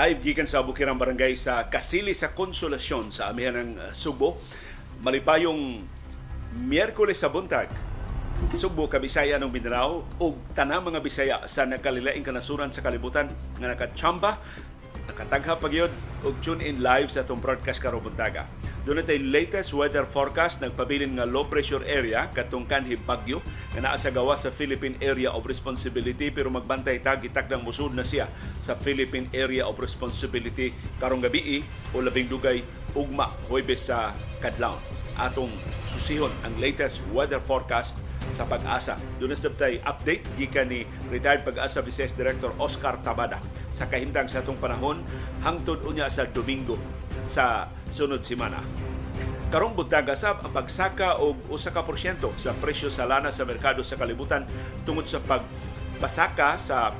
Live gikan sa Bukirang Barangay sa Kasili sa Konsolasyon sa amihan ng uh, Subo. Malipayong Miyerkules sa buntag, Subo, Kabisaya ng Mindanao ug tanang mga Bisaya sa nagkalilaing kanasuran sa kalibutan nga nakachamba, nakatagha pagyod ug tune in live sa atong broadcast karong buntaga. Doon tay latest weather forecast nagpabilin nga low pressure area katong kanhi bagyo nga naa sa gawa sa Philippine Area of Responsibility pero magbantay ta gitakdang musud na siya sa Philippine Area of Responsibility karong gabi o labing dugay ugma Huwebes sa kadlawon. Atong susihon ang latest weather forecast sa pag-asa. Doon sa update gikan ni retired pag-asa Vice Director Oscar Tabada sa kahintang sa atong panahon hangtod unya sa Domingo sa sunod semana. Karong buntaga sab ang pagsaka og usa ka porsyento sa presyo sa lana sa merkado sa kalibutan tungod sa pagbasaka sa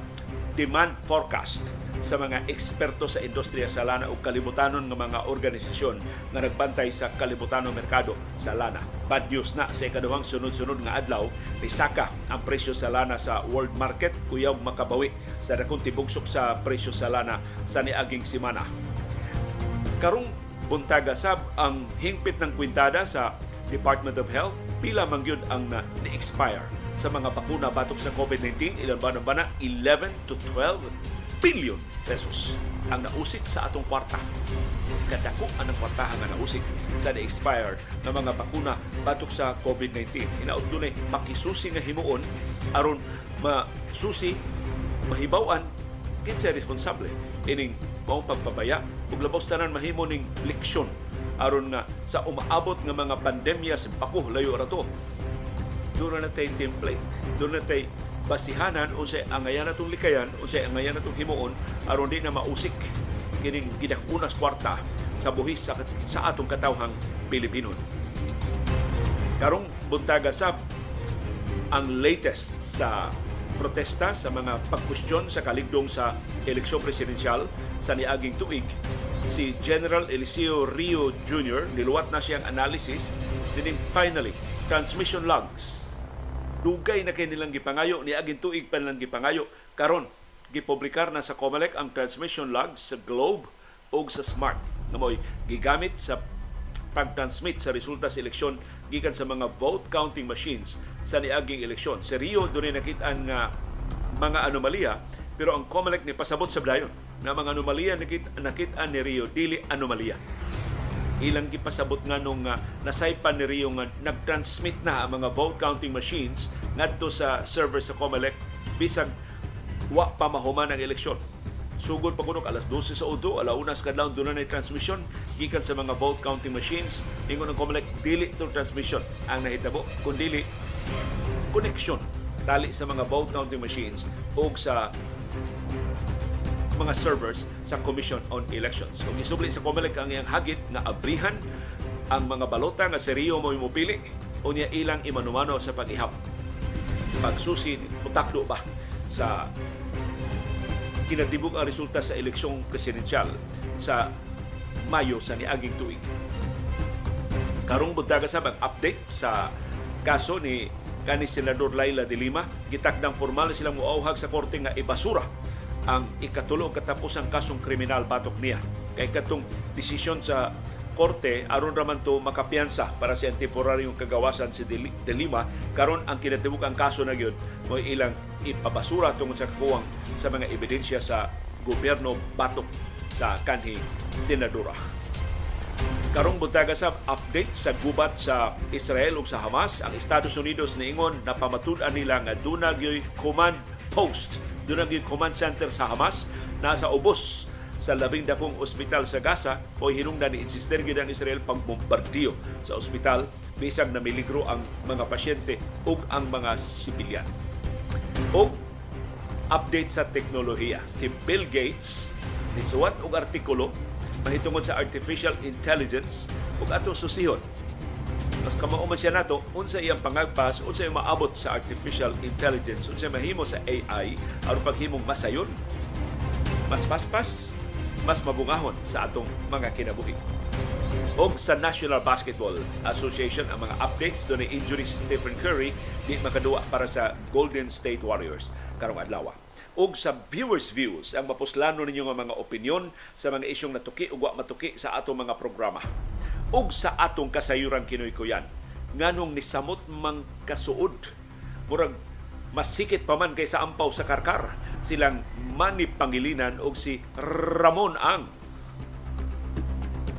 demand forecast sa mga eksperto sa industriya sa lana ug kalibutanon nga mga organisasyon nga nagbantay sa kalibutanong merkado sa lana. Bad news na sa ikaduhang sunod-sunod nga adlaw, nisaka ang presyo sa lana sa world market kuyaw makabawi sa dakong tibugsok sa presyo sa lana sa niaging semana karong buntaga sab ang hingpit ng kwintada sa Department of Health pila man gyud ang na, expire sa mga bakuna batok sa COVID-19 ilan ba na 11 to 12 billion pesos ang nausik sa atong kwarta. Kadako ang kwartahan nga nausik sa na-expire ng mga bakuna batok sa COVID-19 inaud dunay makisusi nga himuon aron masusi mahibaw-an kinsa responsable. Ining mao pagpabaya ug labos tanan mahimo ning leksyon aron nga sa umaabot nga mga pandemya sa pakuh layo ra to. Doon na tay template doon na tay basihanan unsay angayan natong likayan unsay angayan natong himuon aron di na mausik kining gidakunas kwarta sa buhis sa, sa atong katawhang Pilipino. Karong buntaga sab ang latest sa protesta sa mga pagkustyon sa kaligdong sa eleksyon presidensyal sa niaging tuig si General Eliseo Rio Jr. niluwat na siyang analysis dining finally transmission logs dugay na kay nilang gipangayo ni aging tuig pa nilang gipangayo karon gipublikar na sa COMELEC ang transmission logs sa Globe o sa Smart nga mo'y gigamit sa pag-transmit sa resulta sa eleksyon gikan sa mga vote counting machines sa niaging eleksyon. Sa Rio, doon nakita nga mga anomalya, pero ang COMELEC ni pasabot sa dayon na mga anomalya nakita, nakita ni Rio, dili anomalya. Ilang gipasabot nga nung uh, nasaypan ni Rio nga nag-transmit na ang mga vote counting machines ngadto sa server sa COMELEC bisag wa pa mahuman ang eleksyon Sugod pa kunok alas 12 sa Udo, alauna sa kadlawon doon na transmission gikan sa mga vote counting machines. Ingon ng COMELEC, dili to transmission ang nahitabo, kundi connection tali sa mga vote counting machines o sa mga servers sa Commission on Elections. Kung isubli sa COMELEC ang iyang hagit na abrihan ang mga balota nga seryo mo mupili o niya ilang imanumano sa pag-ihap. Pagsusi, utakdo ba sa kinatibok ang resulta sa eleksyong presidensyal sa Mayo sa niaging tuig. Karong buntaga sa mag-update sa kaso ni kani Senador Laila de Lima, gitakdang formal silang muauhag sa korte nga ibasura ang ikatulo katapos ang kasong kriminal batok niya. Kay katong desisyon sa korte aron raman to makapiyansa para sa temporaryong kagawasan si De Lima karon ang kinatibuk ang kaso na gyud mo ilang ipabasura tungod sa kakuwang sa mga ebidensya sa gobyerno batok sa kanhi senadora. Karong buntaga sa update sa gubat sa Israel ug sa Hamas, ang Estados Unidos niingon na pamatud-an nila nga dunagyoy command post, dunagyoy command center sa Hamas nasa ubos sa labing dakong ospital sa Gaza o hinungdan ni insister gid ang Israel pagbombardiyo sa ospital bisag na miligro ang mga pasyente ug ang mga sibilyan. O update sa teknolohiya. Si Bill Gates nisuwat og artikulo mahitungod sa artificial intelligence ug ato susihon mas kamao man siya nato unsa iyang pangagpas unsa iyang maabot sa artificial intelligence unsa mahimo sa AI aron paghimong masayon mas paspas mas mabungahon sa atong mga kinabuhi. Og sa National Basketball Association ang mga updates do injury si Stephen Curry di makaduwa para sa Golden State Warriors. Karong adlaw. ug sa viewers views ang mapuslano ninyo nga mga opinyon sa mga isyong natuki ug wa matuki sa atong mga programa ug sa atong kasayuran kinoy kuyan nganong nisamot mang kasuod. Murag masikit pa man kaysa ampaw sa karkar. Silang Manny Pangilinan og si Ramon Ang.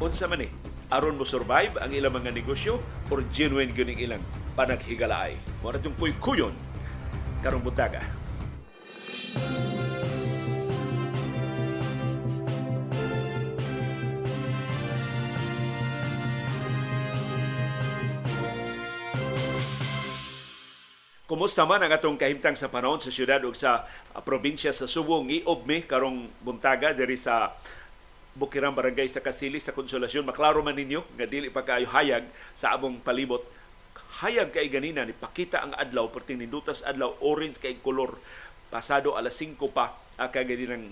Unsa man eh aron mo survive ang ilang mga negosyo or genuine gyud ilang panaghigalaay. Mo ra puy kuyon karong butaga Kumusta man ang atong kahimtang sa panahon sa syudad ug sa uh, probinsya sa Subo ngiob mi karong buntaga diri sa Bukirang Barangay sa Kasili sa Konsolasyon. Maklaro man ninyo nga dili pa kayo hayag sa among palibot. Hayag kay ganina ni pakita ang adlaw perting nindutas adlaw orange kay kolor pasado alas 5 pa uh, kay ng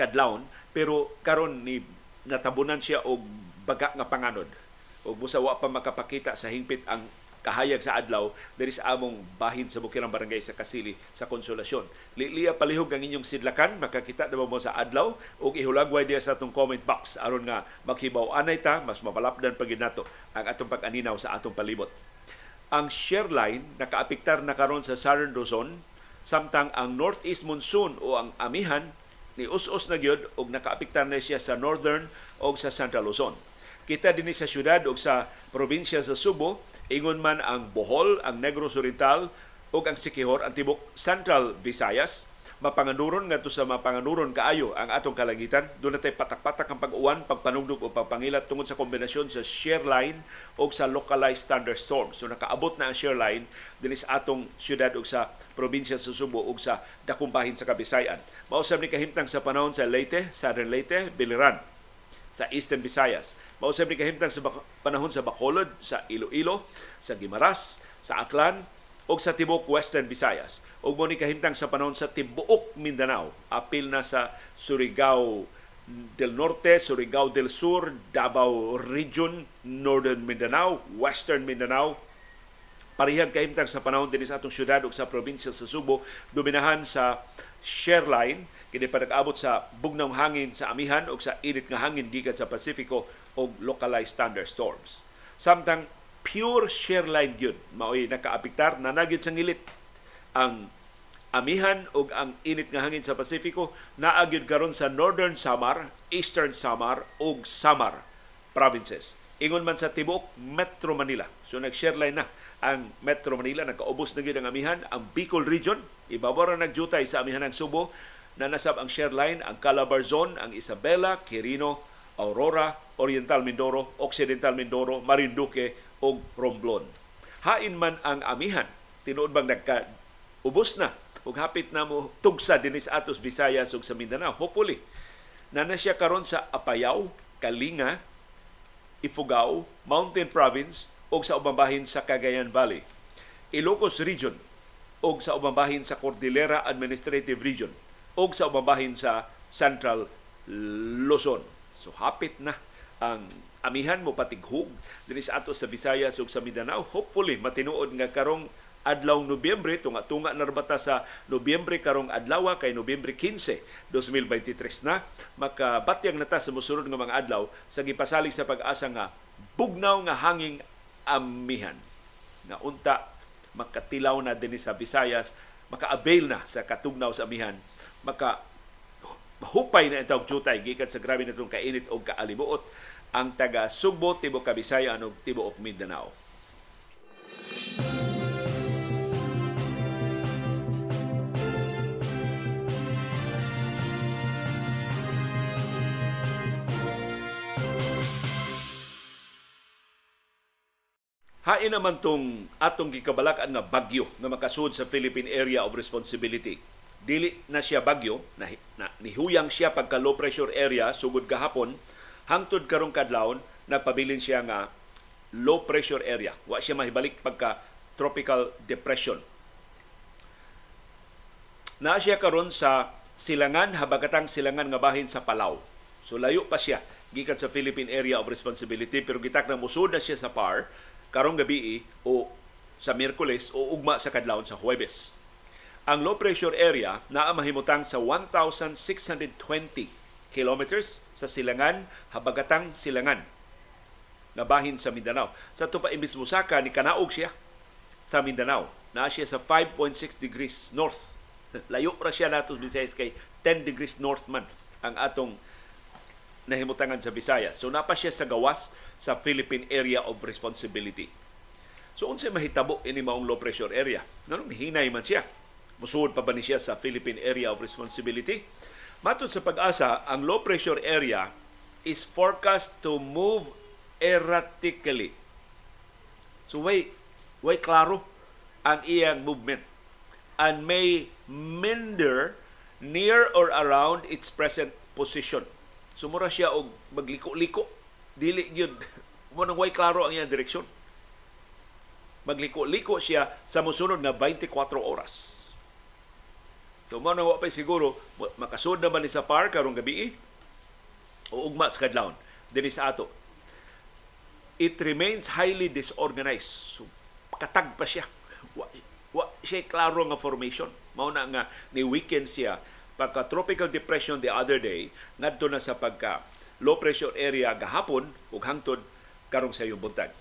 kadlawon pero karon ni natabunan siya og baga nga panganod ug musawa pa makapakita sa hingpit ang kahayag sa adlaw diri sa among bahin sa Bukirang Barangay sa Kasili sa Konsolasyon. Liliya palihog ang inyong sidlakan, makakita na mo sa adlaw ug ihulagway diya sa atong comment box aron nga maghibaw anay ta mas mapalapdan pag nato ang atong pag-aninaw sa atong palibot. Ang share line nakaapektar na karon sa Southern Luzon samtang ang northeast monsoon o ang amihan ni us-us na gyud og nakaapektar na siya sa northern o sa Central Luzon. Kita dinhi sa syudad o sa probinsya sa Subo Ingon man ang Bohol, ang Negros Oriental ug ang Sikihor, ang tibok Central Visayas, mapanganuron ngadto sa mapanganuron kaayo ang atong kalangitan. Doon natay patak-patak ang pag-uwan, pagpanugdog o pagpangilat tungod sa kombinasyon sa shear line o sa localized thunderstorms. So nakaabot na ang shear line dinhi sa atong syudad ug sa probinsya sa Subo ug sa dakong bahin sa Kabisayan. Mausab ni kahimtang sa panahon sa Leyte, Southern Leyte, Biliran sa Eastern Visayas. Mausap ni kahimtang sa panahon sa Bacolod, sa Iloilo, sa Gimaras, sa Aklan, o sa Tibok Western Visayas. O mo ni kahimtang sa panahon sa Tibuok Mindanao, apil na sa Surigao del Norte, Surigao del Sur, Davao Region, Northern Mindanao, Western Mindanao, parihang kahimtang sa panahon din sa atong syudad o sa probinsya sa Subo, dominahan sa share line kini pa nag-abot sa bugnong hangin sa amihan o sa init nga hangin gikan sa Pasifiko o localized thunderstorms. Samtang pure shear line gyud maoy nakaapektar na nagyud sa ngilit ang amihan ug ang init nga hangin sa Pasifiko naagyud karon sa Northern Samar, Eastern Samar ug Samar provinces. Ingon man sa tibok Metro Manila. So nag-share line na ang Metro Manila nagkaubos na gyud ang amihan ang Bicol region ibabaw ra nagjutay sa amihan ng Subo na nasab ang share line, ang Calabarzon, ang Isabela, Quirino, Aurora, Oriental Mindoro, Occidental Mindoro, Marinduque o Romblon. Hain man ang amihan, tinuod bang nagka ubos na ug hapit na mo tugsa dinis atos Visayas ug sa Mindanao. Hopefully, na na siya karon sa Apayao, Kalinga, Ifugao, Mountain Province o sa ubang sa Cagayan Valley. Ilocos Region o sa ubang sa Cordillera Administrative Region o sa umabahin sa Central Luzon. So hapit na ang amihan mo patighug dinhi sa ato sa Visayas ug sa Mindanao. Hopefully matinuod nga karong adlaw Nobyembre. Tunga tunga na bata sa Nobyembre karong adlaw kay Nobyembre 15 2023 na. Makabatyag na ta sa mosunod nga mga adlaw sa gipasalig sa pag-asa nga bugnaw nga hanging amihan. Na unta makatilaw na dinhi sa Visayas maka-avail na sa katugnaw sa amihan maka hupay na itawag jutay gikan sa grabe natong kainit o kaalibuot ang taga Sugbo, Tibo Kabisayan ug Tibuok Mindanao. Hain naman tong atong gikabalak nga bagyo na makasud sa Philippine Area of Responsibility dili na siya bagyo na, na nihuyang siya pagka low pressure area sugod gahapon. Hangtod karong kadlawon nagpabilin siya nga low pressure area. Wa siya mahibalik pagka tropical depression. Na siya karon sa silangan habagatang silangan nga bahin sa Palau so layo pa siya gikan sa Philippine Area of Responsibility pero gitak na musud na siya sa PAR karong gabi o sa Miyerkules o ugma sa kadlawon sa Huwebes Ang low pressure area naa mahimutang sa 1,620 kilometers sa silangan, habagatang silangan na bahin sa Mindanao. Sa tupa imbis musaka ni kanaog siya sa Mindanao. Naa siya sa 5.6 degrees north. Layo ra siya nato Visayas kay 10 degrees north man ang atong nahimutangan sa Visayas. So napa siya sa gawas sa Philippine Area of Responsibility. So unsa mahitabo ini maong low pressure area? Nganong hinay man siya Musuod pa ba ni siya sa Philippine Area of Responsibility? Matod sa pag-asa, ang low pressure area is forecast to move erratically. So way, way klaro ang iyang movement and may meander near or around its present position. Sumura siya og magliko-liko. Dili gyud mo nang way klaro ang iyang direksyon. Magliko-liko siya sa musunod nga 24 oras. So mo nang pa siguro makasud naman ni sa par karong gabi o ugma sa kadlawon dinhi sa ato. It remains highly disorganized. So katag pa siya. Wa, wa siya klaro nga formation. Mao na nga ni weekend siya pagka tropical depression the other day ngadto na sa pagka low pressure area gahapon ug hangtod karong sa buntag.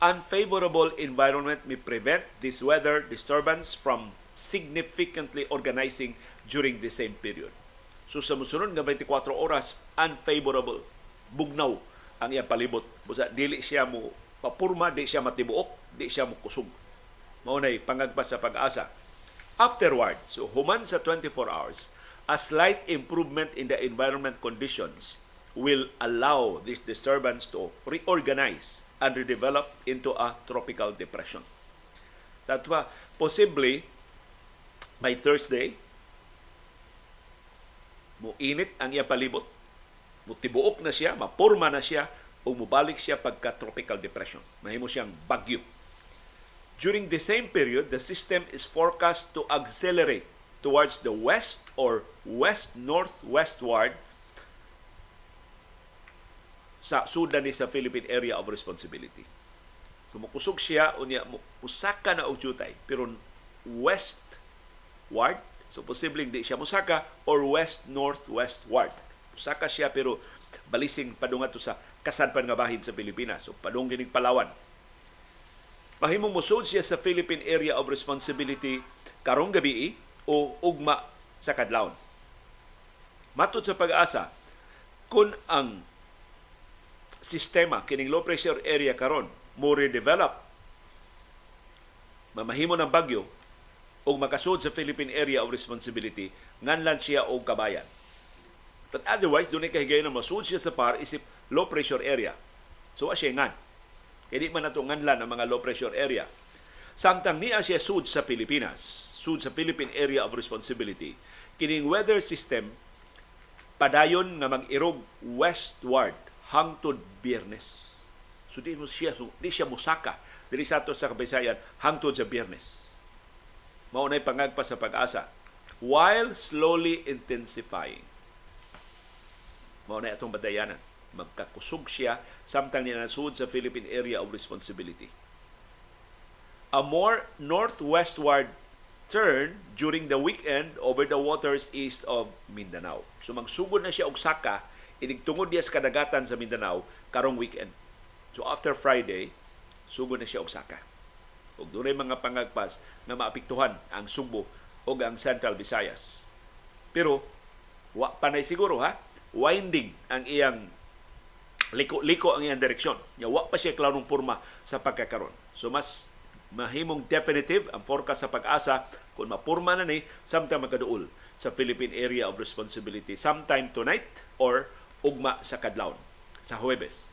Unfavorable environment may prevent this weather disturbance from significantly organizing during the same period. So sa musunod nga 24 oras, unfavorable, bugnaw ang iyang palibot. Busa dili siya mo papurma, di siya matibuok, di siya mo kusog. Maunay pangagpas sa pag-asa. Afterwards, so human sa 24 hours, a slight improvement in the environment conditions will allow this disturbance to reorganize and redevelop into a tropical depression. Sa so, posibly, by Thursday, mo init ang iya palibot, mo tibuok na siya, mapurma na siya, o mubalik siya pagka tropical depression. Mahimo siyang bagyo. During the same period, the system is forecast to accelerate towards the west or west-northwestward sa sudan ni sa Philippine Area of Responsibility. So mukusog siya unya musaka na og pero west ward. So posibleng di siya musaka or west northwest ward. Musaka siya pero balising padungat sa kasadpan nga bahin sa Pilipinas. So padung gining Palawan. Mahimong musod siya sa Philippine Area of Responsibility karong gabi o ugma sa kadlawon. Matod sa pag-asa, kung ang sistema kining low pressure area karon mo redevelop mamahimo ng bagyo o makasud sa Philippine Area of Responsibility, nganlan siya og kabayan. But otherwise, doon kahigayon na masud siya sa par isip low pressure area. So, siya ngan. Kaya di man nato nganlan ang mga low pressure area. Samtang niya siya sud sa Pilipinas, sud sa Philippine Area of Responsibility, kining weather system padayon nga mag-irog westward hangtod Biyernes. So di mo siya, di siya musaka diri sa ato sa Kabisayan hangtod sa Biyernes maunay pangagpa sa pag-asa while slowly intensifying. Maunay atong batayanan. Magkakusog siya samtang ninasud sa Philippine Area of Responsibility. A more northwestward turn during the weekend over the waters east of Mindanao. So magsugod na siya og saka inigtungod niya sa kadagatan sa Mindanao karong weekend. So after Friday, sugod na siya og saka ug dunay mga pangagpas na maapektuhan ang Sugbo o ang Central Visayas. Pero wa panay siguro ha, winding ang iyang liko-liko ang iyang direksyon. Ya wa pa siya klarong porma sa pagkakaron. So mas mahimong definitive ang forecast sa pag-asa kung mapurma na ni samtang makaduol sa Philippine Area of Responsibility sometime tonight or ugma sa kadlawon sa Huwebes.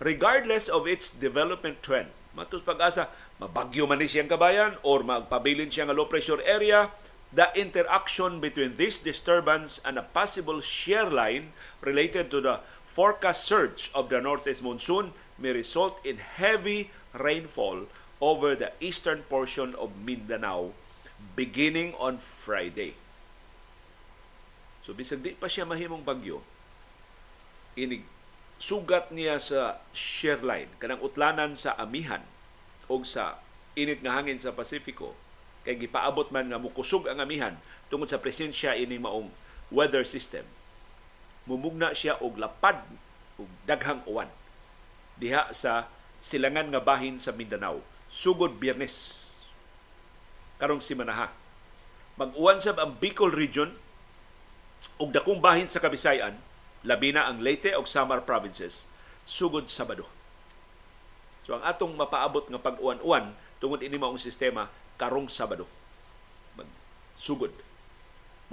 Regardless of its development trend, matus pag-asa mabagyo man ni siyang kabayan or magpabilin siya nga low pressure area, the interaction between this disturbance and a possible shear line related to the forecast surge of the northeast monsoon may result in heavy rainfall over the eastern portion of Mindanao beginning on Friday. So bisag di pa siya mahimong bagyo, inig sugat niya sa shear line kanang utlanan sa amihan og sa init nga hangin sa Pasifiko kay gipaabot man nga mukusog ang amihan tungod sa presensya ini maong weather system. Mumugna siya og lapad og daghang uwan. Diha sa silangan nga bahin sa Mindanao sugod Biyernes. Karong simanaha mag-uwan sab ang Bicol region ug dakong bahin sa Kabisayan labi na ang Leyte ug Samar provinces sugod Sabado so ang atong mapaabot nga pag-uwan-uwan tungod ini maong sistema karong Sabado. Mag sugod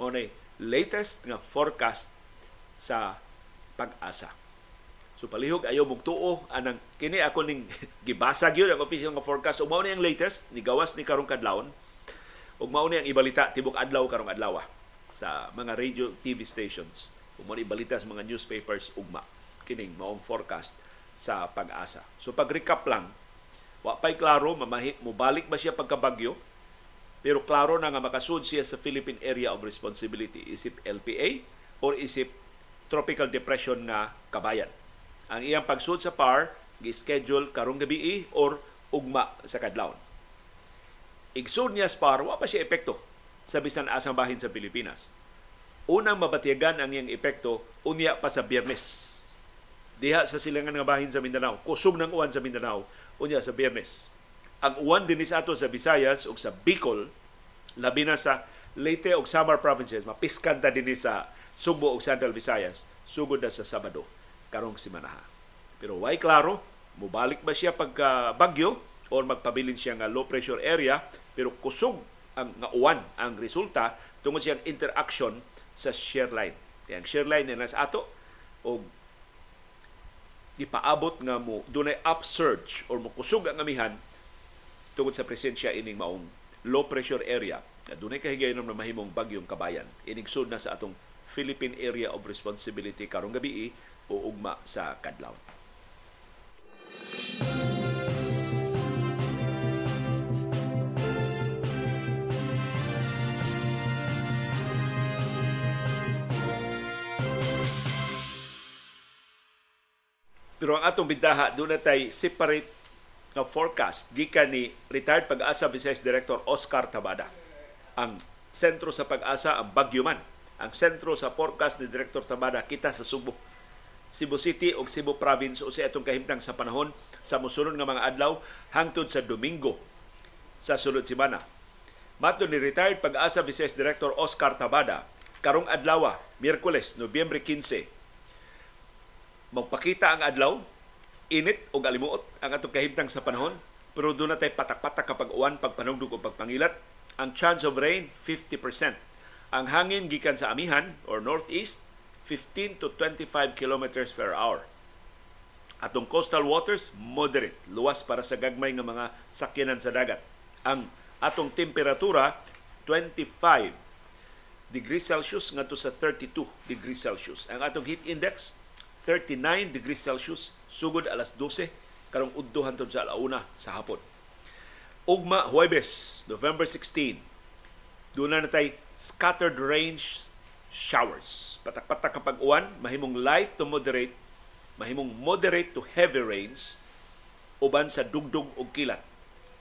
mao nay latest nga forecast sa pag-asa. So palihog ayo mong tuo anang kini ako ning gibasa gyud ang official nga forecast. Ug mao ni ang latest ni gawas ni karong kadlawon. Ug mao ni ang ibalita tibok adlaw karong adlaw sa mga radio TV stations. Ug mao ibalita sa mga newspapers ugma. Kining maong forecast sa pag-asa. So pag-recap lang wa pay klaro mamahi mo balik ba siya pagkabagyo pero klaro na nga makasud siya sa Philippine Area of Responsibility isip LPA or isip tropical depression nga kabayan. Ang iyang pagsud sa PAR gi-schedule karong gabi or ugma sa kadlawon. Igsud niya sa PAR wa pa siya epekto sa bisan asang bahin sa Pilipinas. Unang mabatiyagan ang iyang epekto unya pa sa Biyernes. Diha sa silangan nga bahin sa Mindanao, kusog ng uwan sa Mindanao unya sa Biyernes. Ang uwan din sa ato sa Visayas ug sa Bicol labi na sa Leyte ug Samar provinces mapiskan ta dinhi sa Subo ug Central Visayas sugod na sa Sabado karong simanaha. Pero why klaro, mubalik ba siya pagka bagyo o magpabilin siya nga low pressure area pero kusog ang nga uwan ang resulta tungod siyang interaction sa shear line. Kaya ang shear line na nasa ato o ipaabot nga mo dunay upsurge or mo kusog ang amihan tungod sa presensya ining maong low pressure area na dunay kahigayon na mahimong bagyong kabayan inigsud na sa atong Philippine Area of Responsibility karong gabi o ugma sa Kadlaw. Pero ang atong bintaha, doon na tayo separate na forecast gikan ni retired pag-asa Vice Director Oscar Tabada. Ang sentro sa pag-asa ang Bagyuman ang sentro sa forecast ni Director Tabada kita sa Subo. Cebu City o Cebu Province o sa itong kahimtang sa panahon sa musunod nga mga adlaw hangtod sa Domingo sa sulod semana. Mato ni retired pag-asa Vice Director Oscar Tabada karong adlaw, Miyerkules, Nobyembre 15. Magpakita ang adlaw, init o galimuot ang atong kahimtang sa panahon, pero doon na tayo patak-patak kapag uwan, pagpanugdog o pagpangilat. Ang chance of rain, 50%. Ang hangin gikan sa amihan or northeast 15 to 25 kilometers per hour. Atong coastal waters moderate, luwas para sa gagmay nga mga sakyanan sa dagat. Ang atong temperatura 25 degrees Celsius ngadto sa 32 degrees Celsius. Ang atong heat index 39 degrees Celsius sugod alas 12 karong udto hantod sa alauna sa hapon. Ugma Huwebes, November 16, doon na natay scattered range showers. Patak-patak kapag uwan, mahimong light to moderate, mahimong moderate to heavy rains, uban sa dugdug og kilat.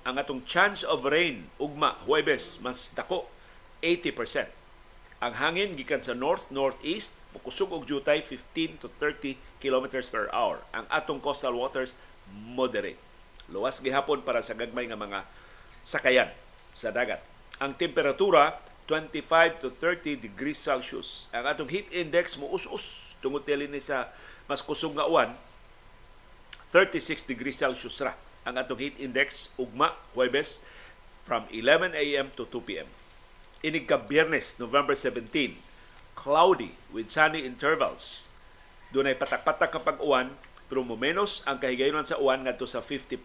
Ang atong chance of rain, ugma, Huwebes, mas dako, 80%. Ang hangin gikan sa north northeast mukusog og jutay 15 to 30 kilometers per hour. Ang atong coastal waters moderate. Luwas gihapon para sa gagmay nga mga sakayan sa dagat ang temperatura 25 to 30 degrees Celsius. Ang atong heat index mo us-us tungod ni sa mas kusog nga uwan 36 degrees Celsius ra ang atong heat index ugma Huwebes from 11 a.m. to 2 p.m. Inig ka Biyernes, November 17, cloudy with sunny intervals. Doon ay patak-patak kapag uwan, pero menos ang kahigayonan sa uwan ngadto sa 50%.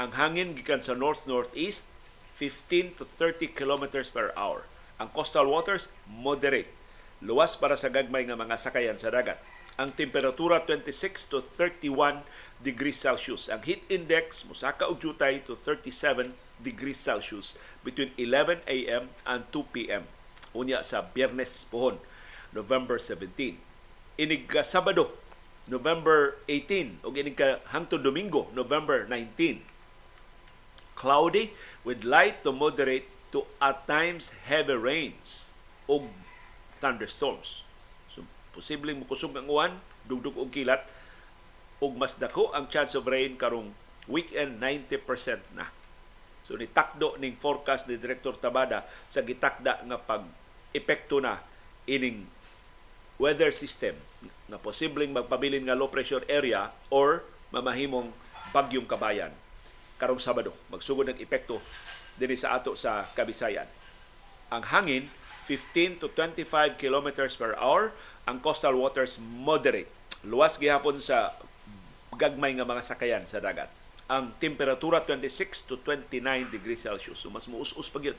Ang hangin gikan sa north-northeast 15 to 30 kilometers per hour. Ang coastal waters, moderate. Luwas para sa gagmay nga mga sakayan sa dagat. Ang temperatura 26 to 31 degrees Celsius. Ang heat index musaka og jutay to 37 degrees Celsius between 11 a.m. and 2 p.m. Unya sa Biyernes pohon, November 17. Inig ka Sabado, November 18 ug inig ka hangtod Domingo, November 19 cloudy with light to moderate to at times heavy rains o thunderstorms. Posibleng mukusog ang uwan, dugdug og kilat, ug mas dako ang chance of rain karong weekend 90% na. So ni takdo ning forecast ni Director Tabada sa gitakda nga pag epekto na ining weather system na posibleng magpabilin nga low pressure area or mamahimong bagyong kabayan karong Sabado magsugod ng epekto dinhi sa ato sa Kabisayan. Ang hangin 15 to 25 kilometers per hour, ang coastal waters moderate. Luwas gihapon sa gagmay nga mga sakayan sa dagat. Ang temperatura 26 to 29 degrees Celsius. So mas muus-us pa gyud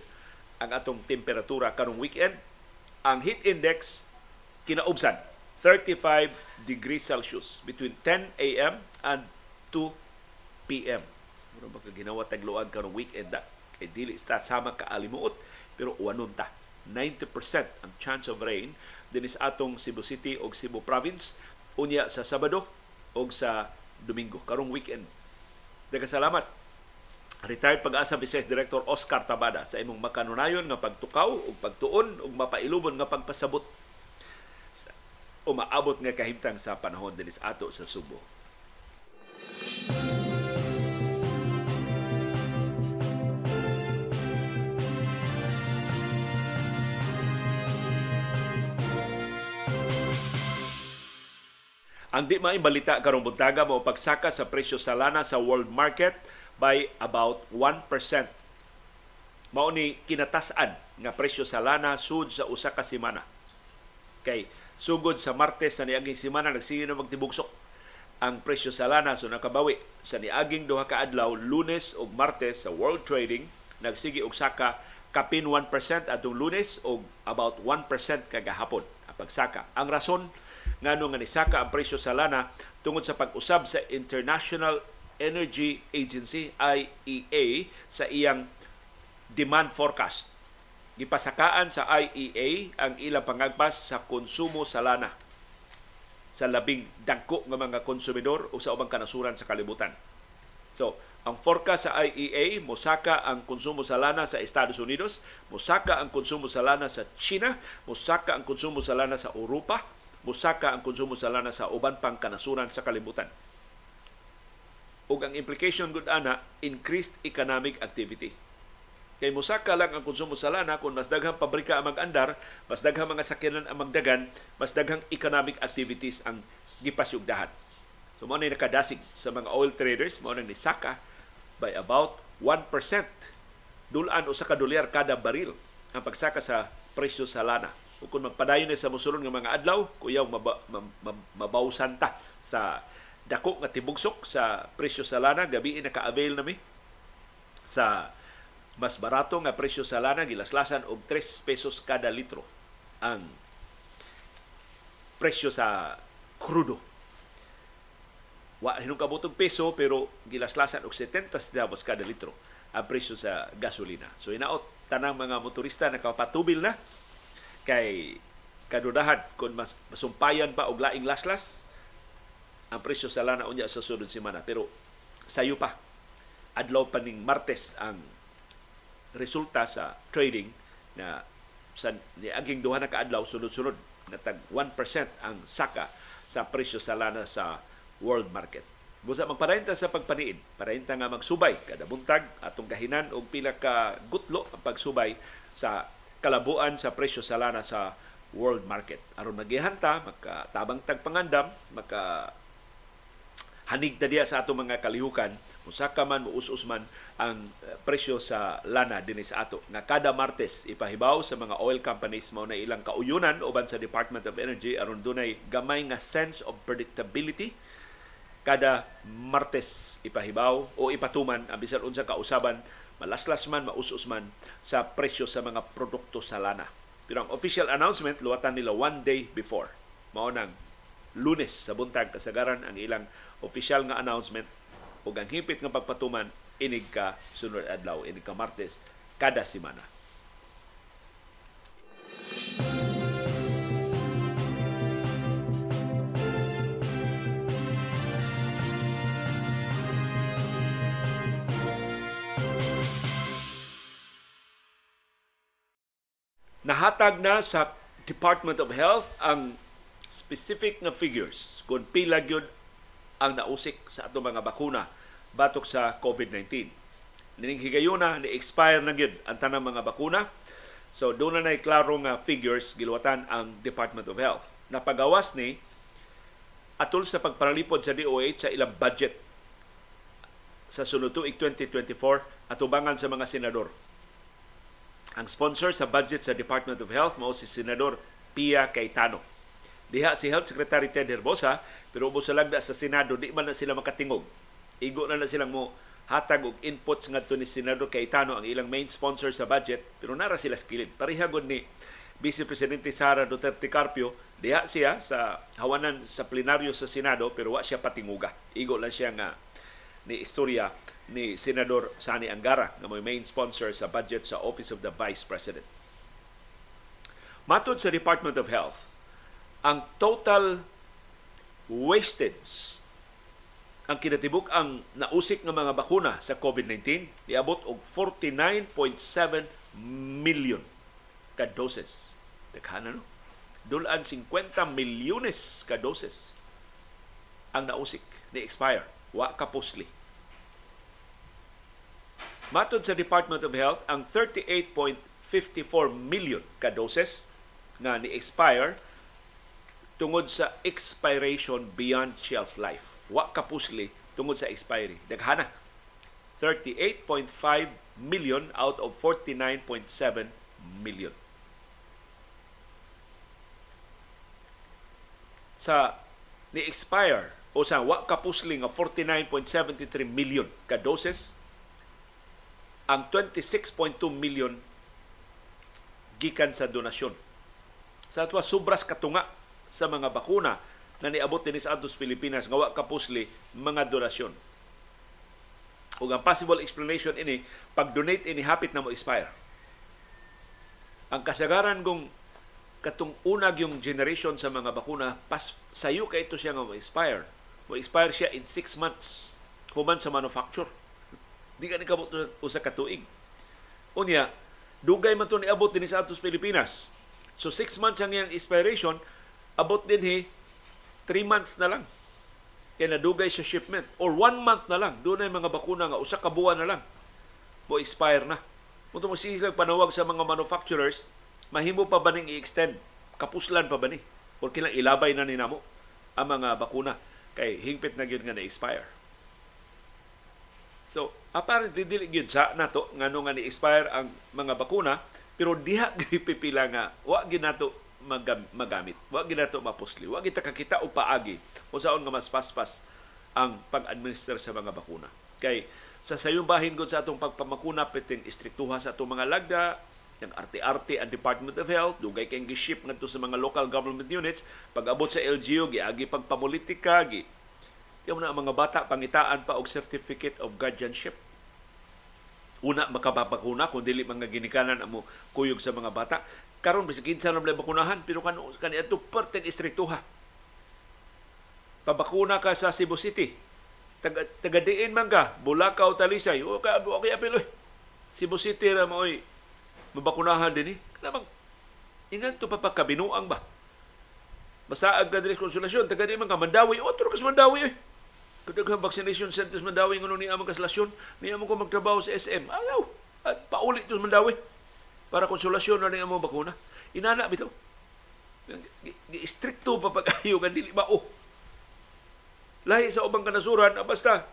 ang atong temperatura karong weekend. Ang heat index kinaubsan 35 degrees Celsius between 10 a.m. and 2 p.m. Mura ba ginawa tagluag karong weekend da? Kay dili sa sama ka alimuot pero uwanon ta. 90% ang chance of rain din sa atong Cebu City o Cebu Province unya sa Sabado o sa Domingo karong weekend. Daga salamat. Retired pag-asa Vice Director Oscar Tabada sa imong makanunayon nga pagtukaw ug pagtuon ug mapailubon nga pagpasabot o maabot nga kahimtang sa panahon dinis ato sa Subo. Ang di balita karong buntaga mo pagsaka sa presyo sa lana sa world market by about 1%. Mao ni kinatasan nga presyo sa lana sud sa usa ka semana. Kay sugod sa Martes sa niaging semana nagsige na magtibugsok ang presyo sa lana so nakabawi sa niaging duha ka adlaw Lunes ug Martes sa world trading nagsige og saka kapin 1% atong Lunes ug about 1% kagahapon ang pagsaka. Ang rason ngano nga nisaka ang presyo sa lana tungod sa pag-usab sa International Energy Agency IEA sa iyang demand forecast. Gipasakaan sa IEA ang ilang pangagpas sa konsumo sa lana sa labing dagko nga mga konsumidor o sa ubang kanasuran sa kalibutan. So, ang forecast sa IEA, mosaka ang konsumo sa lana sa Estados Unidos, mosaka ang konsumo sa lana sa China, mosaka ang konsumo sa lana sa Europa, musaka ang konsumo sa lana sa uban pang kanasuran sa kalibutan. Ug ang implication gud ana increased economic activity. Kay musaka lang ang konsumo sa lana kung mas daghang pabrika ang mag-andar, mas daghang mga sakyanan ang magdagan, mas daghang economic activities ang gipasyugdahan. So mo na nakadasig sa mga oil traders, mo na ni saka by about 1%. Dulan o sa kadolyar kada baril ang pagsaka sa presyo sa lana o kung magpadayon na sa musulon nga mga adlaw, kuyaw maba, mabawsan ta sa dako nga tibugsok sa presyo sa lana gabi naka-avail nami sa mas barato nga presyo sa lana gilaslasan og 3 pesos kada litro ang presyo sa krudo. Wa hinungkabutog peso pero gilaslasan og 70 centavos kada litro ang presyo sa gasolina. So inaot tanang mga motorista nakapatubil na kay kadudahan kung mas masumpayan pa og laing laslas ang presyo sa lana unya sa sunod semana pero sayo pa adlaw pa ning Martes ang resulta sa trading na sa niaging duha na kaadlaw sunod-sunod na tag 1% ang saka sa presyo sa lana sa world market. Busa magparenta sa pagpaniid, parenta nga magsubay kada buntag atong kahinan og pila ka gutlo ang pagsubay sa kalabuan sa presyo sa lana sa world market. Aron magihanta, makatabang tagpangandam, maka hanig ta diya sa ato mga kalihukan, musaka man muus man ang eh, presyo sa lana dinhi sa ato. Nga kada Martes ipahibaw sa mga oil companies mao na ilang kauyunan uban sa Department of Energy aron dunay gamay nga sense of predictability. Kada Martes ipahibaw o ipatuman ang bisan unsa kausaban malaslas man, mausos man sa presyo sa mga produkto sa lana. Pero ang official announcement, luwatan nila one day before. Mao nang lunes sa buntag kasagaran ang ilang official nga announcement ug ang hipit nga pagpatuman inig ka sunod adlaw, inig ka Martes kada semana. Nahatag na sa Department of Health ang specific nga figures kung pila gyud ang nausik sa ato mga bakuna batok sa COVID-19. Nining higayuna ni expire na gyud ang tanang mga bakuna. So doon na nay klaro nga figures giluwatan ang Department of Health. Napagawas ni atol sa pagparalipod sa DOH sa ilang budget sa sunod tuig 2024 atubangan sa mga senador. Ang sponsor sa budget sa Department of Health mao si Senador Pia Cayetano. Diha si Health Secretary Ted Herbosa, pero ubos sa lagda sa Senado, di man na sila makatingog. Igo na na silang mo hatag og inputs ngadto ni Senador Cayetano ang ilang main sponsor sa budget, pero nara sila skilid. Pareha gud ni Vice Presidente Sara Duterte Carpio, diha siya sa hawanan sa plenaryo sa Senado, pero wa siya patinguga. Igo lang siya nga ni istorya ni Senador Sani Angara nga may main sponsor sa budget sa Office of the Vice President. Matod sa Department of Health, ang total wastage ang kinatibuk ang nausik nga mga bakuna sa COVID-19 niabot og 49.7 million ka doses. Daghan no? Dulan 50 milyones ka doses ang nausik ni expire wa ka pusli. Matod sa Department of Health, ang 38.54 million ka doses nga ni expire tungod sa expiration beyond shelf life. Wa kapusli tungod sa expiry. Daghana. 38.5 million out of 49.7 million. Sa ni expire o sa wa kapusli nga 49.73 million ka doses ang 26.2 million gikan sa donasyon. Sa atwa sobras katunga sa mga bakuna na niabot din sa atos Pilipinas nga wa kapusli mga donasyon. Ug ang possible explanation ini pag-donate ini hapit na mo expire. Ang kasagaran kung katong unag yung generation sa mga bakuna pas sayo kay ito siya nga mo expire. Mo expire siya in 6 months human sa manufacture Di ka ni kamot usa ka tuig. Unya, dugay man to niabot din sa atos Pilipinas. So six months ang iyang expiration, abot din hi three months na lang. Kaya nadugay sa shipment. Or one month na lang. Doon ay mga bakuna nga, usa ka buwan na lang. Mo expire na. Muto mo silang panawag sa mga manufacturers, mahimo pa ba ning i-extend? Kapuslan pa ba ni? Or kilang ilabay na ni namo ang mga bakuna kay hingpit na gyud nga na-expire. So, apparently dili gyud sa nato ngano nga ni-expire ang mga bakuna pero diha gipipila nga wa gyud nato magamit. Wa gyud nato mapusli. Wa gyud kakita o paagi unsaon nga mas paspas ang pag-administer sa mga bakuna. Kay sa sayong bahin gud sa atong pagpamakuna piting istriktuha sa atong mga lagda, yung arte-arte ang Department of Health, dugay kayong giship ngadto sa mga local government units, pag abot sa LGU, giagi pagpamulitika, gi yung na mga bata pangitaan pa og certificate of guardianship. Una makababakuna kung dili mga ginikanan amo kuyog sa mga bata. Karon bisag kinsa na bakunahan pero kan kani adto perteng istriktuha. Pabakuna ka sa Cebu City. Taga, taga diin man ka, Bulacau, Talisay. O ka okay apil oy. Cebu City ra mo oy. Mabakunahan din eh. Kanang ingan to papakabinuang ba? Masaag ka dili konsulasyon, taga di man ka Mandawi, otro kas Mandawi eh. Kadaghang vaccination centers Mandawi ngono ni among kaslasyon, ni among ko magtrabaho sa SM. Ayaw. At paulit to Mandawi para konsolasyon na ni among bakuna. Inana bitaw. Stricto pa pag-ayo kan dili mao. Lahi sa ubang kanasuran, ah, basta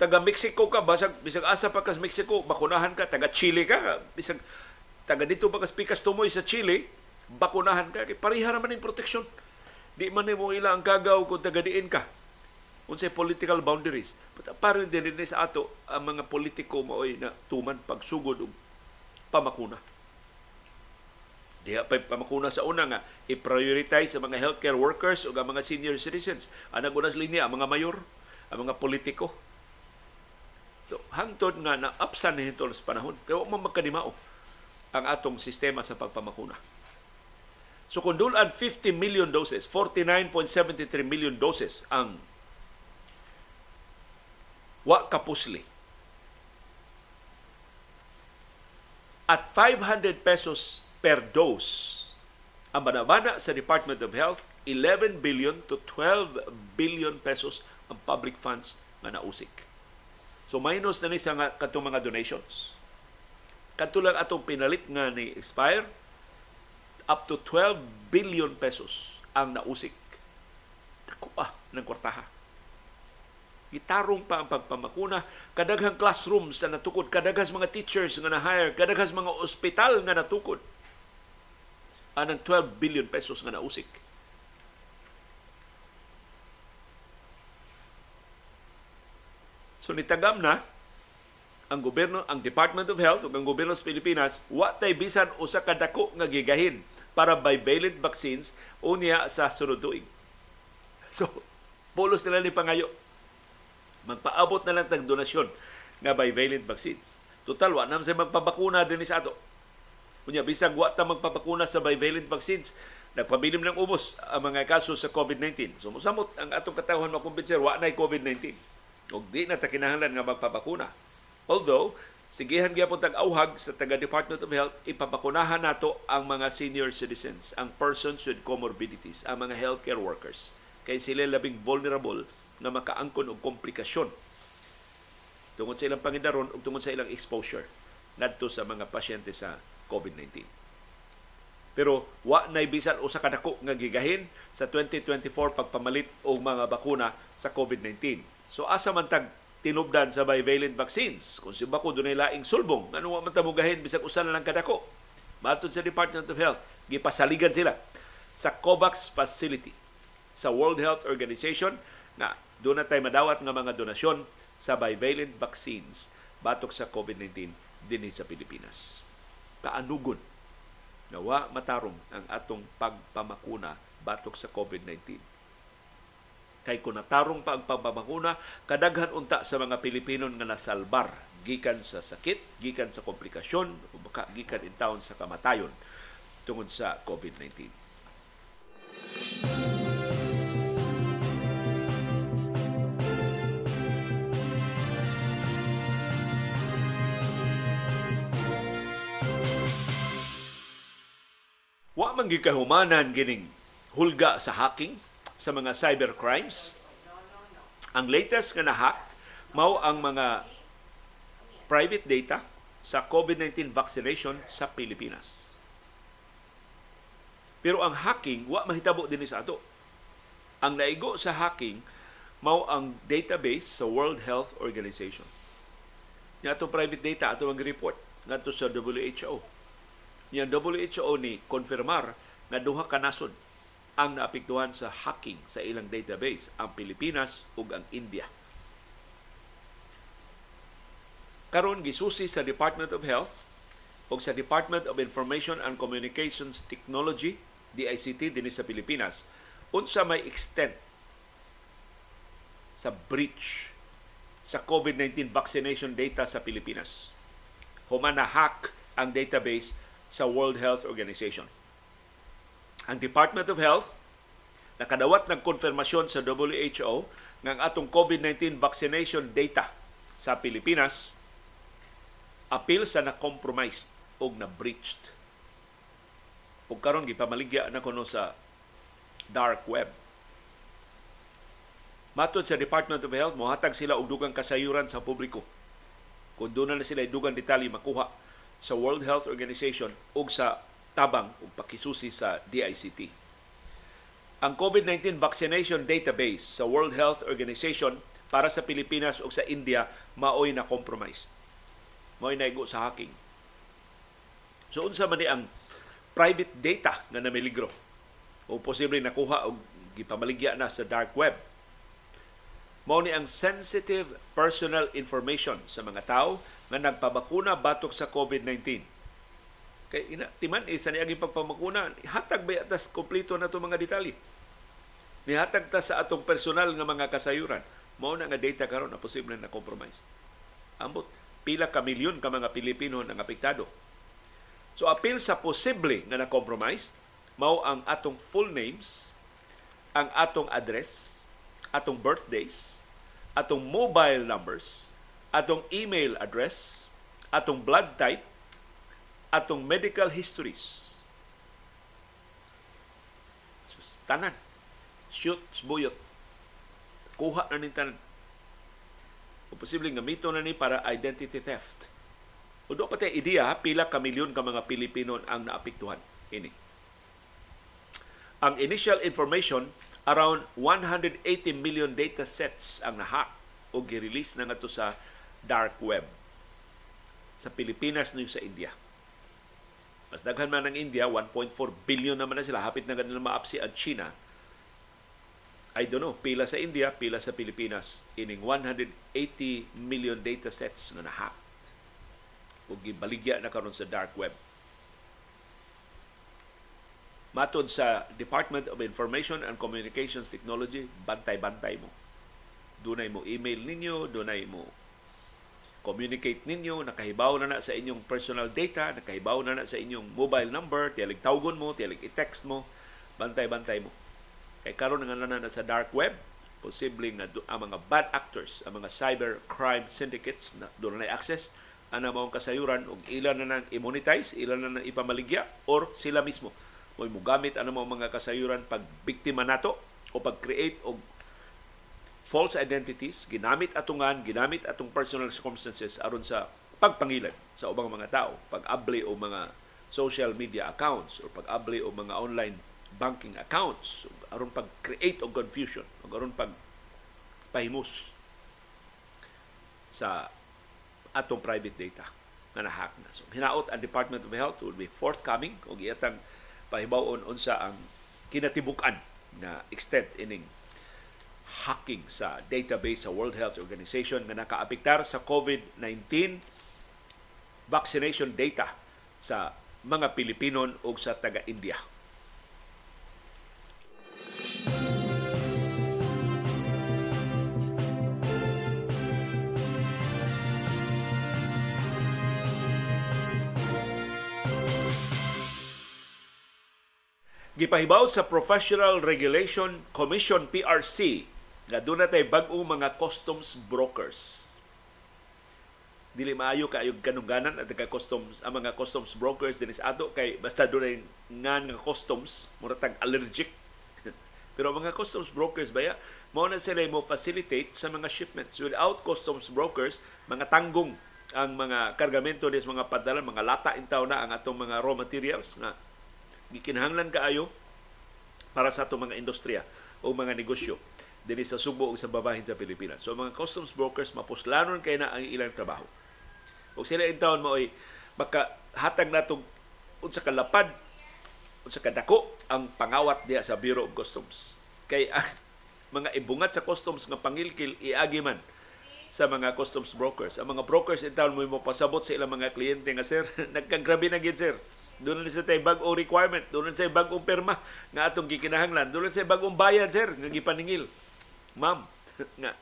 taga Mexico ka, basag bisag asa pa kas Mexico, bakunahan ka, taga Chile ka, bisag taga dito pa kas pikas tumoy sa Chile, bakunahan ka, kay pareha naman ng proteksyon. Di man mo ila ang kagaw kung taga diin ka unsay political boundaries. But apparent din rin sa ato ang mga politiko maoy na tuman pagsugod og pamakuna. Diha pa pamakuna sa una nga i-prioritize sa mga healthcare workers o ang mga senior citizens. Ang nagunas linya ang mga mayor, ang mga politiko. So hangtod nga na upsan ni sa panahon kaya mo magkanimao ang atong sistema sa pagpamakuna. So kung dulan 50 million doses, 49.73 million doses ang wa kapusli. At 500 pesos per dose. Ang manabana sa Department of Health, 11 billion to 12 billion pesos ang public funds nga nausik. So minus na ni sa nga katong mga donations. Kadto lang atong pinalit nga ni expire up to 12 billion pesos ang nausik. Dako ah ng kwartaha. Gitarong pa ang pagpamakuna, kadaghang classrooms sa natukod, kadaghas mga teachers nga na-hire, kadaghas mga ospital nga natukod. Anang 12 billion pesos nga nausik. So nitagam na ang gobyerno, ang Department of Health ug ang gobyerno sa Pilipinas wa tay bisan usa ka dako nga gigahin para bivalent vaccines unya sa sunod tuig. So, pulos nila ni pangayo. Magpaabot na lang tag donasyon nga bivalent vaccines. Total, wa naman sa magpabakuna din sa ato. Kunya, bisag wa ta magpabakuna sa bivalent vaccines, nagpabilim ng ubos ang mga kaso sa COVID-19. So, musamot ang atong katawhan makumbinser, wa na COVID-19. O di na ta kinahanglan nga magpabakuna. Although, sigihan gyapon tag auhag sa taga Department of Health ipapakunahan nato ang mga senior citizens, ang persons with comorbidities, ang mga healthcare workers kay sila labing vulnerable nga makaangkon og komplikasyon tungod sa ilang pangidaron ug tungod sa ilang exposure ngadto sa mga pasyente sa COVID-19. Pero wa nay bisan usa ka dako nga gigahin sa 2024 pagpamalit og mga bakuna sa COVID-19. So asa man tag tinubdan sa bivalent vaccines kung si bako dunay laing sulbong ano wa man ta mugahin bisag usa lang kadako. Matod sa Department of Health, gipasaligan sila sa COVAX facility sa World Health Organization na doon na tayo madawat nga mga donasyon sa bivalent vaccines batok sa COVID-19 din sa Pilipinas. Kaanugon na wa matarong ang atong pagpamakuna batok sa COVID-19. Kay kung natarong pa ang pagpamakuna, kadaghan unta sa mga Pilipino nga nasalbar gikan sa sakit, gikan sa komplikasyon, o baka gikan in taon sa kamatayon tungod sa COVID-19. Wa man gikahumanan gining hulga sa hacking sa mga cyber crimes. Ang latest nga na-hack mao ang mga private data sa COVID-19 vaccination sa Pilipinas. Pero ang hacking wa mahitabo din sa ato. Ang naigo sa hacking mao ang database sa World Health Organization. Nga private data ato ang report ngadto sa WHO Yang WHO ni konfirmar na duha ka nasod ang naapektuhan sa hacking sa ilang database, ang Pilipinas ug ang India. Karon gisusi sa Department of Health ug sa Department of Information and Communications Technology DICT dinhi sa Pilipinas unsa may extent sa breach sa COVID-19 vaccination data sa Pilipinas. Human na hack ang database sa World Health Organization. Ang Department of Health nakadawat ng konfirmasyon sa WHO ng atong COVID-19 vaccination data sa Pilipinas apil sa na-compromised o na-breached. Ug karon gipamaligya na kuno sa dark web. Matod sa Department of Health, mohatag sila og dugang kasayuran sa publiko. Kung doon na sila dugang detalye makuha sa World Health Organization ug sa tabang ug pakisusi sa DICT. Ang COVID-19 vaccination database sa World Health Organization para sa Pilipinas ug sa India maoy na compromise. Maoy na igo sa hacking. So unsa man ni ang private data nga namiligro o posible nakuha og gipamaligya na sa dark web mao ni ang sensitive personal information sa mga tao nga nagpabakuna batok sa COVID-19. Kay ina, timan isa ni ang pagpamakuna, hatag ba atas kompleto na to mga detalye. Nihatag ta sa atong personal nga mga kasayuran. Mao na nga data karon na posible na compromise. Ambot pila ka milyon ka mga Pilipino nang apektado. So apil sa posible nga na compromise mao ang atong full names, ang atong address, atong birthdays, atong mobile numbers, atong email address, atong blood type, atong medical histories. Tanan. Shoot, sbuyot. Kuha na ning tanan. O posibleng gamito na ni para identity theft. O do pati ideya, pila ka milyon ka mga Pilipino ang naapiktuhan. Ini. Ang initial information, around 180 million data sets ang nahack o girelease na nga sa dark web sa Pilipinas no sa India. Mas daghan man ang India, 1.4 billion naman na sila. Hapit na ganun maapsi ang China. I don't know, pila sa India, pila sa Pilipinas. Ining 180 million data sets nga nahack. O gibaligya na karon sa dark web. Matod sa Department of Information and Communications Technology, bantay-bantay mo. Dunay mo email ninyo, dunay mo communicate ninyo, nakahibaw na na sa inyong personal data, nakahibaw na na sa inyong mobile number, tiyalig tawgon mo, tiyalig i-text mo, bantay-bantay mo. Kay karon nga na na sa dark web, posibleng na ang mga bad actors, ang mga cyber crime syndicates na doon na access ana maong kasayuran og ilan na nang immonetize, ilan na nang ipamaligya or sila mismo mo gamit ano mga kasayuran pag biktima nato o pag-create og false identities, ginamit atungan, ginamit atong personal circumstances aron sa pagpangilan sa ubang mga tao, pag-abli o mga social media accounts or pag-abli o mga online banking accounts aron pag-create og confusion o aron pag pahimus sa atong private data nga nahack na. So, hinaot ang Department of Health will be forthcoming og iyatang pahibawon unsa ang kinatibukan na extent ining hacking sa database sa World Health Organization nga nakaapektar sa COVID-19 vaccination data sa mga Pilipino o sa taga-India. Gipahibaw sa Professional Regulation Commission PRC nga doon na tayo bagong mga customs brokers. Dili maayo kaayog kanungganan at ka customs ang mga customs brokers dinis ato kay basta doon nga nga customs mura tag allergic. Pero mga customs brokers baya mao na sila mo facilitate sa mga shipments without customs brokers mga tanggong ang mga kargamento des mga padala mga lata intaw na ang atong mga raw materials nga gikinahanglan kaayo para sa atong mga industriya o mga negosyo dinhi sa Subo ug sa babahin sa Pilipinas. So mga customs brokers mapuslanon kay na ang ilang trabaho. Ug sila in town mo ay baka hatag natong unsa ka lapad unsa ka dako ang pangawat diha sa Bureau of Customs. Kay ah, mga ibungat sa customs nga pangilkil iagi man sa mga customs brokers. Ang mga brokers in town mo pasabot sa ilang mga kliyente nga sir, nagkagrabe na gid sir doon na sa tay bag-o requirement, doon na sa bag-ong perma nga atong gikinahanglan, doon na sa bag-ong bayad sir nga gipaningil ma'am, nga,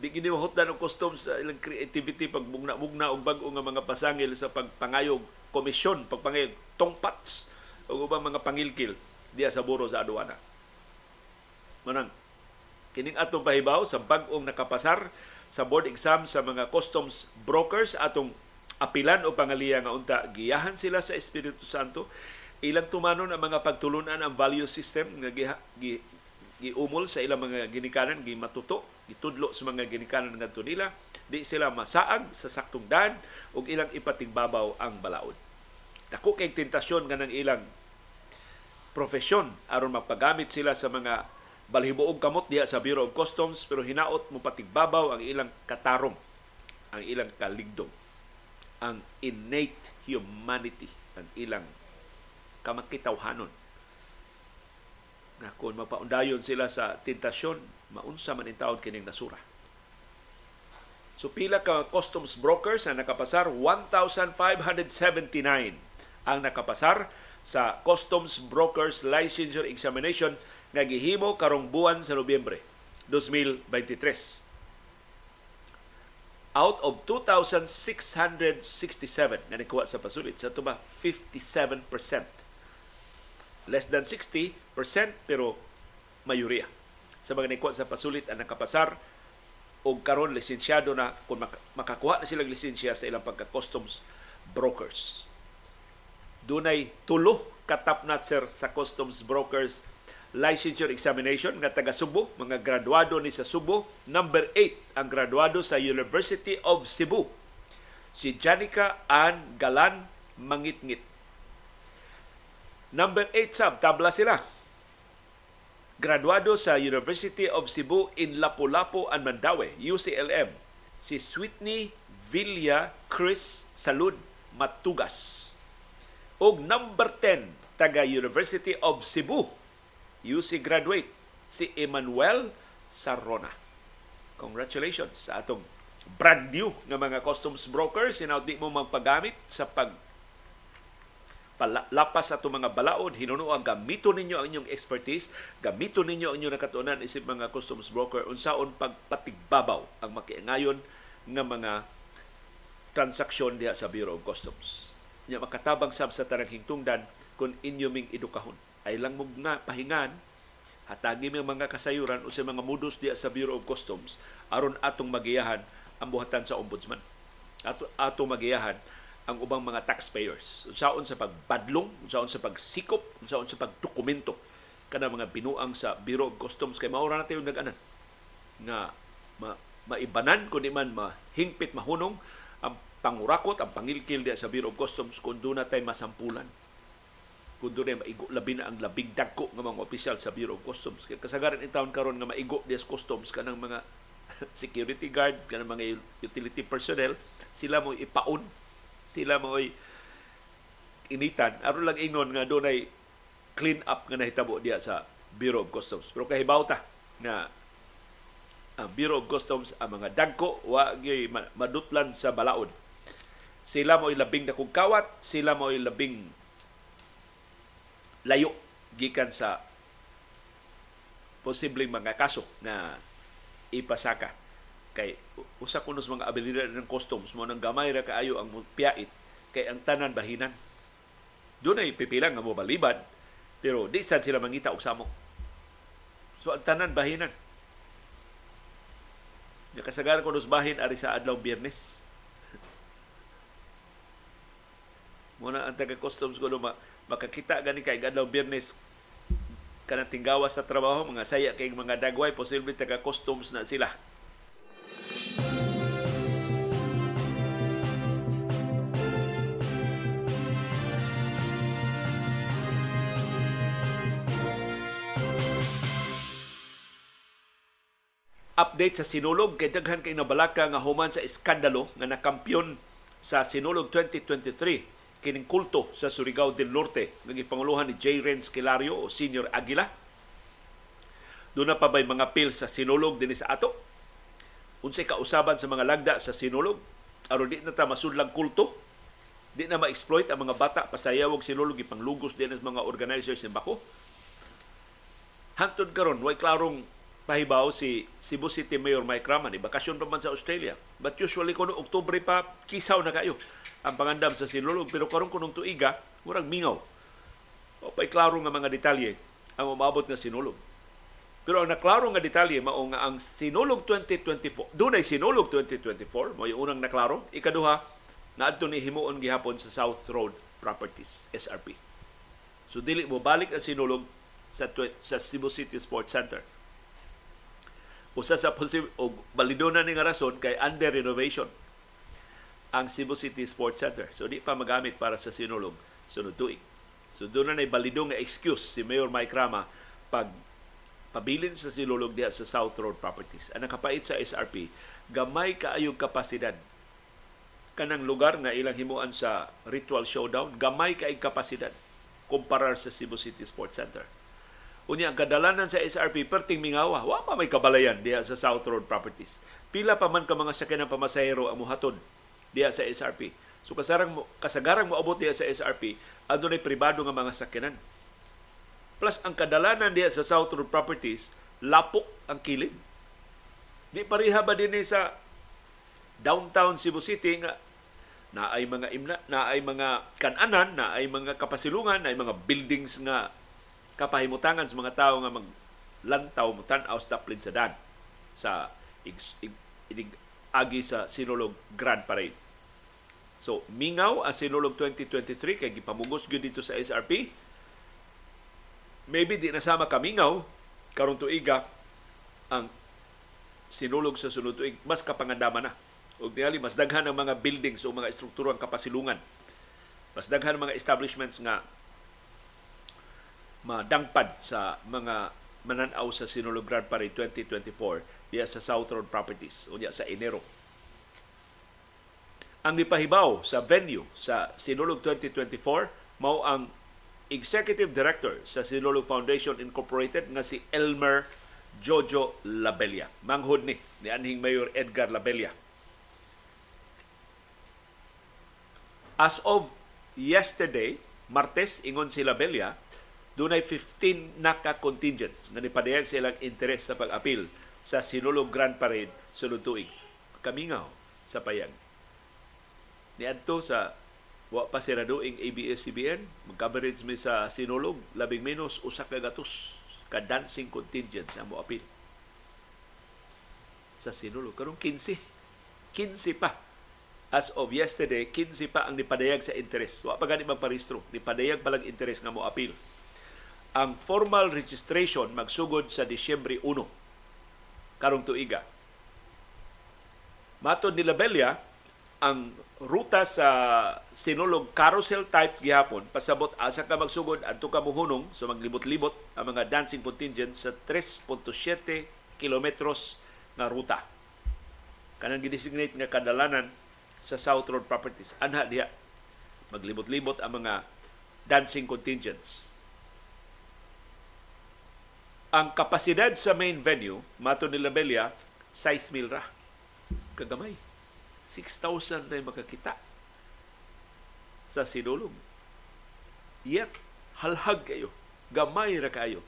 di gini mahutdan customs sa ilang creativity pag mugna-mugna og bag-o nga mga pasangil sa pagpangayog komisyon, pagpangayog tongpats o ubang mga pangilkil diya sa buro sa aduana. Manang, kining atong pahibaw sa bag-ong nakapasar sa board exam sa mga customs brokers atong apilan o pangaliya nga unta giyahan sila sa Espiritu Santo ilang tumanon ang mga pagtulunan ang value system nga giumol sa ilang mga ginikanan, gimatuto, gitudlo sa mga ginikanan ngadto nila, di sila masaag sa saktong daan ug ilang ipatingbabaw ang balaod. Dako kay tentasyon nga ng ilang profesyon aron magpagamit sila sa mga balhibuog kamot diha sa Bureau of Customs pero hinaot mo patigbabaw ang ilang katarong, ang ilang kaligdong, ang innate humanity, ang ilang kamakitawhanon na kung mapaundayon sila sa tentasyon, maunsa man in taon kining nasura. So pila ka customs brokers ang nakapasar 1,579 ang nakapasar sa Customs Brokers Licensure Examination nga gihimo karong buwan sa Nobyembre 2023. Out of 2,667 nga nikuha sa pasulit, sa tuba 57% less than 60% pero mayoriya sa mga nikuha sa pasulit ang nakapasar o karon lisensyado na kung makakuha na silang lisensya sa ilang pagka-customs brokers. Dunay tulo katapnat sir sa customs brokers licensure examination nga taga Subo, mga graduado ni sa Subo. Number 8 ang graduado sa University of Cebu. Si Janica Ann Galan Mangitngit. Number 8 sab, tabla sila. Graduado sa University of Cebu in Lapu-Lapu and Mandaue, UCLM. Si Sweetney Villa Chris Salud Matugas. Og number 10, taga University of Cebu, UC graduate si Emmanuel Sarrona. Congratulations sa atong brand new nga mga customs brokers sinaw di mo magpagamit sa pag lapas sa mga balaod, hinuno ang gamito ninyo ang inyong expertise, gamito ninyo ang inyong nakatunan isip mga customs broker, unsaon pagpatigbabaw ang makiangayon nga mga transaksyon diha sa Bureau of Customs. Nya makatabang sab sa tanang hingtungdan kung inyo ming edukahon ay lang mo nga pahingan hatagi mi mga kasayuran o sa mga modus diya sa Bureau of Customs aron atong magiyahan ang buhatan sa ombudsman. Ato atong magiyahan ang ubang mga taxpayers. Unsaon sa pagbadlong, unsaon sa pagsikop, unsaon sa pagdokumento kana mga binuang sa Bureau of Customs kay maura na tayo nag-anan nga ma, maibanan kundi man mahingpit mahunong ang pangurakot, ang pangilkil diya sa Bureau of Customs kung doon na tayo masampulan kung doon maigo labi na ang labing dagko ng mga opisyal sa Bureau of Customs. Kaya kasagaran in taon karon nga maigo des customs kanang mga security guard, kanang mga utility personnel, sila mo ipaon, sila mo initan. aron lang ingon nga doon ay clean up nga nahitabo diya sa Bureau of Customs. Pero kahibaw ta na ang Bureau of Customs ang mga dagko wa madutlan sa balaod. Sila mo labing dakong kawat, sila mo labing layo gikan sa posibleng mga kaso na ipasaka kay usa kunos mga abilidad ng customs mo nang gamay ra kaayo ang piyait kay ang tanan bahinan. Doon ay pipilang nga mo balibad pero di sad sila mangita og samok so ang tanan bahinan. Nga kasagaran ko bahin ari sa adlaw Biyernes. Muna ang taga customs ko ma makakita gani kay adlaw Biyernes kanang tinggawas sa trabaho mga saya kay mga dagway posible taga customs na sila update sa Sinulog kay daghan kay nabalaka nga human sa iskandalo nga nakampyon sa Sinulog 2023 kining kulto sa Surigao del Norte ng ipanguluhan ni J. Renz Kilario o Senior Aguila. Doon na pa ba'y mga pil sa sinulog din sa ato? Unsay kausaban sa mga lagda sa sinulog? aron di na ta masudlang kulto? Di na ma-exploit ang mga bata pasayawog sinulog ipanglugos din sa mga organizers ng bako? Hantod karon way klarong pahibaw si Cebu City Mayor Mike Raman, bakasyon pa man sa Australia. But usually kuno Oktubre pa kisaw na kayo ang pangandam sa sinulog pero karon kunong tuiga murag mingaw o pay klaro nga mga detalye ang umabot nga sinulog pero ang naklaro nga detalye mao nga ang sinulog 2024 dunay sinulog 2024 mo yung unang naklaro ikaduha naadto ni himuon gihapon sa South Road Properties SRP so dili mo balik ang sinulog sa sa Cebu City Sports Center usa sa posible og balidona ni nga rason kay under renovation ang Cebu City Sports Center. So di pa magamit para sa sinulog sunod tuig. So doon na balidong nga excuse si Mayor Mike Rama pag pabilin sa sinulog diha sa South Road Properties. Ang nakapait sa SRP, gamay kaayog kapasidad kanang lugar nga ilang himuan sa ritual showdown, gamay kay kapasidad kumparar sa Cebu City Sports Center. Unya ang kadalanan sa SRP perting mingawa, wa pa may kabalayan diha sa South Road Properties. Pila pa man ka mga sakyanan pamasahero ang muhatod diya sa SRP. So kasarang kasagarang moabot diya sa SRP, adunay pribado nga mga sakyanan. Plus ang kadalanan diya sa South Road Properties, lapok ang kilid. Di pareha ba din sa downtown Cebu City nga na ay mga imna, na ay mga kananan, na ay mga kapasilungan, na ay mga buildings nga kapahimutangan sa mga tao nga maglantaw mo tan sa taplin sa dan sa ig, agi sa Sinulog Grand Parade. So, mingaw ang Sinulog 2023 kay gipamugos gyud dito sa SRP. Maybe di nasama kamingaw karong tuiga ang sinulog sa sunod tuig mas kapangandaman na ug tingali mas daghan ang mga buildings o mga estruktura ang kapasilungan mas daghan ang mga establishments nga madangpad sa mga mananaw sa Sinulog Grand Parade 2024 diya sa South Road Properties o diya sa Enero. Ang nipahibaw sa venue sa Sinulog 2024 mao ang Executive Director sa Sinulog Foundation Incorporated nga si Elmer Jojo Labella. Manghod ni ni anhing Mayor Edgar Labella. As of yesterday, Martes, ingon si Labella, dunay 15 naka-contingents nga nipadayag sa ilang interes sa pag-apil sa Sinulog Grand Parade sunod tuig. Kamingaw sa payag. Niadto sa wa pa si Raduing ABS-CBN, mag-coverage mi sa Sinulog, labing menos usa ka gatos ka dancing contingents ang moapil sa Sinulog. Karong 15. 15 pa. As of yesterday, 15 pa ang nipadayag sa interes. Wa pa gani magparehistro. Nipadayag pa lang interes nga mo apil ang formal registration magsugod sa Disyembre 1 karong tuiga. Matod ni Labella, ang ruta sa sinulog carousel type gihapon pasabot asa ka magsugod adto ka muhunong so maglibot-libot ang mga dancing contingent sa 3.7 kilometros nga ruta. Kanang gidesignate nga kadalanan sa South Road Properties. Anha diha maglibot-libot ang mga dancing contingents ang kapasidad sa main venue, mato ni Labella, 6,000 ra. Kagamay. 6,000 na makakita sa sinulong. Yet, halhag kayo. Gamay ra kayo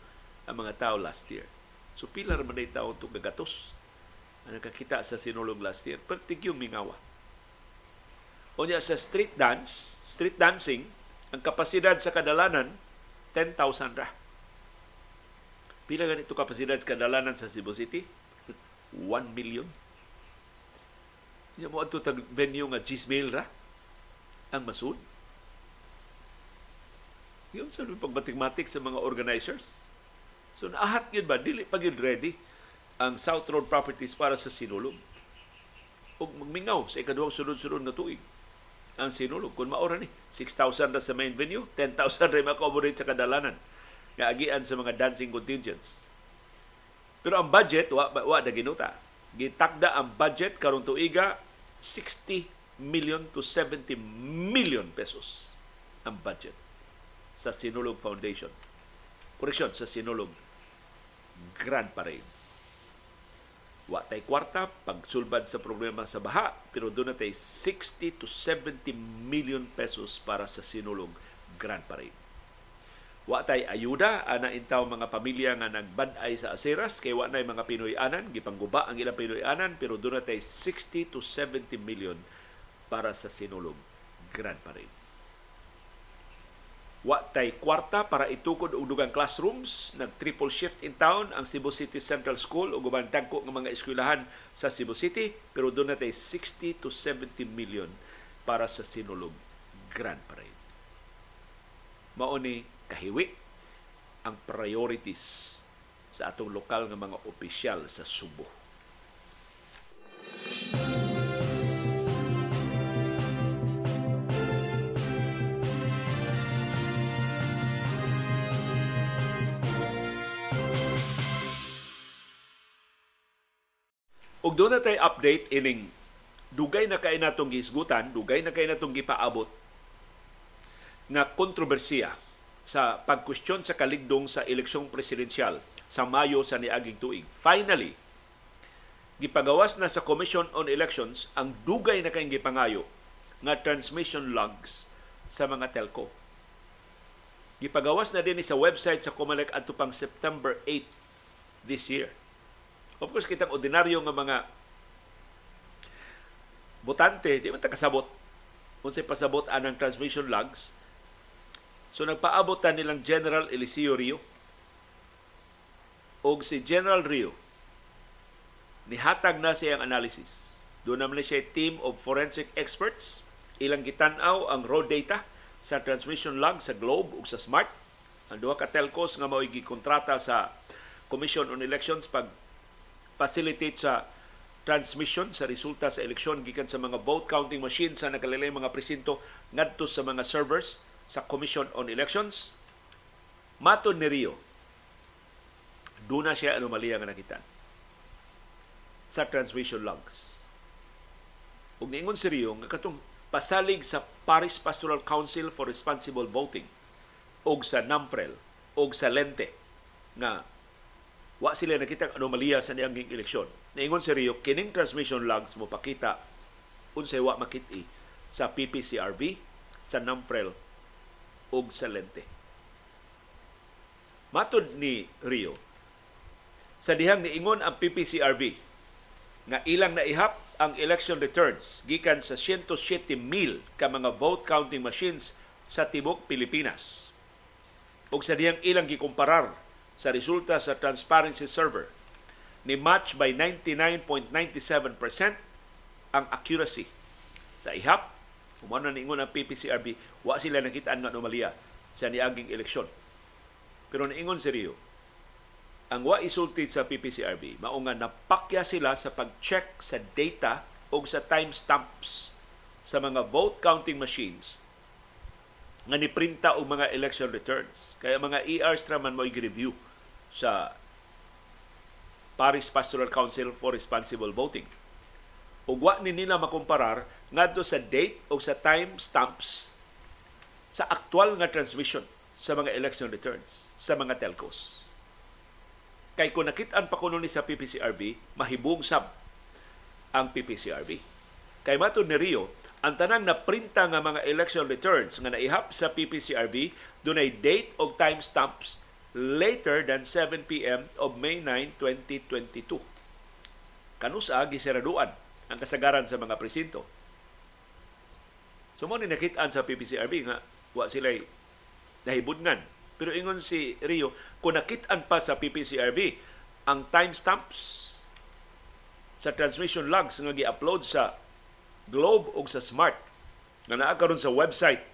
ang mga tao last year. So, pila naman na tao itong gagatos ang nakakita sa sinulong last year. Pertig yung mingawa. O niya sa street dance, street dancing, ang kapasidad sa kadalanan, 10,000 ra Pila ganito kapasidad kadalanan sa Cebu City? 1 million. Nya mo ato tag venue nga Gismail ra ang masud. Yun sa pagmatik-matik sa mga organizers. So naahat yun ba? Dili pa ready ang South Road Properties para sa sinulog. O magmingaw sa ikaduhang sunod-sunod na tuig ang sinulog. Kung maura ni, 6,000 na sa main venue, 10,000 rin accommodate sa kadalanan nga agian sa mga dancing contingents. Pero ang budget wa wa na ginuta. Gitakda ang budget karong tuiga 60 million to 70 million pesos ang budget sa Sinulog Foundation. Koreksyon, sa Sinulog Grand Parade. Wa tay kwarta pagsulbad sa problema sa baha, pero doon na 60 to 70 million pesos para sa Sinulog Grand Parade. Wa tay ayuda ana intaw mga pamilya nga nagbad-ay sa Aseras kay wa nay mga Pinoy-anan gipangguba ang ilang Pinoy-anan pero doon tay 60 to 70 million para sa sinulog Grand Parade. Wa tay kwarta para itukod og dugang classrooms, nag triple shift in town ang Cebu City Central School ug ubang dagko nga mga eskwelahan sa Cebu City pero doon tay 60 to 70 million para sa sinulog Grand Parade. Mao ni kahiwi ang priorities sa atong lokal nga mga opisyal sa Subo. Ug doon na update ining dugay na kay natong gisgutan, dugay na kay natong gipaabot nga kontrobersiya sa pagkwestiyon sa kaligdong sa eleksyong presidensyal sa Mayo sa niaging tuig. Finally, gipagawas na sa Commission on Elections ang dugay na kayong gipangayo nga transmission logs sa mga telco. Gipagawas na din sa website sa Comelec adto pang September 8 this year. Of course, kitang ordinaryo nga mga botante, di man kasabot. Unsay pasabot anang transmission logs, So nagpaabot ta nilang General Eliseo Rio og si General Rio nihatag na siyang analysis. Doon naman siya team of forensic experts. Ilang gitan-aw ang raw data sa transmission log sa Globe ug sa Smart Ang duha ka telcos nga mao gikontrata sa Commission on Elections pag facilitate sa transmission sa resulta sa eleksyon gikan sa mga vote counting machine sa nakalilay mga presinto ngadto sa mga servers sa Commission on Elections. Maton ni Rio, Duna siya anomalya nga nakita sa transmission logs. Ug niingon si Rio nga katong pasalig sa Paris Pastoral Council for Responsible Voting og sa NAMPREL og sa Lente nga wa sila nakita anomalya sa niyang eleksyon. Niingon si Rio, kining transmission logs mo pakita unsay wa makiti sa PPCRB, sa NAMPREL ug sa Lente. Matod ni Rio, sa dihang niingon ang PPCRB nga ilang naihap ang election returns gikan sa 107,000 ka mga vote counting machines sa tibok Pilipinas. Ug sa dihang ilang gikumparar sa resulta sa transparency server ni match by 99.97% ang accuracy sa ihap Kumano na ningon ang PPCRB, wa sila nakita ang anomalya sa niaging eleksyon. Pero niingon si Rio, ang wa isulti sa PPCRB mao nga napakya sila sa pag-check sa data o sa timestamps sa mga vote counting machines nga niprinta og mga election returns. Kaya mga ERs man mo i-review sa Paris Pastoral Council for Responsible Voting. Ug wa ni nila makumparar ngadto sa date o sa timestamps sa aktual nga transmission sa mga election returns sa mga telcos. Kay kung nakitaan pa kuno ni sa PPCRB, mahibong sab ang PPCRB. Kay matod ni Rio, ang tanan na printa nga mga election returns nga naihap sa PPCRB dunay date o timestamps later than 7 p.m. of May 9, 2022. Kanusa giseraduan ang kasagaran sa mga presinto. So mo ni nakitaan sa PPCRB nga wa sila nahibudngan pero ingon si Rio, kung nakitaan pa sa PPCRB, ang timestamps sa transmission logs nga gi-upload sa Globe o sa Smart nga naa karon sa website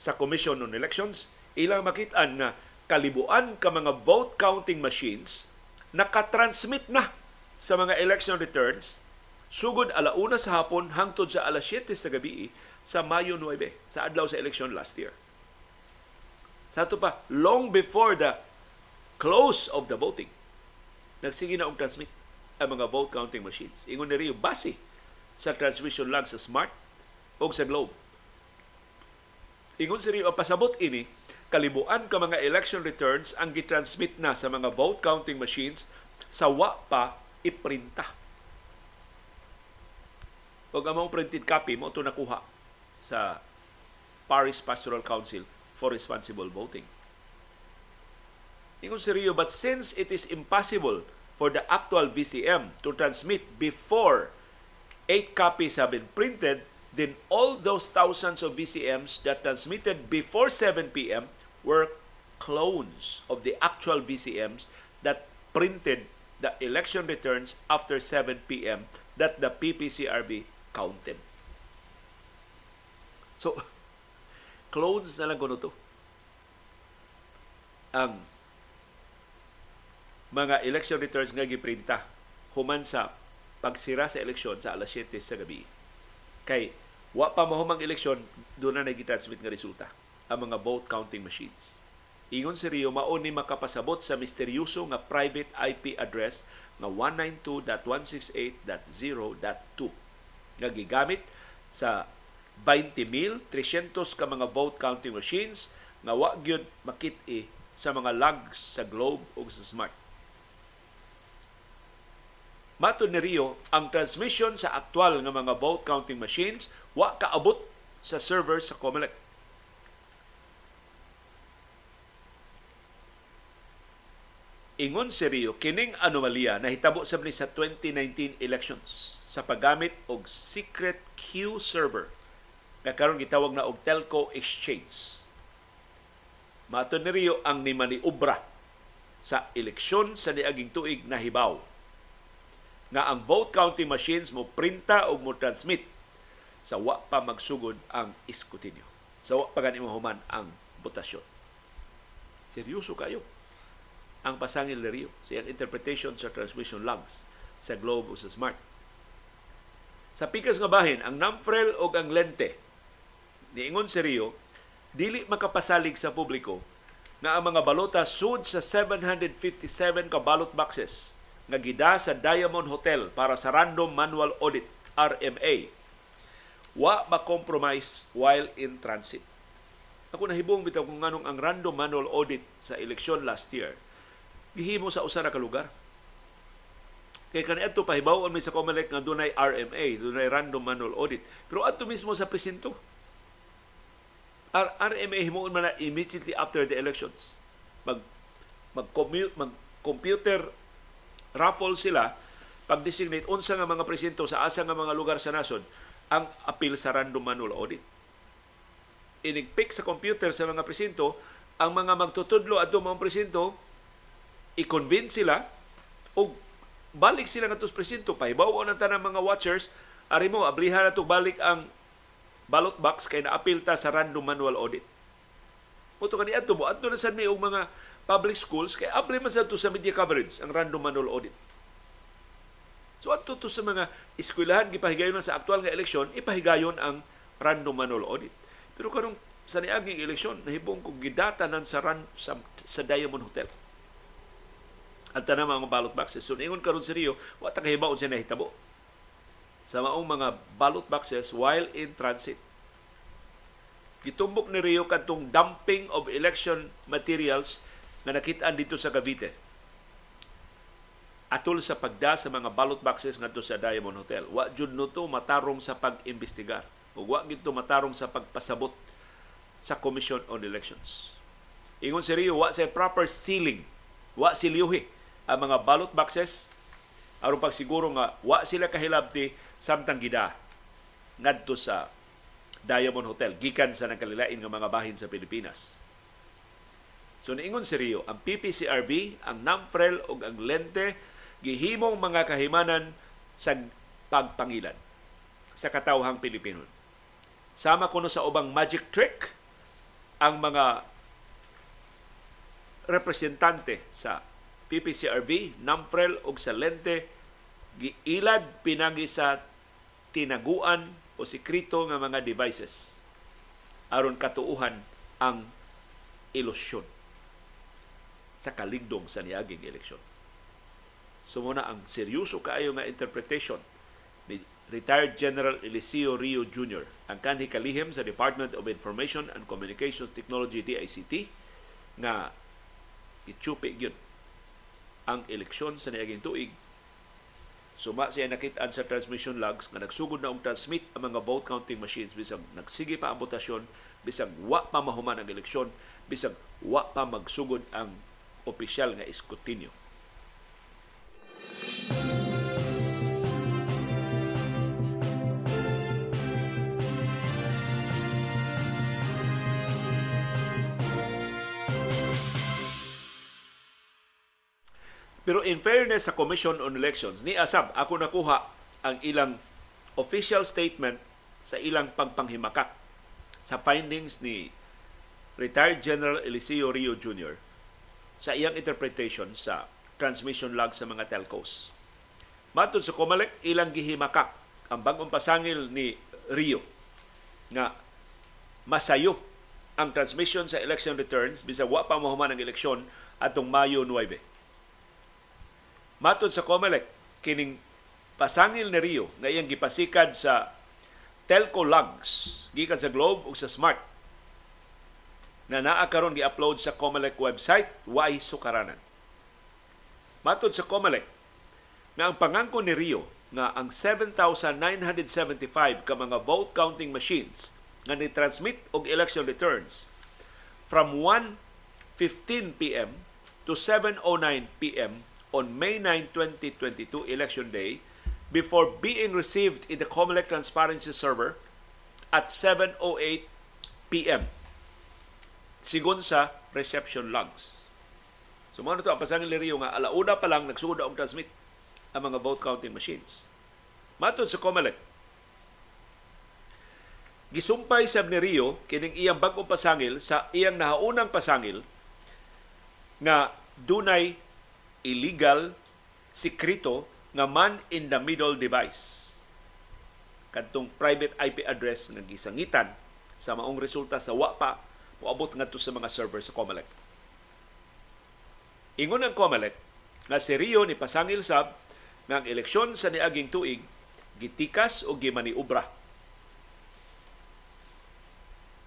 sa Commission on Elections, ilang makitaan nga kalibuan ka mga vote counting machines nakatransmit na sa mga election returns sugod alauna sa hapon hangtod sa alas 7 sa gabi sa Mayo 9 sa adlaw sa election last year. Sa ito pa, long before the close of the voting, nagsige na og transmit ang mga vote counting machines. Ingon ni Rio, base sa transmission log sa Smart o sa Globe. Ingon si Rio, pasabot ini, kalibuan ka mga election returns ang gitransmit na sa mga vote counting machines sa wa pa iprinta. O among printed copy mo ito nakuha sa Paris Pastoral Council for responsible voting. Ingon si Rio, but since it is impossible for the actual VCM to transmit before eight copies have been printed, then all those thousands of VCMs that transmitted before 7 p.m. were clones of the actual VCMs that printed the election returns after 7 p.m. that the PPCRB counted. So, clones na lang kuno to. Ang mga election returns nga giprinta human sa pagsira sa eleksyon sa alas 7 sa gabi. Kay wa pa mahumang eleksyon, doon na nag-transmit nga resulta ang mga vote counting machines. Ingon si Rio, mao ni makapasabot sa misteryoso nga private IP address nga 192.168.0.2 nga gigamit sa 20,300 ka mga vote counting machines nga wa gyud makit-i sa mga logs sa Globe o sa Smart. Mato ni Rio, ang transmission sa aktual nga mga vote counting machines wa kaabot sa server sa COMELEC. Ingon si Rio, kining anomalya na hitabo sa sa 2019 elections sa paggamit og secret queue server nga karon gitawag na og telco exchange. Mato ni Rio ang ni maniubra sa eleksyon sa niaging tuig na hibaw nga ang vote counting machines mo printa o mo transmit sa wa pa magsugod ang iskutinyo. Sa wa pa gani human ang botasyon. Seryoso kayo ang pasangil ni Rio sa interpretation sa transmission logs sa Globe o sa Smart. Sa pikas nga bahin, ang Namfrel o ang Lente, niingon si Rio, dili makapasalig sa publiko nga ang mga balota sud sa 757 ka ballot boxes nga gida sa Diamond Hotel para sa Random Manual Audit RMA wa ma-compromise while in transit. Ako nahibong bitaw kung nganong ang random manual audit sa eleksyon last year gihimo sa usa ka lugar. Kay kaniadto pahibawon mi sa COMELEC nga dunay RMA, dunay random manual audit. Pero adto mismo sa presinto. RMA himuon man na immediately after the elections. Mag mag mag computer raffle sila pag-designate unsa nga mga presinto sa asa nga mga lugar sa nasod ang appeal sa random manual audit. Inigpick sa computer sa mga presinto ang mga magtutudlo adto mga presinto i-convince sila o balik sila nga sa presinto pahibaw ang tanang mga watchers ari mo ablihan na balik ang ballot box kay na-appeal ta sa random manual audit. Muto kani adto mo adto na sad mi mga public schools kay abli man sa to sa media coverage ang random manual audit. So adto to sa mga eskwelahan gipahigayon sa aktual nga eleksyon, ipahigayon ang random manual audit. Pero karong sa niaging eleksyon, nahibong kong gidatanan sa, ran, sa, sa Diamond Hotel. At tanang mga ballot boxes. So, ingon karon si Rio, wata kahibaon siya nahitabo. Sa maong mga ballot boxes while in transit. Gitumbok ni Rio kadtong dumping of election materials na nakitaan dito sa Cavite atol sa pagda sa mga ballot boxes ngadto sa Diamond Hotel. Wa jud no to matarong sa pag-imbestigar ug wa gid matarong sa pagpasabot sa Commission on Elections. Ingon si Rio, wa sa proper sealing, wa silyuhi ang mga ballot boxes aron pagsiguro nga wa sila kahilabti samtang gida ngadto sa Diamond Hotel gikan sa nagkalilain nga mga bahin sa Pilipinas. So niingon si Rio, ang PPCRB, ang NAMFREL ug ang Lente gihimong mga kahimanan sa pagpangilan sa katawhang Pilipino. Sama kuno sa ubang magic trick ang mga representante sa PPCRB, NAMPREL ug sa Lente giilad pinagi sa tinaguan o sikrito nga mga devices aron katuuhan ang ilusyon sa kalingdong sa niaging eleksyon. Sumuna ang seryoso kaayo nga interpretation ni retired General Eliseo Rio Jr. ang kanhi kalihim sa Department of Information and Communications Technology DICT nga itsupi gyud ang eleksyon sa niaging tuig Suma siya nakitaan sa transmission logs nga nagsugod na og transmit ang mga vote counting machines bisag nagsige pa ang botasyon, bisag wa pa mahuman ang eleksyon, bisag wa pa magsugod ang opisyal nga eskutinyo. Pero in fairness sa Commission on Elections, ni Asab, ako nakuha ang ilang official statement sa ilang pagpanghimakak sa findings ni retired General Eliseo Rio Jr. sa iyang interpretation sa transmission log sa mga telcos. Matod sa Comelec, ilang gihimakak ang bagong pasangil ni Rio nga masayo ang transmission sa election returns bisa wa pa mahuman ang eleksyon atong Mayo 9. Matod sa Comelec, kining pasangil ni Rio nga iyang gipasikad sa telco logs gikan sa Globe ug sa Smart na naa karon gi-upload sa Comelec website way sukaranan Matod sa COMELEC, na ang pangangko ni Rio nga ang 7,975 ka mga vote counting machines nga ni-transmit og election returns from 1.15 p.m. to 7.09 p.m. on May 9, 2022 election day before being received in the COMELEC transparency server at 7.08 p.m. sigon sa reception logs. So mo to ang pasangil ni Rio nga alauna pa lang nagsugod og transmit ang mga vote counting machines. Matod sa COMELEC, gisumpay sab ni Rio kining iyang bag-ong pasangil sa iyang nahaunang pasangil nga dunay illegal sikrito nga man in the middle device kadtong private IP address nga gisangitan sa maong resulta sa wa pa moabot ngadto sa mga server sa Comelec. Ingon ang Comelec nga si Rio ni pasangil sab nga ang eleksyon sa niaging tuig gitikas o gimaniubra.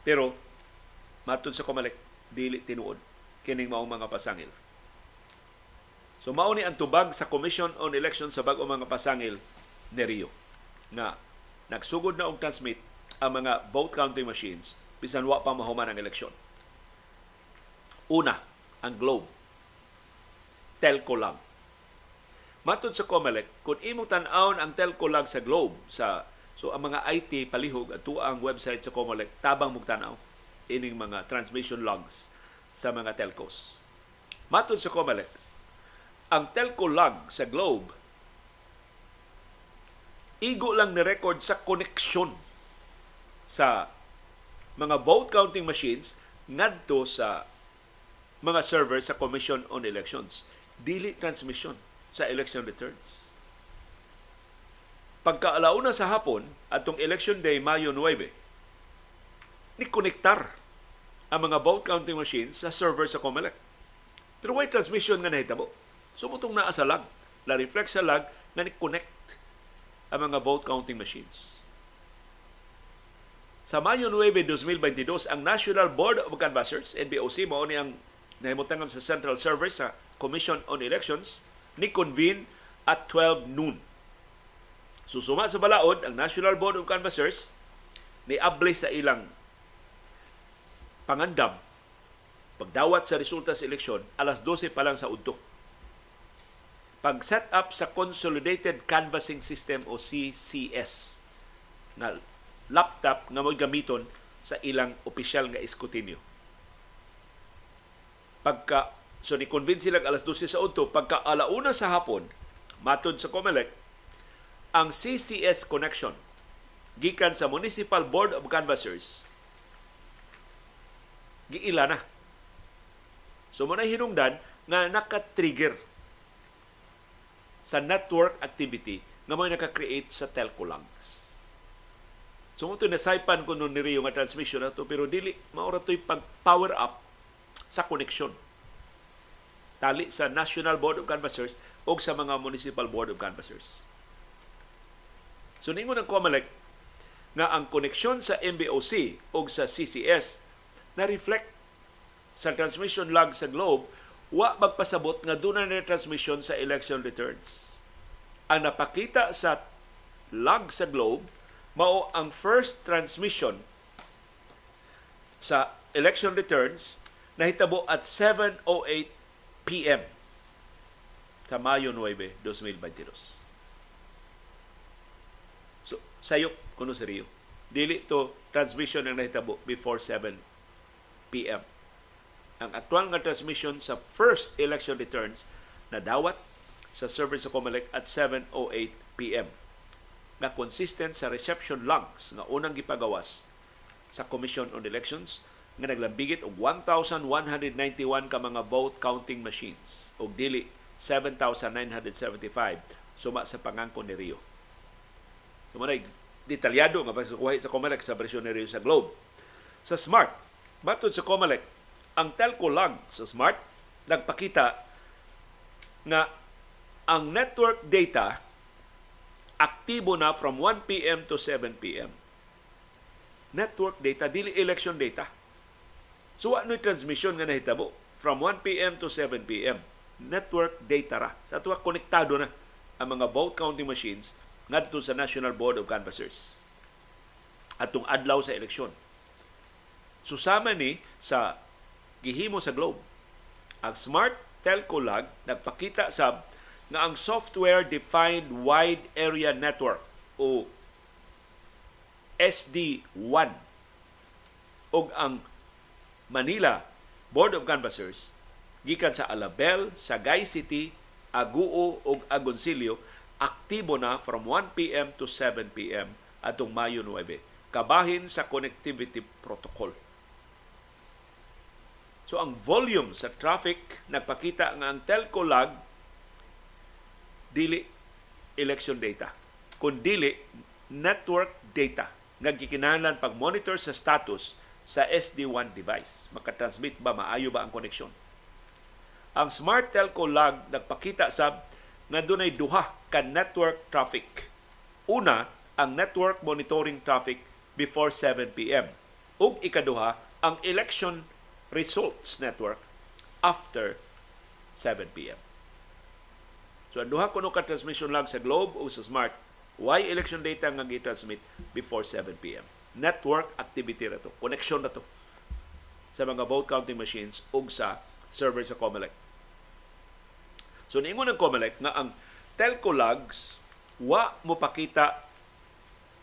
Pero matud sa Comelec dili tinuod kining maong mga pasangil. So mao ni ang tubag sa Commission on Elections sa bag-o mga pasangil ni Rio na nagsugod na og transmit ang mga vote counting machines bisan wa pa mahuman ang eleksyon. Una, ang Globe. Telco lang. Matod sa COMELEC, kung imong tan-awon ang telco lag sa Globe, sa so ang mga IT palihog at ang website sa COMELEC, tabang mong tanaw ining mga transmission logs sa mga telcos. Matod sa COMELEC, ang telco log sa Globe igo lang ni record sa koneksyon sa mga vote counting machines ngadto sa mga server sa Commission on Elections. Dili transmission sa election returns. Pagkaalauna sa hapon, atong election day Mayo 9, ni konektar ang mga vote counting machines sa server sa COMELEC. Pero why transmission nga nahitabo? Sumutong naa sa lag. Na-reflect sa lag nga ni-connect ang mga vote counting machines. Sa Mayo 9, 2022, ang National Board of Canvassers, NBOC, mao ni ang nahimutangan sa Central Server sa Commission on Elections, ni convene at 12 noon. Susuma sa balaod ang National Board of Canvassers ni able sa ilang pangandam pagdawat sa resulta sa eleksyon alas 12 pa lang sa udto. Pag set up sa Consolidated Canvassing System o CCS na laptop nga mo gamiton sa ilang opisyal nga eskutinyo. Pagka So ni convince sila alas 12 sa udto pagka alauna sa hapon matod sa COMELEC ang CCS connection gikan sa Municipal Board of Canvassers giila na. So mo na hinungdan nga naka-trigger sa network activity nga may naka-create sa telco logs. So mo na saipan ko nun ni Rio nga transmission na to pero dili maura to'y pag-power up sa connection tali sa National Board of Canvassers o sa mga Municipal Board of Canvassers. So ningon ng COMELEC nga ang koneksyon sa MBOC o sa CCS na reflect sa transmission log sa Globe wa magpasabot nga doon na transmission sa election returns. Ang napakita sa log sa Globe mao ang first transmission sa election returns nahitabo at 7.08 p.m. sa Mayo 9, 2022. So, sayop kuno sa Rio. Dili to transmission ang nahitabo before 7 p.m. Ang aktual nga transmission sa first election returns na dawat sa server sa Comelec at 7.08 p.m. na consistent sa reception logs nga unang gipagawas sa Commission on Elections nga naglambigit og 1,191 ka mga vote counting machines og dili 7,975 suma sa pangangko ni Rio. So mo detalyado nga pagsukuha sa Comelec sa bersyon ni Rio sa Globe. Sa Smart, matod sa Comelec, ang telco log sa Smart nagpakita nga ang network data aktibo na from 1 p.m. to 7 p.m. Network data, dili election data So ano transmission nga nahitabo from 1 p.m. to 7 p.m. Network data ra. Sa tuwa konektado na ang mga vote counting machines ngadto sa National Board of Canvassers atong adlaw sa eleksyon. Susama ni sa gihimo sa Globe. Ang Smart Telco Log nagpakita sab nga ang Software Defined Wide Area Network o SD1 og ang Manila Board of Canvassers gikan sa Alabel, Sagay City, Aguo ug Agoncillo aktibo na from 1 p.m. to 7 p.m. atong Mayo 9 kabahin sa connectivity protocol. So ang volume sa traffic nagpakita nga ang telco lag dili election data kun dili network data nga gikinahanglan pag monitor sa status sa SD1 device. Makatransmit ba maayo ba ang koneksyon? Ang smart telco log nagpakita sab nga dunay duha ka network traffic. Una, ang network monitoring traffic before 7 p.m. Ug ikaduha, ang election results network after 7 p.m. So ang duha kuno ka transmission log sa Globe o sa Smart, why election data nga gi-transmit before 7 p.m. Network activity na to, connection na to sa mga vote counting machines ug sa server sa Comelec. So niingon ng Comelec nga ang telco logs wa mo pakita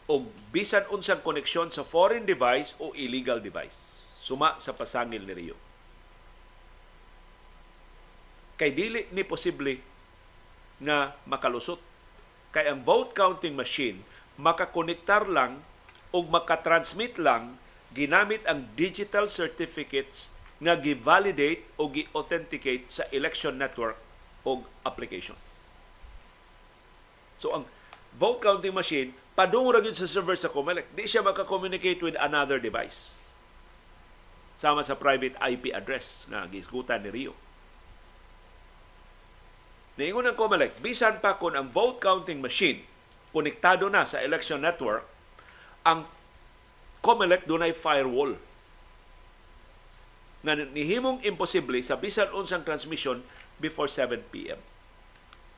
og bisan unsang koneksyon sa foreign device o illegal device suma sa pasangil ni Rio. Kay dili ni posible nga makalusot. Kay ang vote counting machine makakonektar lang o makatransmit lang ginamit ang digital certificates nga gi-validate o gi-authenticate sa election network o application. So ang vote counting machine padung ra sa server sa COMELEC. Di siya maka-communicate with another device sama sa private IP address na gisgutan ni Rio. Niingon ng COMELEC, bisan pa kung ang vote counting machine konektado na sa election network, ang COMELEC dunay firewall nga nihimong imposible sa bisan unsang transmission before 7 p.m.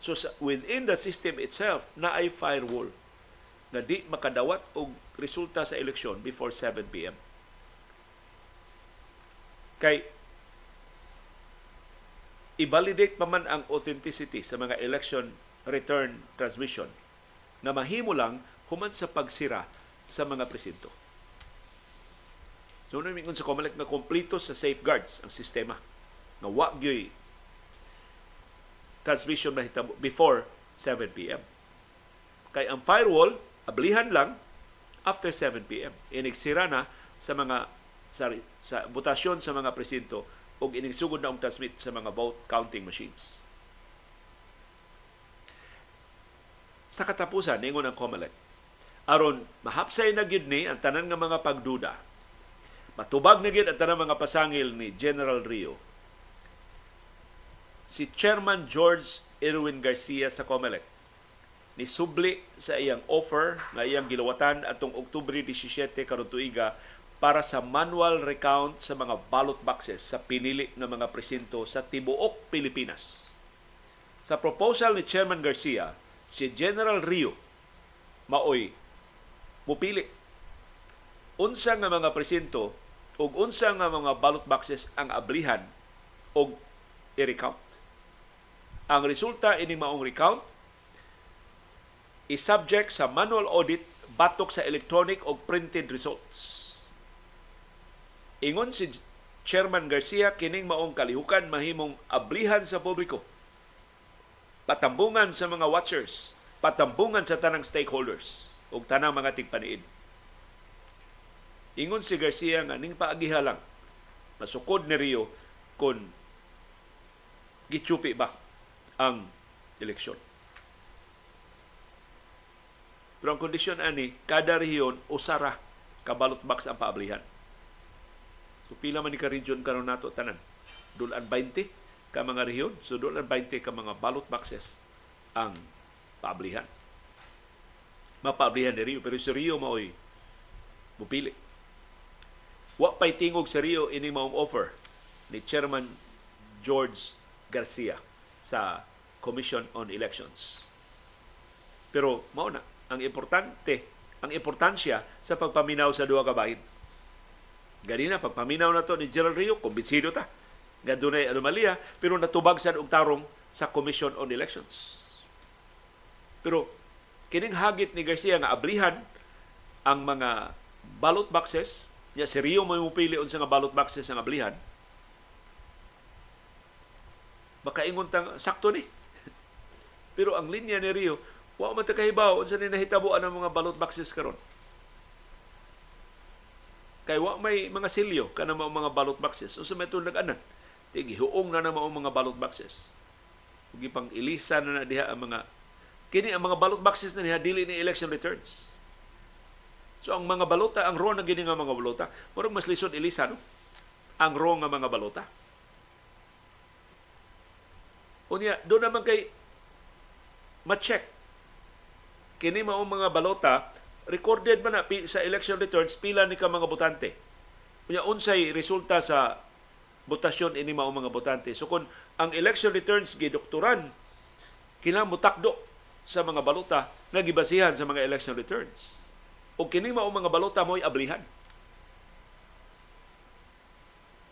So within the system itself na ay firewall na di makadawat og resulta sa eleksyon before 7 p.m. Kay i-validate pa man ang authenticity sa mga election return transmission na mahimo lang human sa pagsira sa mga presinto. So, namin sa COMELEC na kompleto sa safeguards ang sistema na wa gyoy transmission mahitabo before 7 p.m. Kay ang firewall, ablihan lang after 7 p.m. Inigsira na sa mga sa, sa butasyon sa mga presinto o inigsugod na ang transmit sa mga vote counting machines. Sa katapusan, ningon ang COMELEC, aron mahapsay na gid ni ang tanan nga mga pagduda. Matubag na gid ang tanan mga pasangil ni General Rio. Si Chairman George Erwin Garcia sa COMELEC ni subli sa iyang offer nga iyang gilawatan atong Oktubre 17 karon tuiga para sa manual recount sa mga ballot boxes sa pinili ng mga presinto sa tibuok Pilipinas. Sa proposal ni Chairman Garcia, si General Rio maoy mupili unsa nga mga presinto ug unsa nga mga ballot boxes ang ablihan og i-recount. Ang resulta ining maong recount is subject sa manual audit batok sa electronic o printed results Ingon si Chairman Garcia kining maong kalihukan mahimong ablihan sa publiko. Patambungan sa mga watchers, patambungan sa tanang stakeholders ug tanang mga tigpaniid. Ingon si Garcia nga ning paagiha lang masukod ni Rio kung gitsupi ba ang eleksyon. Pero ang kondisyon ani, kada rehiyon usara kabalot box ang paablihan. Pila man ni ka region karon nato tanan? Dulan 20 ka mga rehiyon. So dulan 20 ka mga ballot boxes ang paablihan. Mapaablihan ni Rio pero si Rio maoy mupili. Wa pay tingog sa Rio ini maong offer ni Chairman George Garcia sa Commission on Elections. Pero mao na ang importante, ang importansya sa pagpaminaw sa duha ka bahin Ganina, pagpaminaw na to ni Gerald Rio, kumbinsido ta. Nga dunay anomalya, pero natubag sa og tarong sa Commission on Elections. Pero kining hagit ni Garcia nga ablihan ang mga ballot boxes, niya si Rio mo pili unsa nga ballot boxes ang ablihan. Makaingon tang sakto ni. pero ang linya ni Rio, wa man ta kahibaw unsa ni nahitabo ang mga ballot boxes karon Kay wa may mga silyo kana mao mga ballot boxes. Unsa may tunag anan? Tigi huong na na mao mga ballot boxes. Ug pang ilisa na na diha ang mga kini ang mga ballot boxes na diha dili ni election returns. So ang mga balota, ang raw na gini nga mga balota, murag mas lisod ilisa no? Ang raw nga mga balota. Unya, doon naman kay ma-check. Kini mao mga balota, recorded man na sa election returns pila ni ka mga botante. Unya unsay resulta sa botasyon ini mao mga botante. So kung ang election returns gidoktoran kinahanglan mutakdo sa mga balota nga gibasihan sa mga election returns. O kini mao mga balota mo'y ablihan.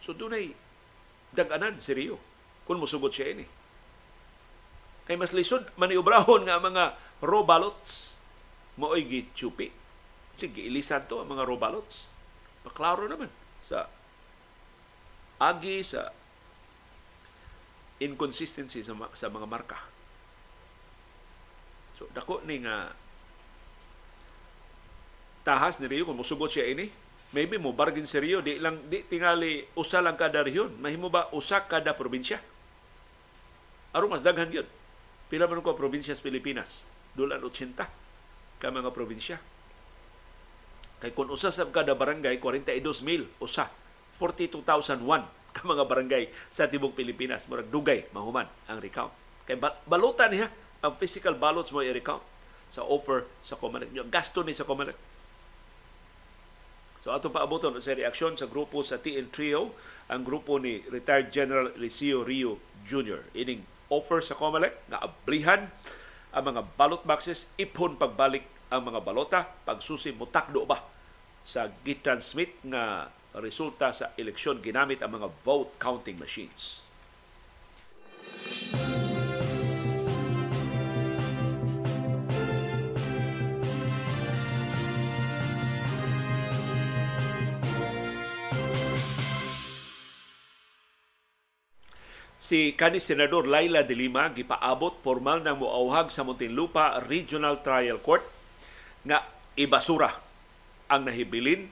So dunay dag-anan si Rio kung musugot siya ini. Kay mas lisod maniobrahon nga mga raw ballots mao'y gitsupi. Sige, ilisan to ang mga raw ballots. Maklaro naman sa agi sa inconsistency sa, sa mga marka. So, dako ni nga tahas ni Rio kung musugot siya ini, maybe mo bargain si Rio, di lang di tingali usa lang kada rehiyon. Mahimo ba usa kada probinsya? Aron mas daghan gyud. Pila man ko probinsya sa Pilipinas? Dulan 80 ka mga probinsya. Kay kung usa sa kada barangay, 42,000 usa. 42,001 ka mga barangay sa tibok Pilipinas. Murag dugay, mahuman ang recount. Kay balutan niya, ang physical ballots mo i-recount sa offer sa Comelec. Yung gasto ni sa Comelec. So ato paaboton sa reaksyon sa grupo sa TL Trio, ang grupo ni retired General Eliseo Rio Jr. Ining offer sa Comelec na ablihan ang mga ballot boxes, ipon pagbalik ang mga balota, pagsusi mo takdo ba sa gitransmit nga resulta sa eleksyon ginamit ang mga vote counting machines. Si kani senador Laila de Lima gipaabot formal nang moauhag sa Muntinlupa Regional Trial Court nga ibasura ang nahibilin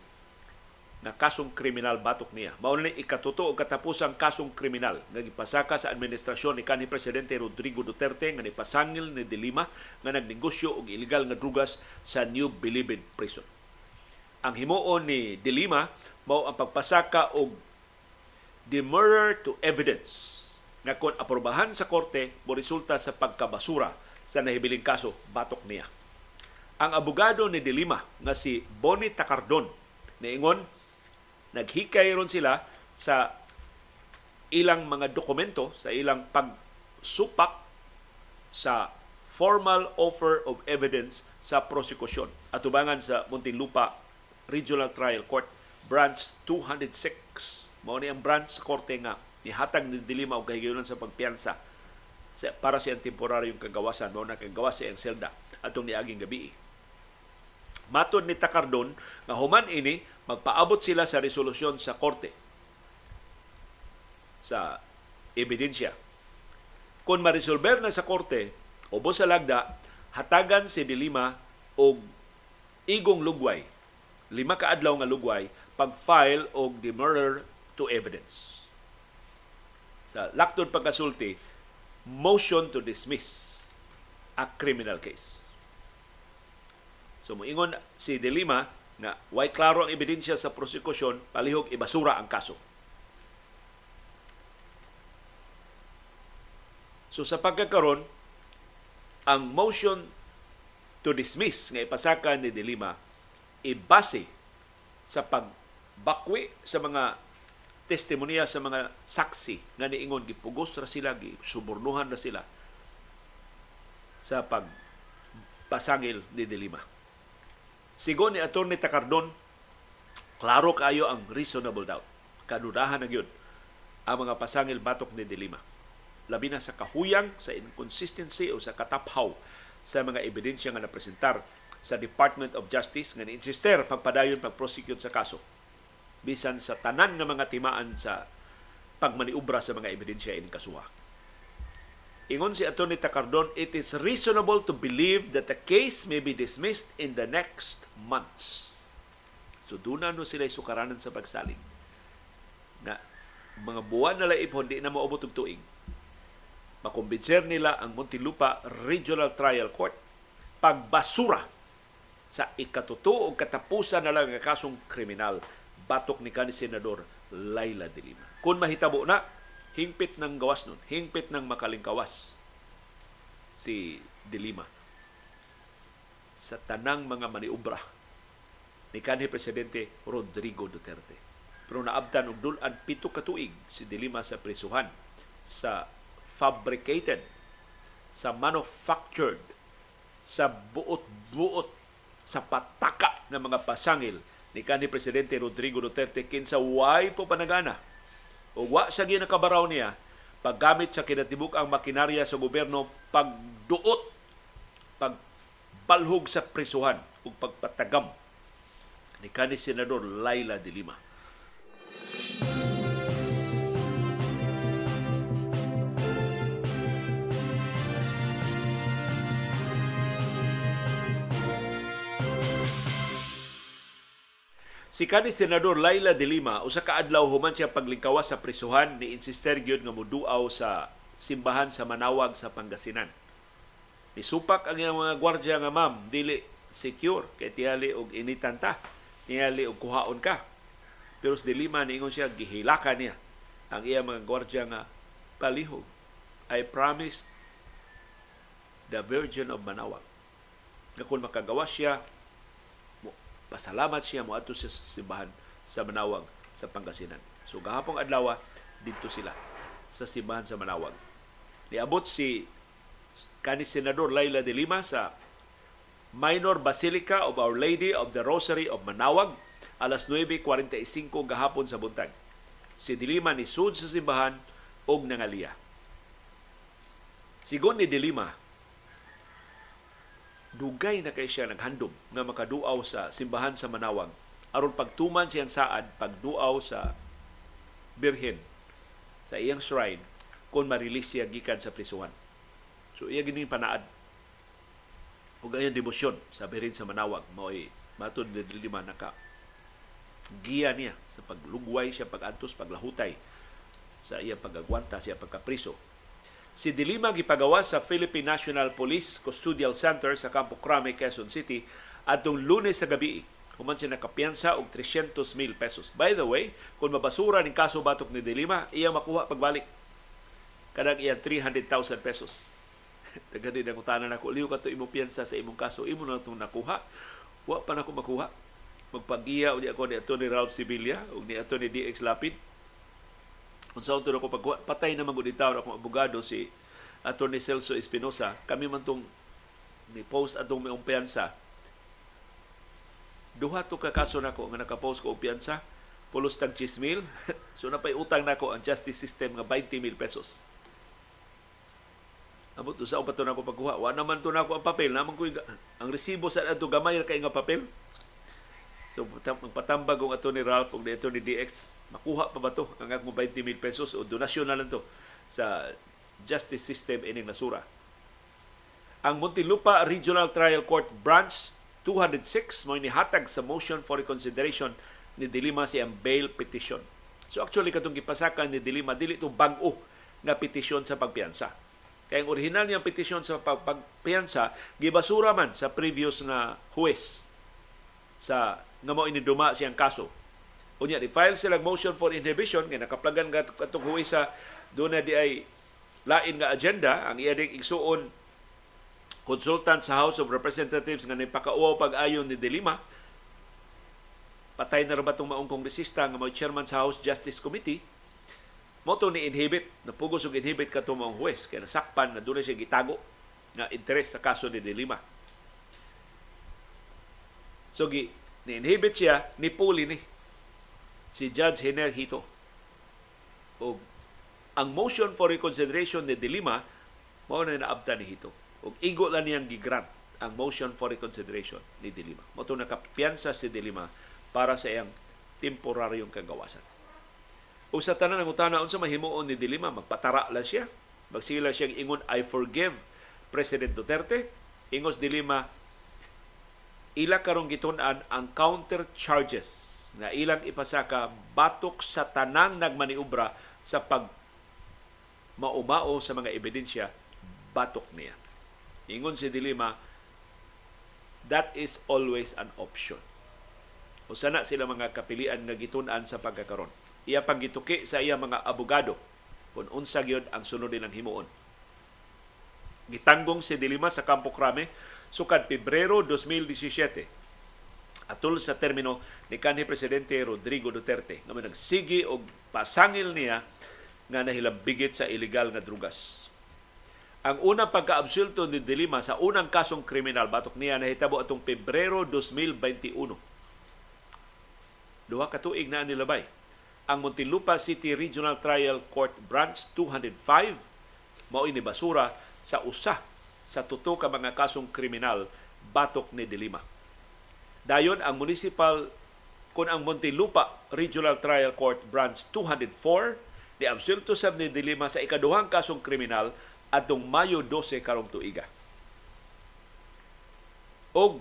na kasong kriminal batok niya. Mao ni ikatuto og katapusang kasong kriminal nga gipasaka sa administrasyon ni kanhi presidente Rodrigo Duterte nga nipasangil ni De Lima nga nagnegosyo og ilegal nga drugas sa New Bilibid Prison. Ang himuon ni De Lima mao ang pagpasaka og demurrer to evidence nga kung aprobahan sa korte mo resulta sa pagkabasura sa nahibiling kaso batok niya. Ang abogado ni Dilima nga si Bonnie Takardon niingon naghikay ron sila sa ilang mga dokumento sa ilang pagsupak sa formal offer of evidence sa prosekusyon atubangan sa Muntinlupa Regional Trial Court Branch 206 mao ni ang branch sa korte nga Ihatag ni Dilima og kahigayonan sa pagpiyansa sa, para sa temporaryong kagawasan mao na kagawas sa selda atong niaging gabi. Matod ni Takardon nga human ini magpaabot sila sa resolusyon sa korte sa ebidensya. Kung marisolber na sa korte ubos sa lagda, hatagan si Dilima og igong lugway, lima ka adlaw nga lugway pag-file og demurrer to evidence sa laktod pagkasulti, motion to dismiss a criminal case. So moingon si De Lima nga way klaro ang ebidensya sa prosekusyon, palihog ibasura ang kaso. So sa pagkakaron, ang motion to dismiss nga ipasaka ni De Lima ibase sa pagbakwi sa mga testimonya sa mga saksi nga niingon gipugos ra sila subornuhan ra sila sa pagpasangil ni Dilima. Sigon ni Atty. Takardon, klaro kayo ang reasonable doubt. Kanudahan na yun ang mga pasangil batok ni Dilima. Labi na sa kahuyang, sa inconsistency o sa kataphaw sa mga ebidensya nga napresentar sa Department of Justice nga ni-insister pagpadayon pag-prosecute sa kaso bisan sa tanan nga mga timaan sa pagmaniubra sa mga ebidensya in kasuha. Ingon si Atty. Takardon, it is reasonable to believe that the case may be dismissed in the next months. So doon na no sila sukaranan sa pagsalig. Na mga buwan na laipon, di na maubot og tuig. Makumbinser nila ang Muntinlupa Regional Trial Court pagbasura sa ikatuto katapusan na lang nga kasong kriminal batok ni kanhi senador Laila de Lima. Kung mahitabo na, hingpit ng gawas nun, hingpit ng makalingkawas si de Lima sa tanang mga maniubra ni kanhi presidente Rodrigo Duterte. Pero naabdan og dulan pito ka tuig si de Lima sa prisuhan sa fabricated, sa manufactured, sa buot-buot, sa pataka ng mga pasangil ni kanhi presidente Rodrigo Duterte kinsa way po panagana o wa sa ginakabaraw niya paggamit sa kinatibuk ang makinarya sa gobyerno pagduot pagbalhog sa prisuhan ug pagpatagam ni kanhi senador Laila de Lima. Si kanhi senador Laila de Lima usa ka adlaw human siya paglingkawas sa prisuhan ni insister gyud nga muduaw sa simbahan sa Manawag sa Pangasinan. Nisupak ang iyang mga gwardiya nga ma'am dili secure kay tiyali og initan ta, tiyali og kuhaon ka. Pero de Lima niingon siya gihilakan niya ang iyang mga gwardiya nga palihog. I promised the Virgin of Manawag na kung makagawa siya pasalamat siya mo ato sa simbahan sa Manawag sa Pangasinan. So gahapong adlaw dito sila sa simbahan sa Manawag. Niabot si kani senador Laila de Lima sa Minor Basilica of Our Lady of the Rosary of Manawag alas 9.45 gahapon sa buntag. Si de Lima ni sud sa simbahan og nangaliya. Sigon ni de Lima, dugay na kay siya naghandom nga makaduaw sa simbahan sa Manawag. Aron pagtuman siyang saad pagduaw sa Birhen sa iyang shrine kung ma-release siya gikan sa prisuhan. So iya gini panaad. Ug ayang debosyon sa Birhen sa Manawag. Mao'y matod ni lima naka giya niya sa paglugway siya pagantos paglahutay sa iya pagagwanta siya pagkapriso Si Dilima gipagawas sa Philippine National Police Custodial Center sa Campo Crame, Quezon City atong lunes sa gabi. Human siya nakapiyansa og 300 mil pesos. By the way, kung mabasura ning kaso batok ni Dilima, iya makuha pagbalik. Kadang iya 300,000 pesos. Dagani na kutanan ako, liw ka to imong piyansa sa imong kaso, imo na itong nakuha. Wa pa na ako makuha. Magpagiya o ako ni Atty. Ralph Sibilia o ni Atty. DX Lapid kung sa ko pag patay naman gud itaw akong abogado si Attorney Celso Espinosa kami man tong ni post atong may umpiyansa. Duha to ka kaso nako nga naka-post ko umpiyansa pulos tag 10 mil so napay utang nako ang justice system nga 20 mil pesos. Abot sa upat to nako pagkuha? Wa naman to nako ang papel. Naman ko ang resibo sa adto gamay kay nga papel magpatambag ang ato ni Ralph ug ato ni DX makuha pa ba to ang akong 20 mil pesos o donasyon na lang to sa justice system ining nasura. Ang Muntinlupa Regional Trial Court Branch 206 mo nihatag sa motion for reconsideration ni Dilima si ang bail petition. So actually katong gipasakan ni Dilima dili to bag-o nga petisyon sa pagpiyansa. Kaya ang original niyang petisyon sa pagpiyansa gibasura man sa previous nga huwes sa nga mo iniduma siyang kaso. Unya, di-file sila motion for inhibition, kaya nakaplagan nga itong huwi sa doon di ay lain nga agenda, ang iya igsuon consultant sa House of Representatives nga nipakauaw pag-ayon ni Delima, patay na ba itong maong kongresista nga may chairman sa House Justice Committee, mo to ni inhibit, napugos og inhibit ka maong huwes, kaya nasakpan na doon siya gitago nga interes sa kaso ni Delima. So, gi, ni-inhibit siya, ni Puli ni si Judge Hiner Hito. O ang motion for reconsideration ni Dilima mao na naabta ni Hito. O igo lang niyang gigrant ang motion for reconsideration ni Dilima. Mo to nakapiyansa si Dilima para sa iyang temporaryong kagawasan. O sa tanan ng utana unsa mahimuon ni Dilima magpatara lang siya. Magsila siyang ingon I forgive President Duterte. Ingos Dilima ila karong gitun-an ang counter charges na ilang ipasaka batok sa tanang nagmaniubra sa pag maumao sa mga ebidensya batok niya. Ingon si Dilima, that is always an option. O sana sila mga kapilian nga gitun-an sa pagkakaron. Iya pang gituki sa iya mga abogado kung unsa gyud ang sunod nilang himuon. Gitanggong si Dilima sa Campo Crame sukad Pebrero 2017 atol sa termino ni kanhi presidente Rodrigo Duterte nga nagsigi og pasangil niya nga nahilambigit sa ilegal nga drugas. Ang unang pagkaabsulto ni Dilima sa unang kasong kriminal batok niya nahitabo atong Pebrero 2021. Duha ka tuig na nilabay. Ang Muntinlupa City Regional Trial Court Branch 205 mao ini basura sa usa sa tuto ka mga kasong kriminal batok ni Dilima. Dayon ang municipal kun ang Muntinlupa Regional Trial Court Branch 204 ni absulto sab ni Dilima sa ikaduhang kasong kriminal atong Mayo 12 karong tuiga. Og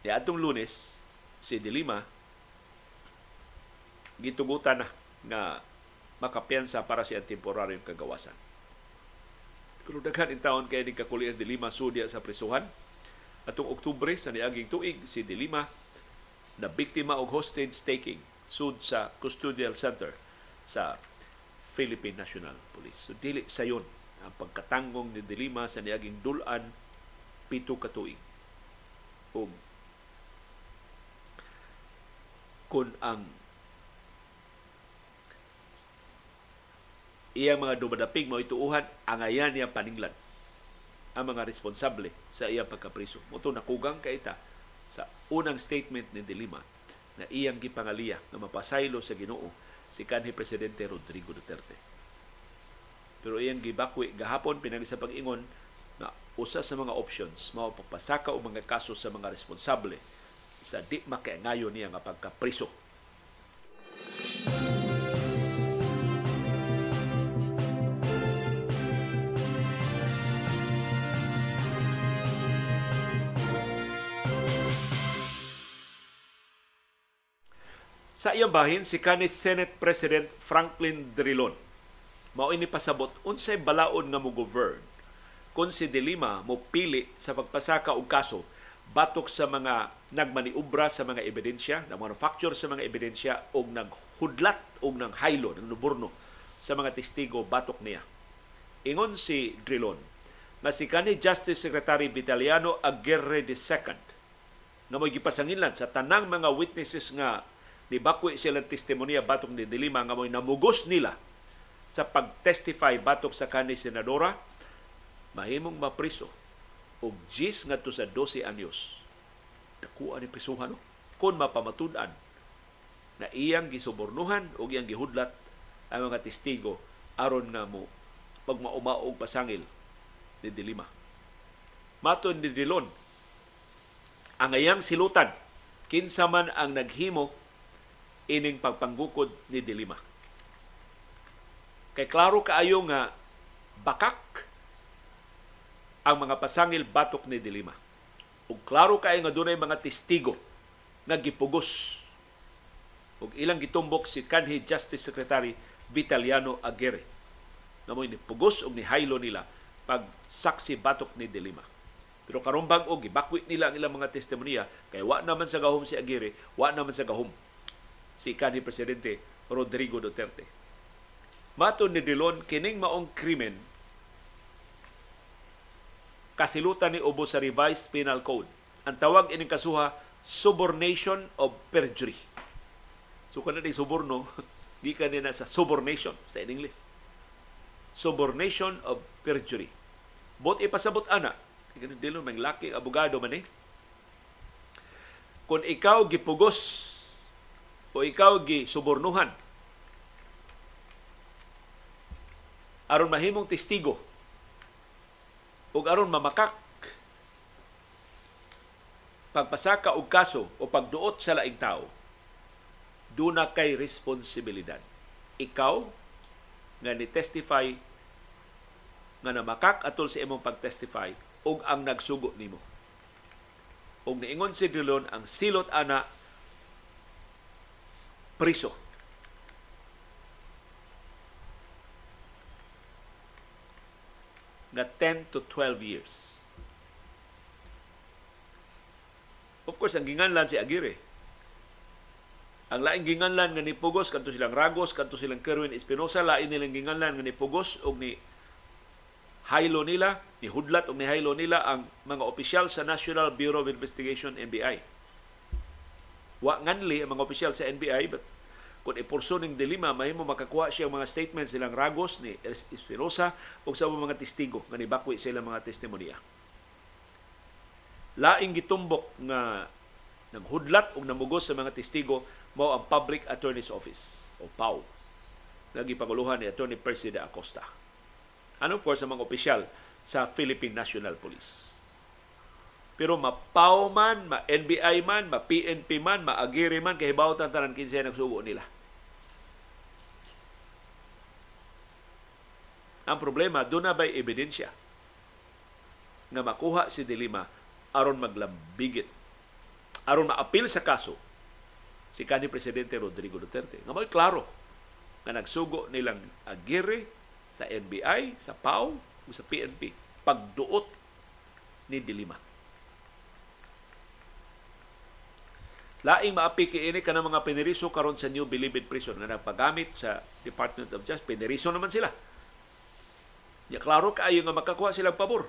ya atong Lunes si Dilima gitugutan na nga makapiyansa para sa temporaryong kagawasan. Pero daghan in taon kay ni Kakulias Dilima sudya sa prisuhan. Atong Oktubre sa niaging tuig si Dilima na biktima og hostage taking sud sa custodial center sa Philippine National Police. So dili sayon ang pagkatanggong ni Dilima sa niaging dulan pito ka tuig. O kun ang iyang mga dumadapig mo ituuhan ang ayan niya paninglan ang mga responsable sa iyang pagkapriso. Muto nakugang kaita sa unang statement ni Dilima na iyang gipangaliya na mapasaylo sa Ginoo si kanhi presidente Rodrigo Duterte. Pero iyang gibakwi gahapon pinagi sa pag-ingon na usa sa mga options mao pagpasaka og mga kaso sa mga responsable sa di makaingayo niya nga pagkapriso. Sa iyang bahin, si kanis Senate President Franklin Drilon. Mao ini pasabot unsay balaod nga mo govern kung si Dilima mo pili sa pagpasaka og kaso batok sa mga nagmaniubra sa mga ebidensya, na manufacture sa mga ebidensya o naghudlat o nang haylo, ng nuburno sa mga testigo batok niya. Ingon si Drilon, na si kanhi Justice Secretary Vitaliano Aguirre II na mo gipasangilan sa tanang mga witnesses nga ni Bakwi sila testimonya batok ni Dilima nga mo'y namugos nila sa pag-testify batok sa kanhi senadora, mahimong mapriso og gis ngadto sa 12 anyos. Dakuan ni prisuhan no? kung mapamatud-an na iyang gisubornuhan o iyang gihudlat ang mga testigo aron nga mo pagmaumaog pasangil ni Dilima. Maton ni Dilon, ang iyang silutan, kinsa man ang naghimo ining pagpanggukod ni Dilima. Kay klaro kaayo nga bakak ang mga pasangil batok ni Dilima. Ug klaro kaayo nga dunay mga testigo nga gipugos ug ilang gitumbok si kanhi Justice Secretary Vitaliano Aguirre na mo ni pugos ug ni haylo nila pag saksi batok ni Dilima. Pero karon bag-o gibakwit nila ang ilang mga testimonya kay wa naman sa gahom si Aguirre, wa naman sa gahom si kanhi presidente Rodrigo Duterte. Mato ni Dilon kining maong krimen kasilutan ni ubo sa revised penal code. Ang tawag ining kasuha subornation of perjury. So kana ni suborno, di ka na sa subornation sa in English. Subornation of perjury. Bot ipasabot ana, kaya dilon mang laki abogado man eh. Kung ikaw gipugos o ikaw gi subornuhan aron mahimong testigo. Ug aron mamakak. Pagpasaka og kaso o pagduot sa laing tao duna kay responsibilidad. Ikaw nga ni testify nga namakak atol sa imong pagtestify ug ang nagsugo nimo. Ug niingon si Drilon ang silot ana priso. nga 10 to 12 years. Of course, ang ginganlan si Aguirre. Ang laing ginganlan nga ni Pugos, kanto silang Ragos, kanto silang Kerwin Espinosa, lain nilang ginganlan nga ni Pugos o ni haylo nila, ni Hudlat o ni haylo nila ang mga opisyal sa National Bureau of Investigation, NBI. Wa nganli ang mga opisyal sa NBI, but kung ipurso ning dilima, mahimo makakuha siya mga statements silang Ragos ni Espinosa o sa mga testigo nga nibakwi sila mga testimonya. Laing gitumbok nga naghudlat o namugos sa mga testigo mao ang Public Attorney's Office o PAO nga gipanguluhan ni Attorney Percy de Acosta. Ano po sa mga opisyal sa Philippine National Police. Pero ma-PAO man, ma-NBI man, ma-PNP man, ma-Agiri man, kahibaw tanan kinsa nagsugo nila. Ang problema, doon na ba'y ebidensya nga makuha si Dilima aron maglambigit, aron maapil sa kaso si kanhi Presidente Rodrigo Duterte. Nga may klaro nga nagsugo nilang Aguirre sa NBI, sa PAO, o sa PNP pagduot ni Dilima. Laing maapi kiini ka ng mga piniriso karon sa New Bilibid Prison na nagpagamit sa Department of Justice. Piniriso naman sila. Ya klaro kaayo nga makakuha silang pabor.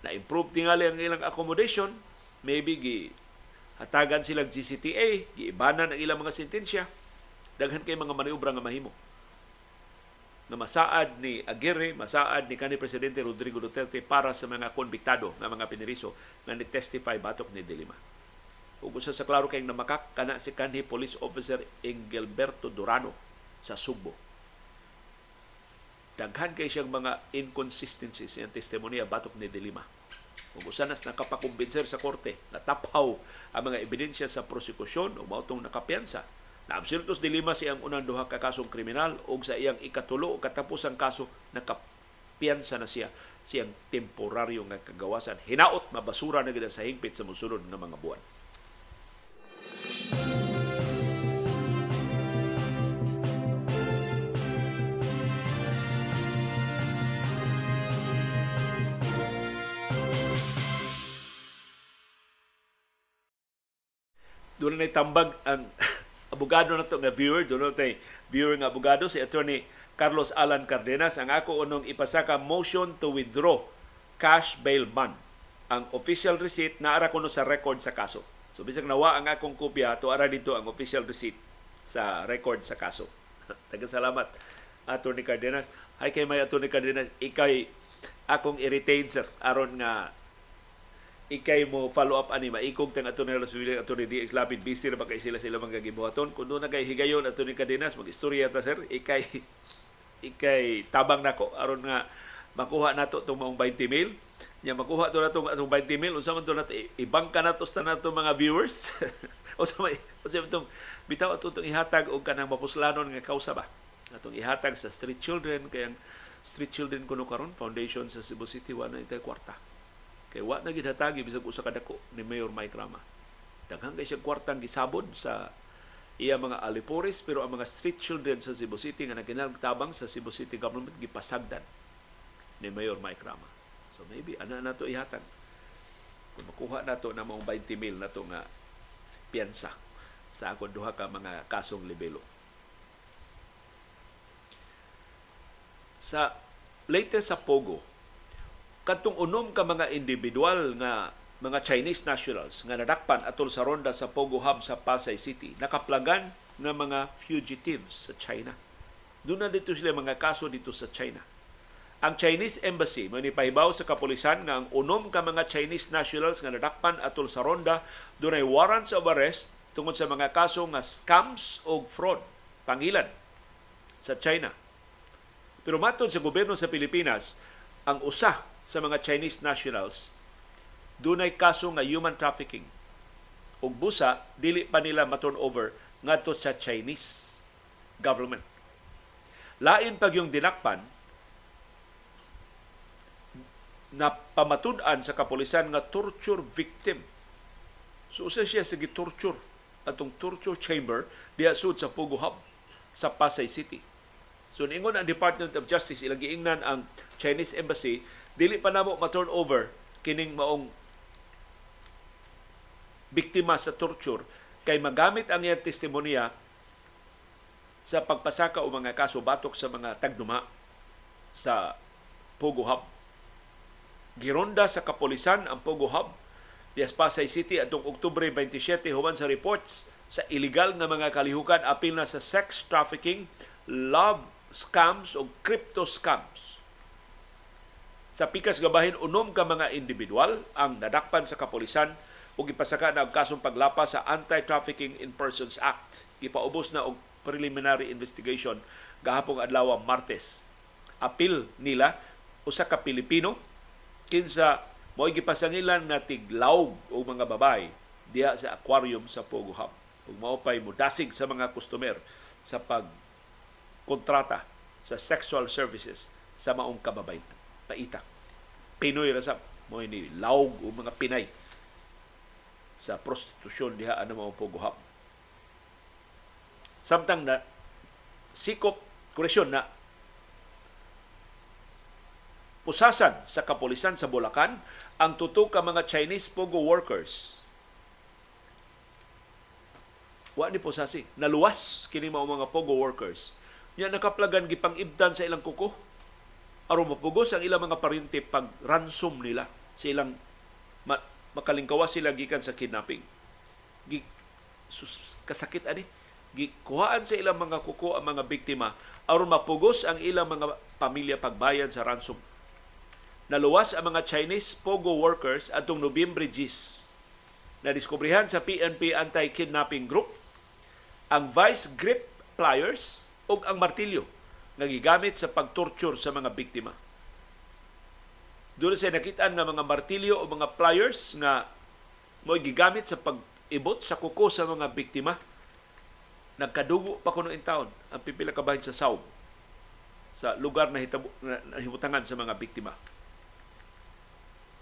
Na-improve tingali ang ilang accommodation, maybe gi hatagan silang GCTA, giibanan ang ilang mga sentensya, daghan kay mga maniobra nga mahimo. Na masaad ni Aguirre, masaad ni kanhi Presidente Rodrigo Duterte para sa mga konbiktado nga mga piniriso nga ni-testify batok ni Dilima. Ug usa sa klaro kay namakak kana si kanhi Police Officer Engelberto Durano sa Subo. Daghan kay siyang mga inconsistencies ang testimonya batok ni Dilima. Ug usa nas nakapakumbinser sa korte na tapaw ang mga ebidensya sa prosekusyon o mautong nakapiyansa. Na absolutos dilima siyang unang duha ka kasong kriminal ug sa iyang ikatulo o katapos ang kaso nakapiyansa na siya. Siyang temporaryo nga kagawasan. Hinaot mabasura na gid sa hingpit sa mosunod nga mga buwan doon na tambag ang abogado na to nga viewer, doon na viewer nga abogado, si attorney Carlos Alan Cardenas, ang ako unong ipasaka motion to withdraw cash bail bond. Ang official receipt na ara kuno sa record sa kaso. So bisag nawa ang akong kopya, to ara dito ang official receipt sa record sa kaso. Tagang salamat, Attorney Cardenas. Hay kay may Attorney Cardenas, ikay akong i-retain sir aron nga ikay mo follow up ani maikog tang ato nila sa ato ni DX Lapid busy ra kay sila sila mga gibuhaton kun na kay higayon ato ni Kadinas magistorya ta sir. Ikay ikay tabang nako. Aron nga makuha nato tong mga 20 mil. Nya makuha to nato atong 20 mil unsa man to nato ibangka nato sa nato mga viewers? Unsa may unsa tong bitaw ato tong ihatag og kanang mapuslanon nga kausa ba? Atong ihatag sa street children kay ang street children kuno karon foundation sa Cebu City wa na itay kwarta Kay wa na gid hatagi bisag usa ka dako ni Mayor Mike Rama. Daghang kay siya kwartang gisabod sa iya mga alipores pero ang mga street children sa Cebu City nga naginagtabang sa Cebu City government gipasagdan ni Mayor Mike Rama. So maybe ana na to ihatag. Kung makuha nato na mong 20 mil na to nga piyansa sa akong duha ka mga kasong libelo. Sa latest sa Pogo, katong unom ka mga individual nga mga Chinese nationals nga nadakpan atol sa ronda sa Pogo Hub sa Pasay City nakaplagan nga mga fugitives sa China. Doon na dito sila mga kaso dito sa China. Ang Chinese Embassy mo pahibaw sa kapulisan nga ang unom ka mga Chinese nationals nga nadakpan atol sa ronda dunay warrants of arrest tungod sa mga kaso nga scams o fraud, pangilan sa China. Pero matod sa gobyerno sa Pilipinas, ang usa sa mga Chinese nationals dunay kaso nga human trafficking ug busa dili pa nila ma-turn over ngadto sa Chinese government. Lain pag yung dinakpan na pamatud-an sa kapulisan nga torture victim So usa siya sa gitorture atong torture chamber diha sud sa Pugo Hub sa Pasay City. So niingon ang Department of Justice ilang giingnan ang Chinese Embassy dili pa namo ma-turn over kining maong biktima sa torture kay magamit ang iyang testimonya sa pagpasaka o mga kaso batok sa mga tagduma sa Pogo Hub. Gironda sa kapolisan ang Pogo Hub Dias Pasay City atong Oktubre 27 human sa reports sa illegal nga mga kalihukan apil na sa sex trafficking, love scams o crypto scams. Sa pikas gabahin unom ka mga individual ang nadakpan sa kapolisan ug gipasaka na og kasong paglapas sa Anti-Trafficking in Persons Act. Gipaubos na og preliminary investigation gahapong adlaw Martes. Apil nila usa ka Pilipino kinsa mo gipasangilan nga tiglawg o mga babay diha sa aquarium sa Pogo Hub. Ug mao pay mudasig sa mga customer sa pag kontrata sa sexual services sa maong kababay. Paita. Pinoy ra sa mo ni lawg o mga Pinay sa prostitusyon diha ano Pogo Hub. Samtang na sikop koreksyon na pusasan sa kapolisan sa Bulacan ang tuto ka mga Chinese pogo workers. Wa ni pusasi. Naluwas kini mao mga pogo workers. Nya nakaplagan gipang ibdan sa ilang kuko. Aron mapugos ang ilang mga parinti pag ransom nila sa ilang ma, makalingkawas sila gikan sa kidnapping. Gi, sus, kasakit ani gikuhaan sa ilang mga kuko ang mga biktima aron mapugos ang ilang mga pamilya pagbayad sa ransom. Naluwas ang mga Chinese pogo workers atong Nobyembre 10. Nadiskubrihan sa PNP Anti-Kidnapping Group ang vice grip pliers ug ang martilyo nga gigamit sa pagtorture sa mga biktima. Doon sa nakita nga mga martilyo o mga pliers nga mo gigamit sa pag-ibot sa kuko sa mga biktima nagkadugo pa kuno in town ang pipila ka bahin sa Saub sa lugar na, hitabo, na, na himutangan sa mga biktima.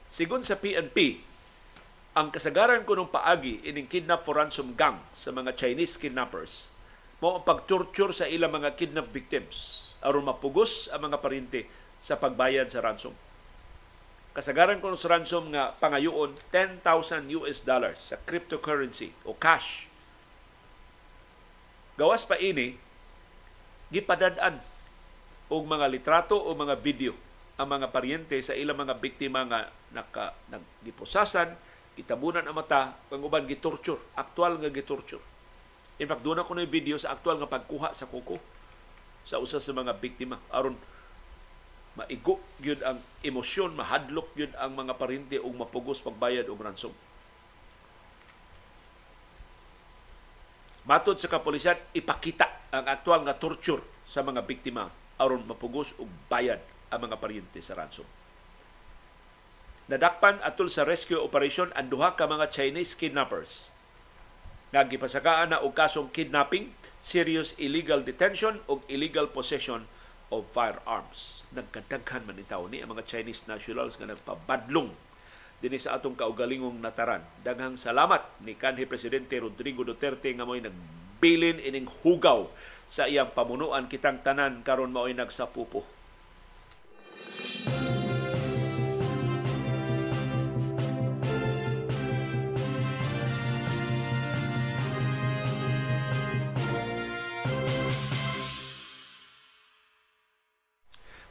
Sigon sa PNP, ang kasagaran ko nung paagi ining kidnap for ransom gang sa mga Chinese kidnappers mo ang pagtorture sa ilang mga kidnap victims aron mapugos ang mga parinti sa pagbayad sa ransom. Kasagaran ko sa ransom nga pangayoon 10,000 US dollars sa cryptocurrency o cash Gawas pa ini, gipadadaan og mga litrato o mga video ang mga paryente sa ilang mga biktima nga naka naggiposasan, kitabunan ang mata, kang uban gitorture, aktual nga gitorture. In fact, doon ako na video sa aktual nga pagkuha sa kuko sa usa sa mga biktima aron maigo gyud ang emosyon, mahadlok gyud ang mga parinti og mapugos pagbayad og ransom. Matod sa kapulisan, ipakita ang aktual nga torture sa mga biktima aron mapugos og bayad ang mga paryente sa ransom. Nadakpan atol sa rescue operation ang duha ka mga Chinese kidnappers nga na og kasong kidnapping, serious illegal detention ug illegal possession of firearms. Nagkadaghan man itaw ni ang mga Chinese nationals nga nagpabadlong dinhi sa atong kaugalingong nataran. Daghang salamat ni kanhi presidente Rodrigo Duterte nga mo'y nagbilin ining hugaw sa iyang pamunuan kitang tanan karon mao'y nagsapupo.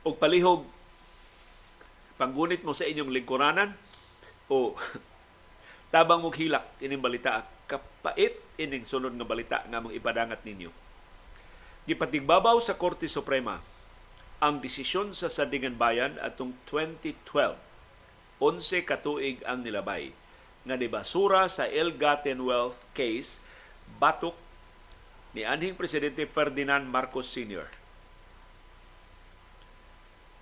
Og palihog panggunit mo sa inyong lingkuranan o tabang mong hilak ining balita kapait ining sunod nga balita nga mong ipadangat ninyo. Gipatigbabaw sa Korte Suprema ang desisyon sa Sandingan Bayan atong 2012. 11 katuig ang nilabay nga nibasura sa ill-gotten wealth case batok ni anhing presidente Ferdinand Marcos Sr.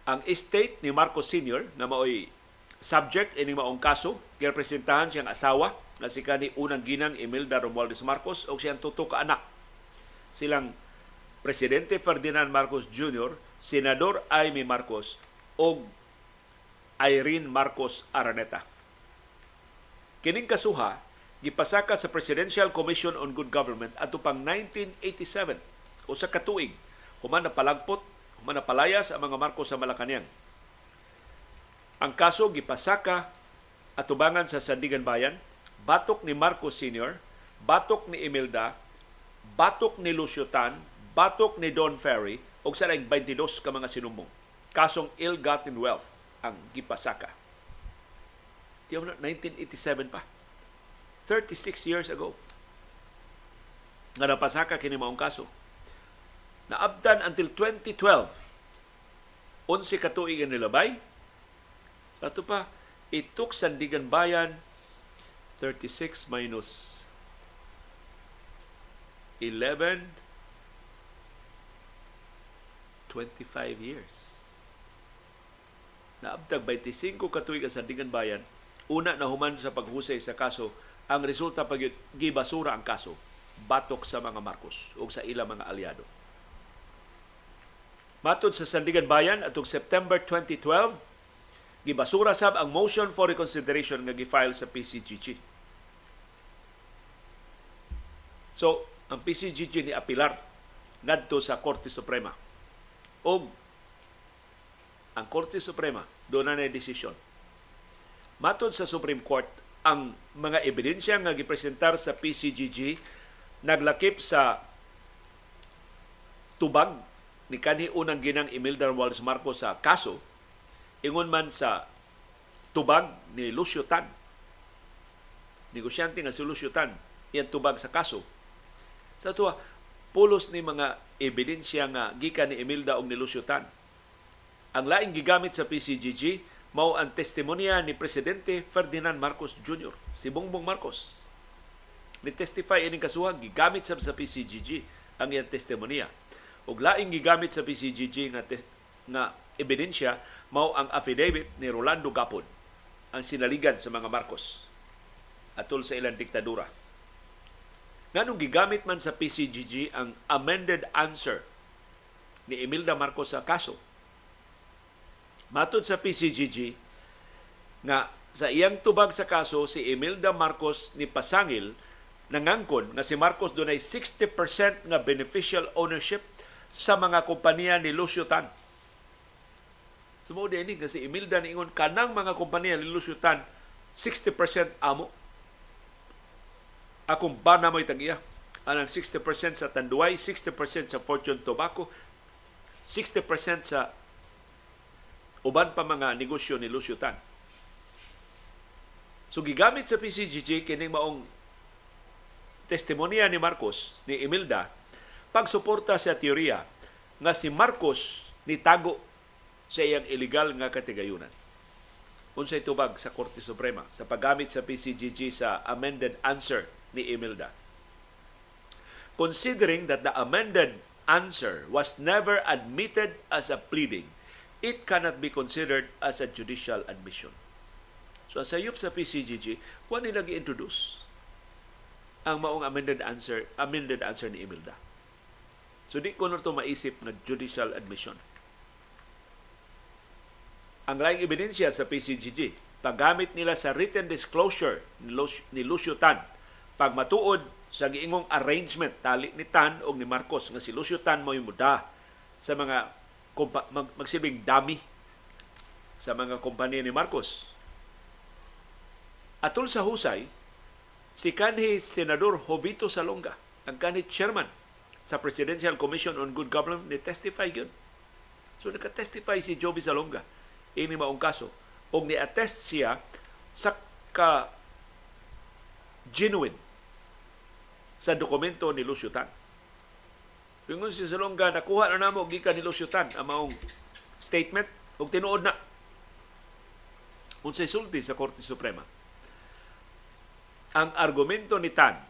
Ang estate ni Marcos Sr. na maoy subject ining maong kaso girepresentahan siyang asawa nga si kani unang ginang Imelda Romualdez Marcos o siyang tuto ka anak silang Presidente Ferdinand Marcos Jr., Senador Aimee Marcos o Irene Marcos Araneta. Kining kasuha gipasaka sa Presidential Commission on Good Government ato pang 1987 o sa katuig human na palagpot human na palayas ang mga Marcos sa Malacañang ang kaso gipasaka atubangan sa Sandigan Bayan, batok ni Marcos Sr., batok ni Imelda, batok ni Lucio Tan, batok ni Don Ferry, ug sa 22 ka mga sinumbong. Kasong ill-gotten wealth ang gipasaka. Tiyaw na, 1987 pa. 36 years ago. Nga napasaka kini maong kaso. Naabdan until 2012. 11 ka tuig ang nilabay, sa ato pa, it took Sandigan Bayan 36 minus 11 25 years. Naabtag 25 katuig ang Sandigan Bayan, una na human sa paghusay sa kaso, ang resulta pag gibasura ang kaso, batok sa mga Marcos o sa ilang mga aliado. Matod sa Sandigan Bayan atong September 2012, gibasura sab ang motion for reconsideration nga gifile sa PCGG. So, ang PCGG ni apilar ngadto sa Korte Suprema. Og ang Korte Suprema doon na desisyon. Matod sa Supreme Court, ang mga ebidensya nga gipresentar sa PCGG naglakip sa tubag ni kanhi unang ginang Imelda Wallace Marcos sa kaso ingon man sa tubag ni Lucio Tan. Negosyante nga si Lucio Tan, iyang tubag sa kaso. Sa tuwa, pulos ni mga ebidensya nga gikan ni Emilda og ni Lucio Tan. Ang laing gigamit sa PCGG mao ang testimonya ni Presidente Ferdinand Marcos Jr., si Bongbong Marcos. Ni testify ining kasuhan gigamit sa sa PCGG ang iyang testimonya. Og laing gigamit sa PCGG nga nga ebidensya mao ang affidavit ni Rolando Gapon ang sinaligan sa mga Marcos atol sa ilang diktadura. Nganong gigamit man sa PCGG ang amended answer ni Emilda Marcos sa kaso. Matod sa PCGG nga sa iyang tubag sa kaso si Emilda Marcos ni pasangil nangangkon nga si Marcos dunay 60% nga beneficial ownership sa mga kompanya ni Lucio Tan Sumo so, din nga si Imelda ingon kanang mga kompanya lilusyutan 60% amo. Akong bana mo itagiya. Anang 60% sa Tanduay, 60% sa Fortune Tobacco, 60% sa uban pa mga negosyo ni Lucio Tan. So gigamit sa PCGG kining maong testimonya ni Marcos ni Imelda pagsuporta sa teorya nga si Marcos ni tago sa iyang illegal nga katigayunan. Unsay tubag sa Korte Suprema sa paggamit sa PCGG sa amended answer ni Imelda. Considering that the amended answer was never admitted as a pleading, it cannot be considered as a judicial admission. So sa sayop sa PCGG, kuha nila gi-introduce ang maong amended answer, amended answer ni Imelda. So di ko na ito maisip na judicial admission ang laing ebidensya sa PCGG. Paggamit nila sa written disclosure ni Lucio Tan, pagmatuod sa giingong arrangement tali ni Tan o ni Marcos nga si Lucio Tan mo muda sa mga mag, magsilbing dami sa mga kompanya ni Marcos. Atol sa husay, si kanhi Senador Jovito Salonga, ang kanhi chairman sa Presidential Commission on Good Government, ni testify yun. So naka-testify si Jovi Salonga ini maong kaso og ni-attest siya sa ka genuine sa dokumento ni Lucio Tan. Ingon si Salonga, nakuha na namo gikan ni Lucio Tan ang maong statement ug tinuod na unsay sulti sa Korte Suprema. Ang argumento ni Tan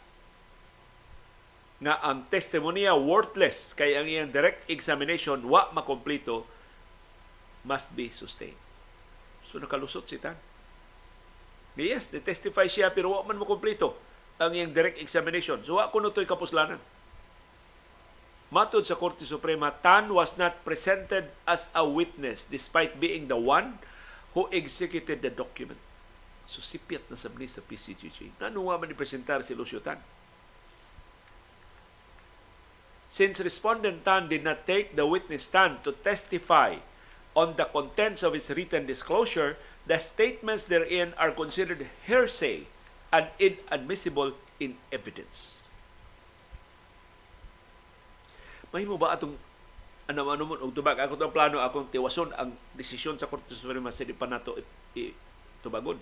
nga ang testimonya worthless kay ang iyang direct examination wa makompleto must be sustained. So nakalusot si Tan. Yes, testify siya pero wa man mo kompleto ang iyang direct examination. So wa kuno to'y kapuslanan. Matod sa Korte Suprema, Tan was not presented as a witness despite being the one who executed the document. So sipiat na sabni sa PCGG. Nanuwa man ipresentar si Lucio Tan. Since respondent Tan did not take the witness stand to testify on the contents of his written disclosure, the statements therein are considered hearsay and inadmissible in evidence. Mahimo ba atong ano ano mo og tubag ako tong plano akong tiwason ang desisyon sa Korte Suprema sa di pa nato tubagon.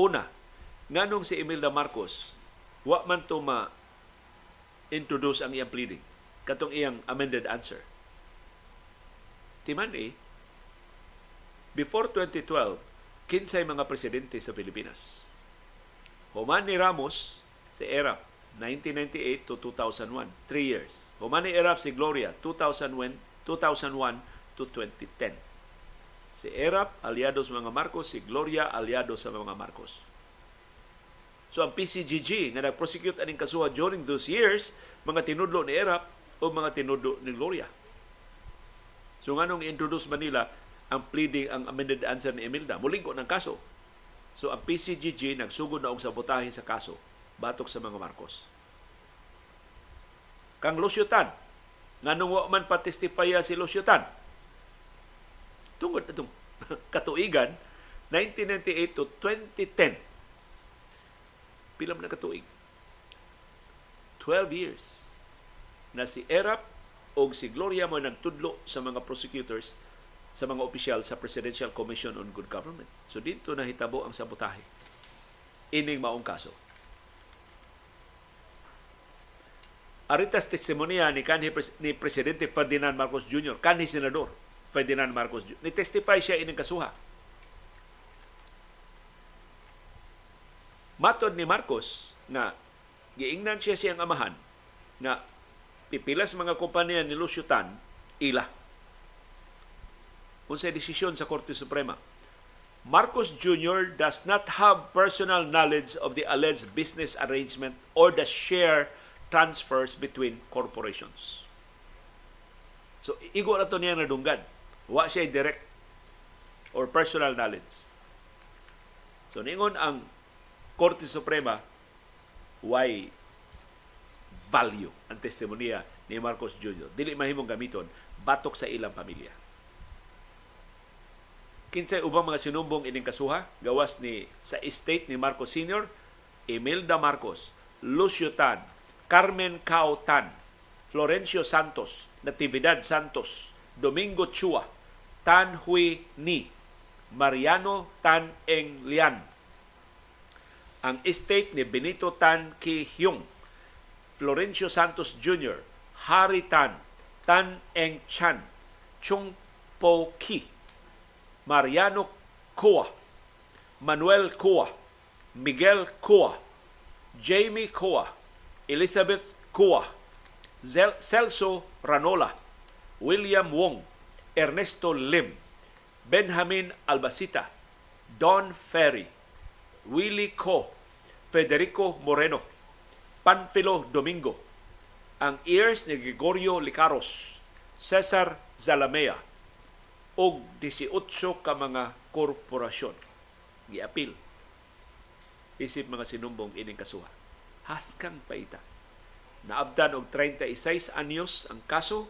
Una, nganong si Imelda Marcos wa man to ma introduce ang iyang pleading katong iyang amended answer. Timan eh, before 2012, kinsay mga presidente sa Pilipinas. Human ni Ramos, si ERAP, 1998 to 2001, 3 years. Human ni ERAP si Gloria, 2001, 2001 to 2010. Si ERAP, aliado sa mga Marcos, si Gloria, aliado sa mga Marcos. So ang PCGG nga nag-prosecute aning kasuha during those years, mga tinudlo ni ERAP o mga tinudlo ni Gloria. So nga nung introduce Manila ang pleading, ang amended answer ni Emilda, muling ko ng kaso. So ang PCGG nagsugod na og sabotahe sa kaso batok sa mga Marcos. Kang Lucio Tan, nganong wa man patestifya si Lucio Tan. Tungod itong katuigan, 1998 to 2010. Pila man na katuig? 12 years na si Erap o si Gloria mo nagtudlo sa mga prosecutors sa mga opisyal sa Presidential Commission on Good Government. So dito nahitabo ang sabotahe. Ining maong kaso. Aritas testimonya ni kanhi ni Presidente Ferdinand Marcos Jr., kanhi senador Ferdinand Marcos Jr. Ni testify siya ining kasuha. Matod ni Marcos na giingnan siya siyang amahan na pipilas mga kompanya ni Lucio Tan ila. Kung sa desisyon sa Korte Suprema, Marcos Jr. does not have personal knowledge of the alleged business arrangement or the share transfers between corporations. So, igo na to niya nadunggad. Wa siya direct or personal knowledge. So, ningon ang Korte Suprema, why value ang testimonya ni Marcos Jr. Dili mahimong gamiton batok sa ilang pamilya. Kinsay ubang mga sinumbong ining kasuha gawas ni sa estate ni Marcos Sr., Imelda Marcos, Lucio Tan, Carmen Cao Tan, Florencio Santos, Natividad Santos, Domingo Chua, Tan Hui Ni, Mariano Tan Eng Lian, ang estate ni Benito Tan Ki Hyung, Florencio Santos Jr., Harry Tan, Tan Eng Chan, Chung Po Ki, Mariano Coa, Manuel Coa, Miguel Coa, Jamie Coa, Elizabeth Coa, Celso Ranola, William Wong, Ernesto Lim, Benjamin Albacita, Don Ferry, Willie Co, Federico Moreno, Panfilo Domingo, ang heirs ni Gregorio Licaros, Cesar Zalamea, og 18 ka mga korporasyon. Giapil. Isip mga sinumbong ining kasuha. Haskang paita. Naabdan og 36 anyos ang kaso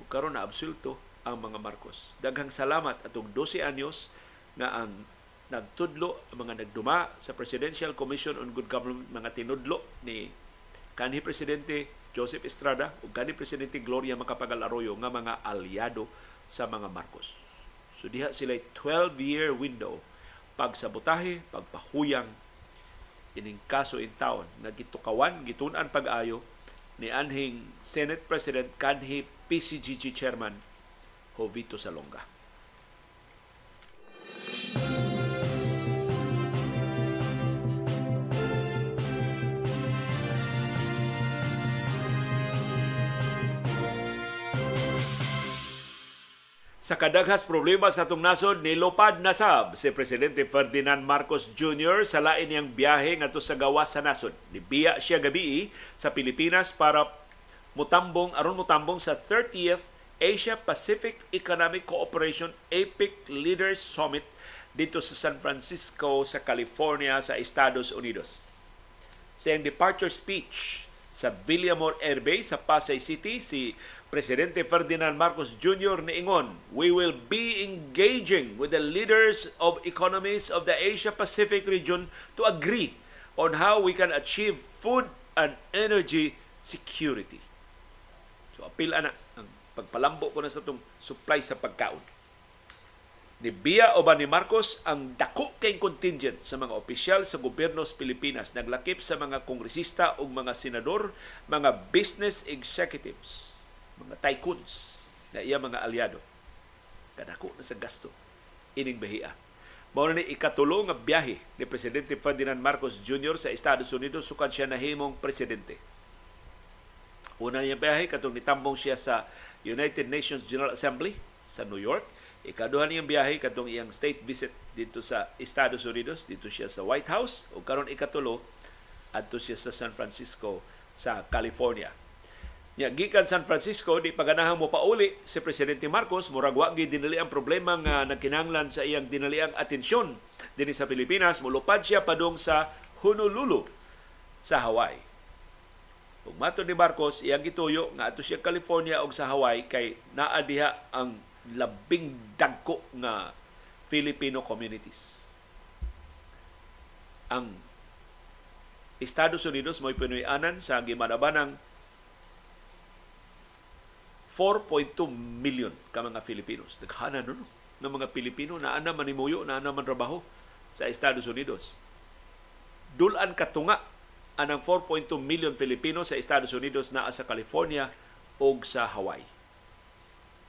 ug karon naabsulto ang mga Marcos. Daghang salamat atong 12 anyos nga ang nagtudlo mga nagduma sa Presidential Commission on Good Government mga tinudlo ni kanhi presidente Joseph Estrada ug kanhi presidente Gloria Macapagal Arroyo nga mga aliado sa mga Marcos. So diha sila 12-year window pagsabotahe, pagpahuyang ining kaso in town nga gitukawan, gitunan pag-ayo ni anhing Senate President kanhi PCGG Chairman Jovito Salonga. Sa kadaghas problema sa atong nasod, nilupad na sab si Presidente Ferdinand Marcos Jr. sa lain niyang biyahe ngadto sa gawas sa nasod. Nibiya siya gabi sa Pilipinas para mutambong aron mutambong sa 30th Asia Pacific Economic Cooperation APEC Leaders Summit dito sa San Francisco, sa California, sa Estados Unidos. Sa departure speech sa Villamor Air Base sa Pasay City, si Presidente Ferdinand Marcos Jr. niingon, We will be engaging with the leaders of economies of the Asia-Pacific region to agree on how we can achieve food and energy security. So apil ana ang pagpalambo ko na sa itong supply sa pagkaon ni Bia o ba ni Marcos ang dako kay contingent sa mga opisyal sa gobyerno sa Pilipinas naglakip sa mga kongresista ug mga senador, mga business executives, mga tycoons na iya mga aliado. Kadako na sa gasto ining bahiya. Mao ni ikatulo nga biyahe ni Presidente Ferdinand Marcos Jr. sa Estados Unidos sukad siya nahimong presidente. Una niyang biyahe katong nitambong siya sa United Nations General Assembly sa New York Ikaduha niyang biyahe kadtong iyang state visit dito sa Estados Unidos, dito siya sa White House o karon ikatulo adto siya sa San Francisco sa California. Nya gikan San Francisco di paganahan mo pauli si presidente Marcos murag wa gid dinali ang problema nga nagkinahanglan sa iyang dinaliang atensyon dinhi sa Pilipinas mulupad siya padung sa Honolulu sa Hawaii. Ug mato ni Marcos iyang gituyo nga ato siya California ug sa Hawaii kay naa diha ang labing dagko nga Filipino communities. Ang Estados Unidos mo'y pinuyanan sa gimanabanang 4.2 million ka mga Filipinos. Daghana no, no ng mga Pilipino na ana manimuyo, na ana man trabaho sa Estados Unidos. Dulan katunga anang 4.2 million Filipino sa Estados Unidos naa sa California o sa Hawaii.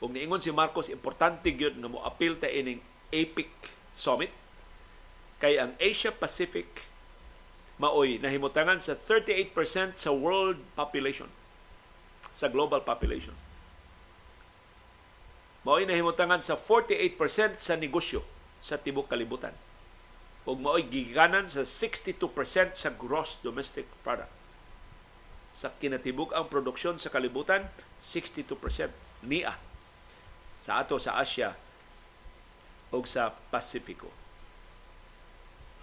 Kung niingon si Marcos, importante gyud nga mo appeal ta ining APEC Summit kay ang Asia Pacific maoy nahimutangan sa 38% sa world population sa global population. Maoy nahimutangan sa 48% sa negosyo sa tibok kalibutan. Ug maoy giganan sa 62% sa gross domestic product. Sa kinatibuk ang produksyon sa kalibutan, 62% niya sa ato sa Asia o sa Pasifiko.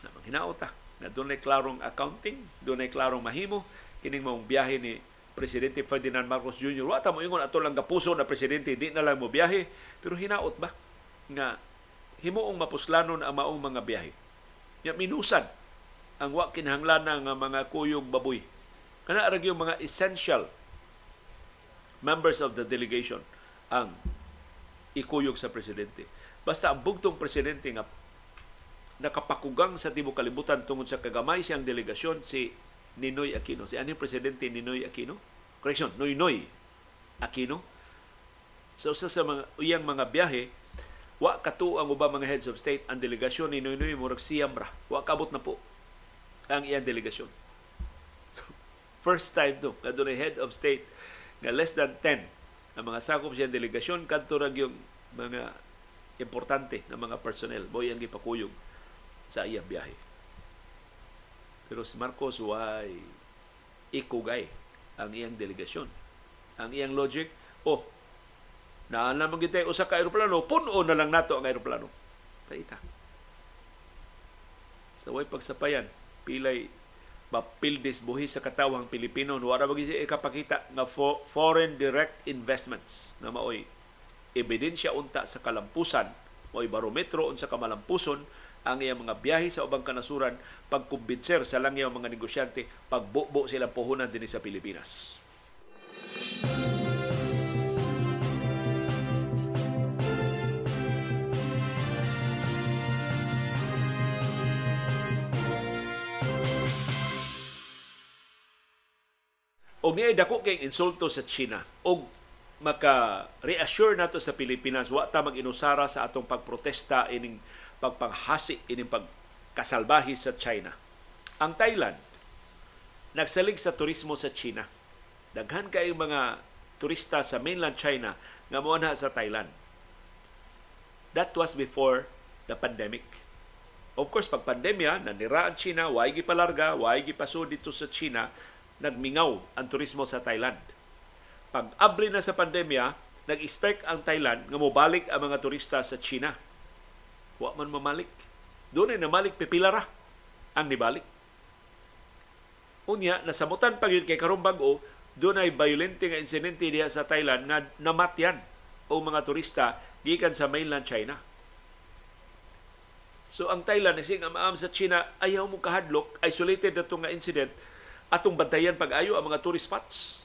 Na manghinaot na doon klarong accounting, doon klarong mahimo, kining mong biyahe ni Presidente Ferdinand Marcos Jr. Wata mo ingon ato lang kapuso na presidente, di na lang mo biyahe, pero hinaot ba nga himuong mapuslanon ang maong mga biyahe. Ya minusan ang wa kinahanglan nga mga kuyog baboy. Kana yung mga essential members of the delegation ang ikuyog sa presidente. Basta ang bugtong presidente nga nakapakugang sa tibuok kalibutan tungod sa kagamay siyang delegasyon si Ninoy Aquino. Si aning presidente Ninoy Aquino? Correction, Noynoy Aquino. So sa, sa mga uyang mga biyahe, wa katu ang ubang mga heads of state ang delegasyon ni Noynoy murag siyam ra. Wa kabot na po ang iyang delegasyon. First time to, na doon head of state nga less than 10 ang mga sakop siyang delegasyon kadto ra yung mga importante na mga personnel mo ang gipakuyog sa iyang biyahe. Pero si Marcos way ikugay ang iyang delegasyon. Ang iyang logic, oh, naan naman kita usa ka aeroplano, puno na lang nato ang aeroplano. Paita. Sa way pagsapayan, pilay mapildis buhi sa katawang Pilipino wala ba siya ikapakita nga for, foreign direct investments na maoy ebidensya unta sa kalampusan mo'y barometro unsa kamalampuson ang iyang mga biyahe sa ubang kanasuran pagkumbinser sa langyaw mga negosyante pagbubo sila puhunan din sa Pilipinas. Og niya dako kay insulto sa China. Og maka-reassure nato sa Pilipinas wa ta mag-inusara sa atong pagprotesta ining pagpanghasi ining pagkasalbahi sa China. Ang Thailand nagsalig sa turismo sa China. Daghan kay mga turista sa mainland China nga mo sa Thailand. That was before the pandemic. Of course, pag pandemya, nanira ang China, waay gipalarga, waay gipaso dito sa China, nagmingaw ang turismo sa Thailand. Pag abli na sa pandemya, nag-expect ang Thailand nga mobalik ang mga turista sa China. Wa man mamalik. Doon ay namalik pipilara ang nibalik. Unya, nasamutan pa yun kay karong bag-o, doon ay violente nga insidente diha sa Thailand nga namatyan o mga turista gikan sa mainland China. So ang Thailand ising amaam sa China ayaw mo kahadlok isolated na nga incident atong bantayan pag-ayo ang mga tourist spots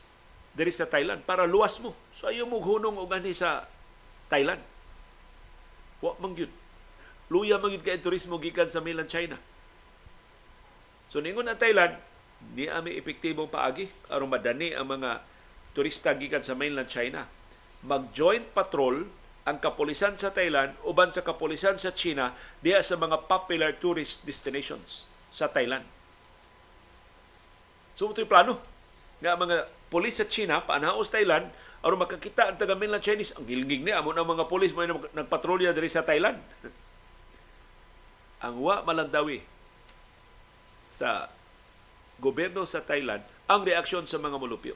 diri sa Thailand para luwas mo. So ayaw mo hunong og ani sa Thailand. Wa man gyud. Luya man gyud kay turismo gikan sa mainland China. So ningon ang Thailand, Di ami epektibong paagi aron madani ang mga turista gikan sa mainland China. Mag-joint patrol ang kapulisan sa Thailand uban sa kapulisan sa China diya sa mga popular tourist destinations sa Thailand. So ito'y plano nga mga pulis sa China paanaos Thailand aron makakita ang taga mainland Chinese ang gilgig ni amo ng mga pulis mo nagpatrolya diri sa Thailand. ang wa malandawi sa gobyerno sa Thailand ang reaksyon sa mga mulupyo.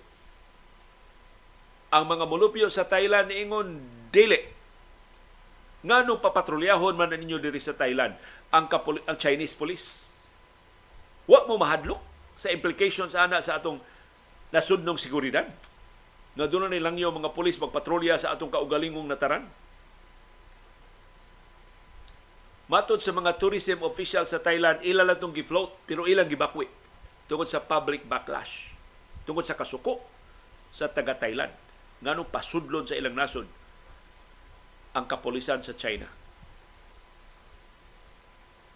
Ang mga mulupyo sa Thailand ingon dili. Ngano papatrolyahon man ninyo diri sa Thailand ang kapul- ang Chinese police? Wa mo mahadlok sa implications ana sa atong nasudnong seguridad. Nga doon na nilang yung mga pulis magpatrolya sa atong kaugalingong nataran. Matod sa mga tourism official sa Thailand, ilan lang itong gifloat, pero ilang gibakwi tungod sa public backlash, tungod sa kasuko sa taga Thailand, nganong pasudlon sa ilang nasod ang kapulisan sa China.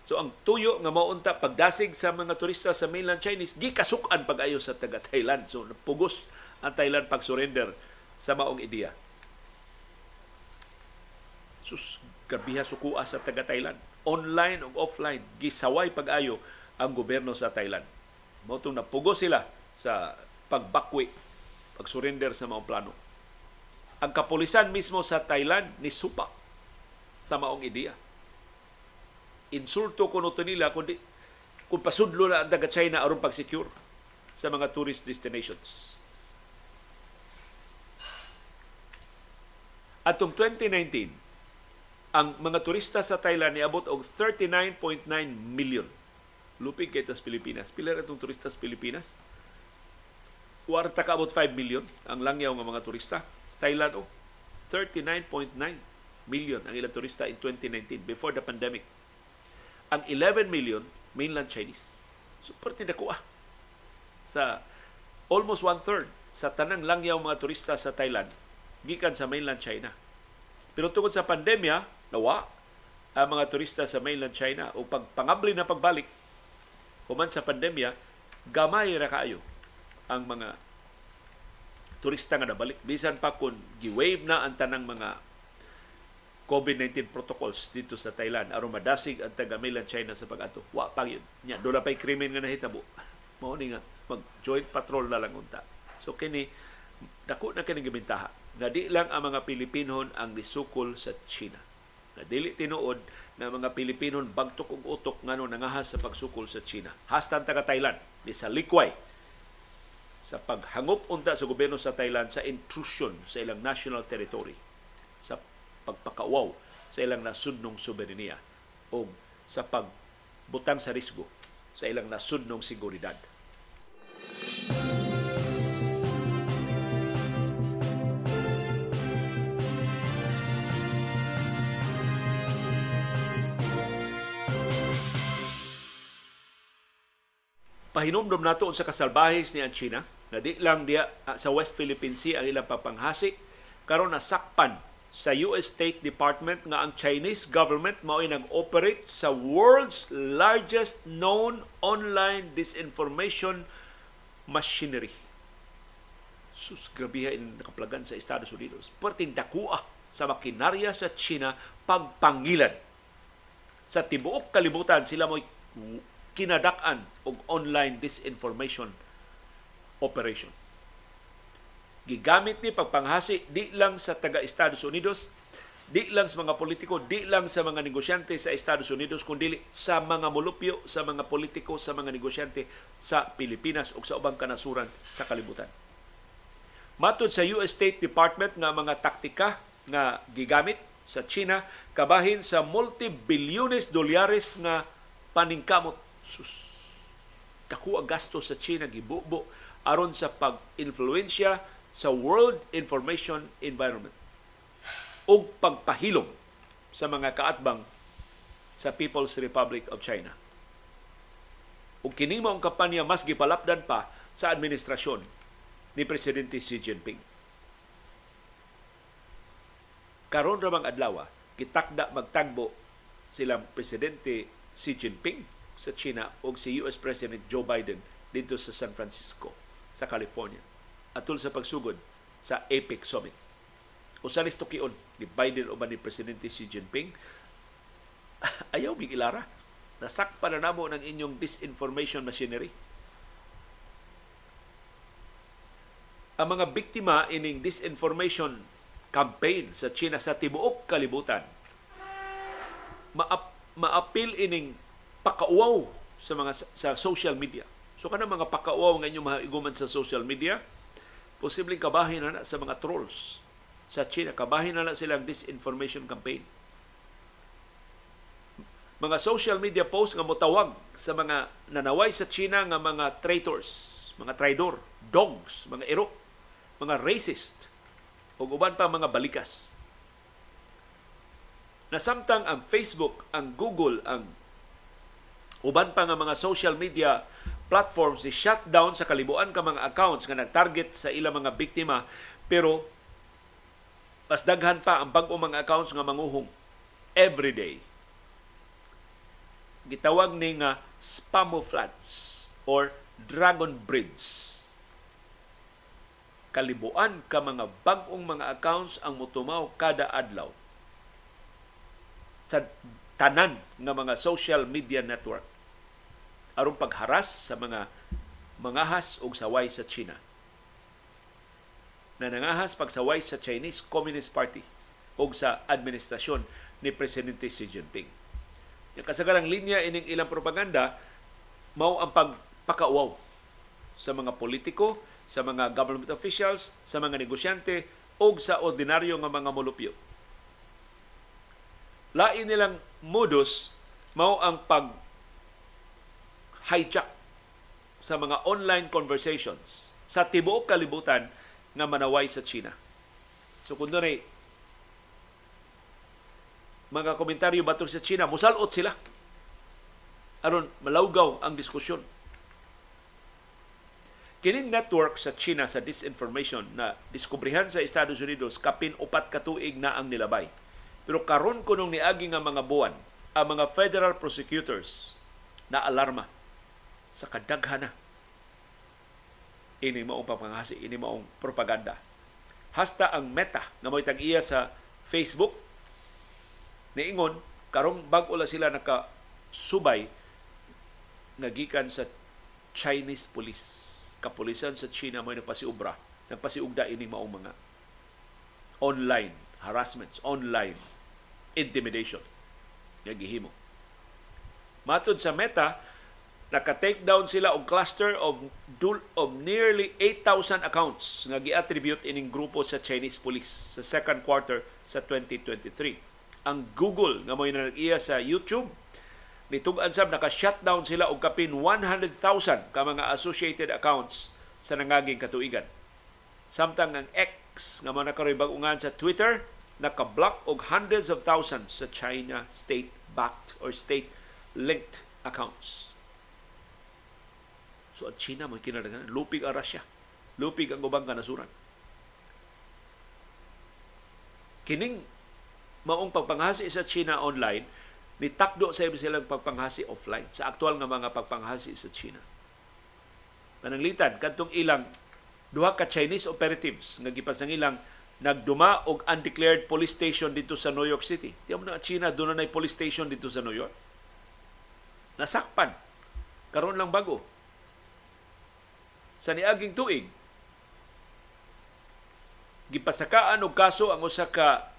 So ang tuyo nga maunta pagdasig sa mga turista sa mainland Chinese gikasukan pag-ayo sa taga Thailand. So pugos ang Thailand pag surrender sa maong ideya. Sus grabiha sukua sa taga Thailand. Online ug offline gisaway pag-ayo ang gobyerno sa Thailand. Mao napugo sila sa pagbakwi, pag-surrender sa maong plano. Ang kapulisan mismo sa Thailand ni supa sa maong ideya. Insulto kuno to nila kundi kung pasudlo na ang taga China aron pag-secure sa mga tourist destinations. Atong 2019, ang mga turista sa Thailand niabot og 39.9 million lupig kay tas Pilipinas. Pila ra itong turista sa Pilipinas? Warta ka about 5 million ang langyaw nga mga turista. Thailand oh, 39.9 million ang ilang turista in 2019 before the pandemic. Ang 11 million mainland Chinese. Super tinako ah. Sa almost one-third sa tanang langyaw mga turista sa Thailand gikan sa mainland China. Pero tungod sa pandemya, nawa ang mga turista sa mainland China o pagpangabli na pagbalik human sa pandemya, gamay ra kaayo ang mga turista nga nabalik. Bisan pa kung gi-wave na ang tanang mga COVID-19 protocols dito sa Thailand aron madasig ang taga mainland China sa pag-ato. Wa pa yun. Nya, doon pa'y krimen nga nahitabo. Mao ni nga mag-joint patrol na lang unta. So kini dako na kini gibintaha nga di lang ang mga Pilipinon ang nisukol sa China. Na dili tinuod na mga Pilipino bagtok og utok ngano nangahas sa pagsukol sa China. Hastan taga Thailand ni sa likway sa paghangop unta sa gobyerno sa Thailand sa intrusion sa ilang national territory sa pagpakawaw sa ilang nasudnong soberenya o sa pagbutang sa risgo sa ilang nasudnong seguridad. Pahinomdom nato sa kasalbahis ni ang China na di lang dia ah, sa West Philippine Sea ang ilang papanghasi karon nasakpan sa US State Department nga ang Chinese government mao nag-operate sa world's largest known online disinformation machinery. Sus, grabiha in nakaplagan sa Estados Unidos. Perting dakua sa makinarya sa China pagpangilan. Sa tibuok kalibutan sila mo kinadak-an og online disinformation operation. Gigamit ni pagpanghasi di lang sa taga Estados Unidos, di lang sa mga politiko, di lang sa mga negosyante sa Estados Unidos, kundi sa mga mulupyo, sa mga politiko, sa mga negosyante sa Pilipinas ug sa ubang kanasuran sa kalibutan. Matod sa US State Department nga mga taktika nga gigamit sa China kabahin sa multi-bilyones dolyares nga paningkamot. Sus. Kaku ang gasto sa China gibubo aron sa pag-influensya sa world information environment ug pagpahilom sa mga kaatbang sa People's Republic of China. Ug kini mao ang kampanya mas gipalapdan pa sa administrasyon ni Presidente Xi Jinping. Karon ra mang adlaw, gitakda magtagbo silang Presidente Xi Jinping sa China o si US President Joe Biden dito sa San Francisco, sa California, atol sa pagsugod sa APEC Summit. Usa ni tukion ni Biden o ni Presidente Xi Jinping, ayaw mig ilara. Nasakpan na namo ng inyong disinformation machinery. Ang mga biktima ining disinformation campaign sa China sa tibuok kalibutan maap, maapil ining pakauaw sa mga sa social media. So kana mga pakauaw nga inyong mahiguman sa social media, posibleng kabahin na, na sa mga trolls sa China. Kabahin na na silang disinformation campaign. Mga social media posts nga motawag sa mga nanaway sa China nga mga traitors, mga traidor, dogs, mga iro, mga racist, ug uban pa mga balikas. Nasamtang ang Facebook, ang Google, ang uban pa nga mga social media platforms si shutdown sa kalibuan ka mga accounts nga nag-target sa ilang mga biktima. Pero mas daghan pa ang bag-o mga accounts nga manguhong every day. Gitawag ni nga spamouflages or dragon breeds. Kalibuan ka mga bag-ong mga accounts ang mutumaw kada adlaw sa tanan nga mga social media network aron pagharas sa mga mangahas og saway sa China. Na nangahas pagsaway sa Chinese Communist Party o sa administrasyon ni Presidente Xi Jinping. Yung kasagarang linya ining ilang propaganda mao ang pagpakauaw sa mga politiko, sa mga government officials, sa mga negosyante o sa ordinaryo nga mga mulupyo. Lain nilang modus mao ang pag hijack sa mga online conversations sa tibuok kalibutan nga manaway sa China. So kung doon mga komentaryo batok sa China, musalot sila aron malawgaw ang diskusyon Kining network sa China sa disinformation na diskubrihan sa Estados Unidos kapin upat ka tuig na ang nilabay. Pero karon kunong niagi nga mga buwan, ang mga federal prosecutors na alarma sa kadaghana ini maong papangasi, ini maong propaganda. Hasta ang meta nga mo iya sa Facebook niingon karong bag-o sila naka subay nagikan sa Chinese police kapulisan sa China mo nagpasiubra, nagpasiugda ini maong mga online harassments, online intimidation nga gihimo. Matod sa Meta, naka-take down sila og cluster of of nearly 8,000 accounts nga gi-attribute ining grupo sa Chinese police sa second quarter sa 2023. Ang Google nga mo iya sa YouTube Nitug-an sab naka-shutdown sila og kapin 100,000 ka mga associated accounts sa nangaging katuigan. Samtang ang X nga mga nakaroy bagungan sa Twitter naka-block og hundreds of thousands sa China state-backed or state-linked accounts. So ang China mo kinaraganan, lupig ang Russia. Lupig ang ubang kanasuran. Kining maong pagpanghasi sa China online, nitakdo sa silang pagpanghasi offline sa aktual nga mga pagpanghasi sa China. Pananglitan, kantong ilang duha ka Chinese operatives nga gipasang ilang nagduma og undeclared police station dito sa New York City. Di mo na China doon na police station dito sa New York. Nasakpan. Karon lang bago. Sa niaging tuig, gipasakaan og kaso ang usa ka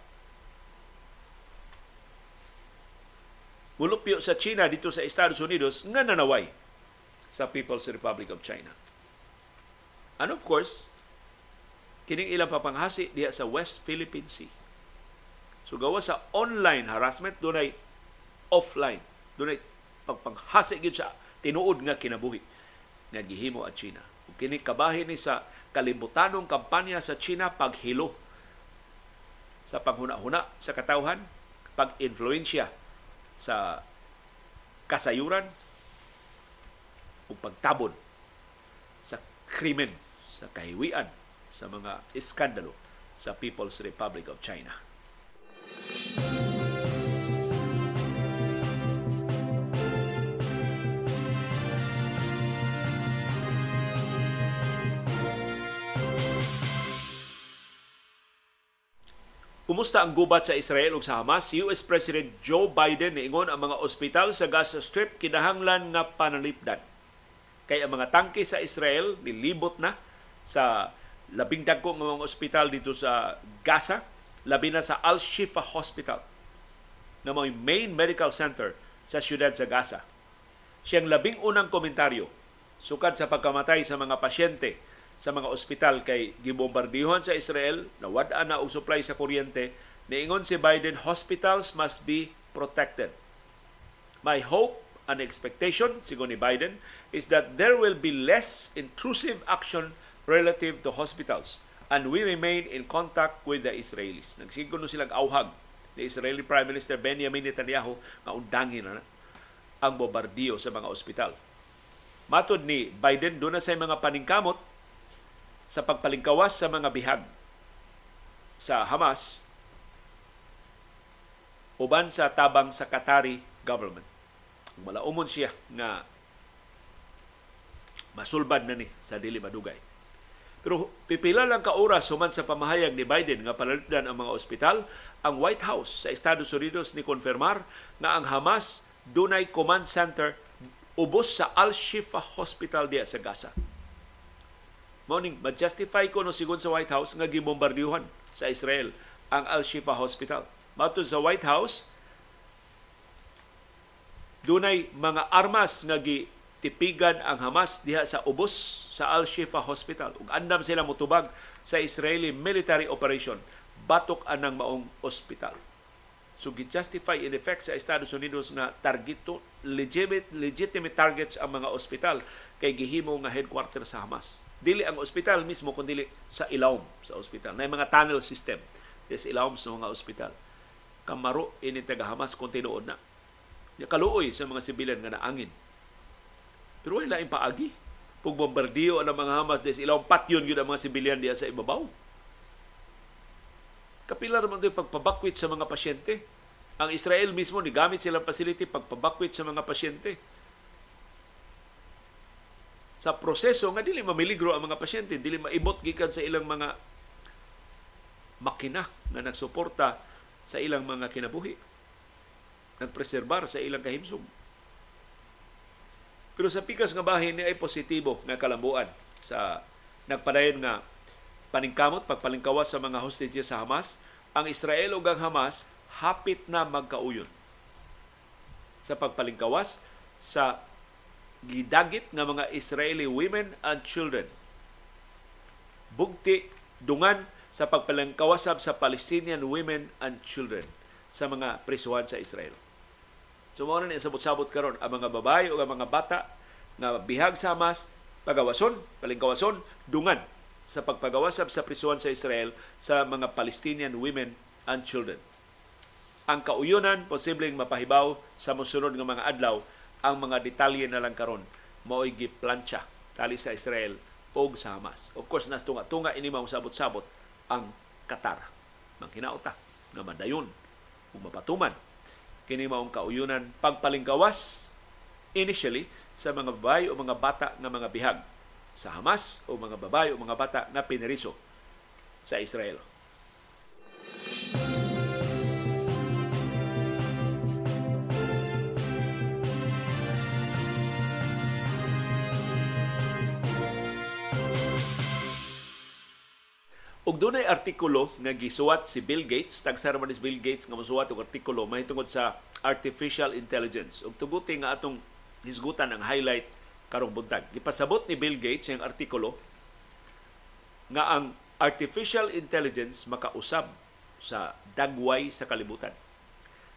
mulupyo sa China dito sa Estados Unidos nga nanaway sa People's Republic of China. And of course, kining ilang papanghasi diya sa West Philippine Sea. So gawa sa online harassment dunay offline. Dunay pagpanghasi gyud sa tinuod nga kinabuhi nga gihimo at China. Kini kabahin ni sa kalibutanong kampanya sa China paghilo sa panghuna-huna sa katawhan, pag-influensya sa kasayuran o pagtabon sa krimen, sa kahiwian, sa mga iskandalo sa People's Republic of China. Kumusta ang gubat sa Israel ug sa Hamas? US President Joe Biden niingon ang mga ospital sa Gaza Strip kinahanglan nga panalipdan. Kay ang mga tangke sa Israel nilibot na sa labing dagko nga mga ospital dito sa Gaza, labi na sa Al-Shifa Hospital na may main medical center sa siyudad sa Gaza. Siyang labing unang komentaryo sukad sa pagkamatay sa mga pasyente sa mga ospital kay gibombardiyohan sa Israel, nawad-an na og supply sa kuryente, niingon si Biden, hospitals must be protected. My hope and expectation, sigo ni Biden, is that there will be less intrusive action relative to hospitals and we remain in contact with the Israelis. Nagsigon no silang auhag ni Israeli Prime Minister Benjamin Netanyahu nga undangin na ang bombardiyo sa mga ospital. Matod ni Biden, doon na sa mga paningkamot sa pagpalingkawas sa mga bihag sa Hamas uban sa tabang sa Qatari government. Malaumon siya nga masulbad na ni sa dili madugay. Pero pipila lang ka oras human sa pamahayag ni Biden nga palalitan ang mga ospital, ang White House sa Estados Unidos ni konfirmar na ang Hamas dunay command center ubos sa Al-Shifa Hospital diya sa Gaza. Morning, ma-justify ko no sigon sa White House nga gibombardiyohan sa Israel ang Al-Shifa Hospital. Mato sa White House, dunay mga armas nga gitipigan ang Hamas diha sa ubos sa Al-Shifa Hospital. Ug andam sila mutubag sa Israeli military operation batok anang maong ospital. So gi-justify in effect sa Estados Unidos nga targeto legitimate legitimate targets ang mga ospital kay gihimo nga headquarters sa Hamas. Dili ang ospital mismo kundi sa ilawom sa ospital. Na mga tunnel system sa ilawom sa mga ospital. Kamaro ini taga Hamas kung tinuod na. Nya kaluoy sa mga sibilyan nga naangin. Pero wala laing paagi. Pag bombardiyo ang mga Hamas des ilawom patyon gyud ang mga sibilyan diya sa ibabaw Kapila naman ito pagpabakwit sa mga pasyente. Ang Israel mismo, ni gamit silang facility pagpabakwit sa mga pasyente. Sa proseso nga dili mamiligro ang mga pasyente, dili maibot gikan sa ilang mga makina na nagsuporta sa ilang mga kinabuhi. Nagpreserbar sa ilang kahimsog. Pero sa pikas nga bahin ni ay positibo nga kalambuan sa nagpadayon nga paningkamot, pagpalingkawas sa mga hostages sa Hamas, ang Israel ug ang Hamas hapit na magkauyon sa pagpalingkawas sa gidagit nga mga Israeli women and children. Bugti dungan sa pagpalingkawasab sa Palestinian women and children sa mga prisuhan sa Israel. So mo na sabot-sabot karon ang mga babae o ang mga bata nga bihag sa Hamas pagawason, palingkawason, dungan sa pagpagawasab sa prisuhan sa Israel sa mga Palestinian women and children. Ang kauyonan posibleng mapahibaw sa mosunod nga mga adlaw ang mga detalye na lang karon mao'y giplantsa tali sa Israel o sa Hamas. Of course, nas tunga-tunga ini mao sabot-sabot ang Qatar. Manghinauta nga madayon ug mapatuman kini maong kauyonan pagpalinggawas initially sa mga babae o mga bata nga mga bihag sa Hamas o mga babae o mga bata na pineriso sa Israel. Ug dunay artikulo nga gisuwat si Bill Gates, tagsara man Bill Gates nga mosuwat og artikulo mahitungod sa artificial intelligence. Ug tuguti nga atong hisgutan ang highlight karong buntag. Gipasabot ni Bill Gates ang artikulo nga ang artificial intelligence makausab sa dagway sa kalibutan.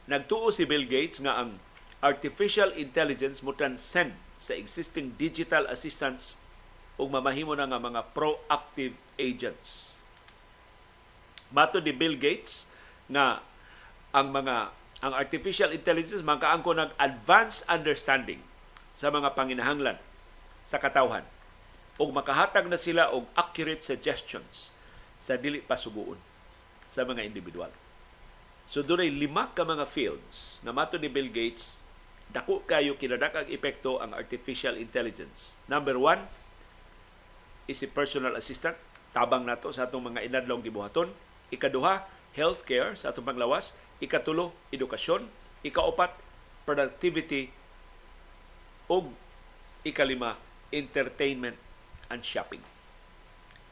Nagtuo si Bill Gates nga ang artificial intelligence mo transcend sa existing digital assistants ug mamahimo na nga mga proactive agents. Mato ni Bill Gates nga ang mga ang artificial intelligence magkaangko ng advanced understanding sa mga panginahanglan sa katawhan ug makahatag na sila og accurate suggestions sa dili pa suguon sa mga individual. So dunay lima ka mga fields na mato ni Bill Gates dako kayo kinadakang epekto ang artificial intelligence. Number one is si personal assistant. Tabang nato sa atong mga inadlong gibuhaton. Ikaduha, healthcare sa atong panglawas. Ikatulo, edukasyon. Ikaupat, productivity. ug ikalima, entertainment and shopping.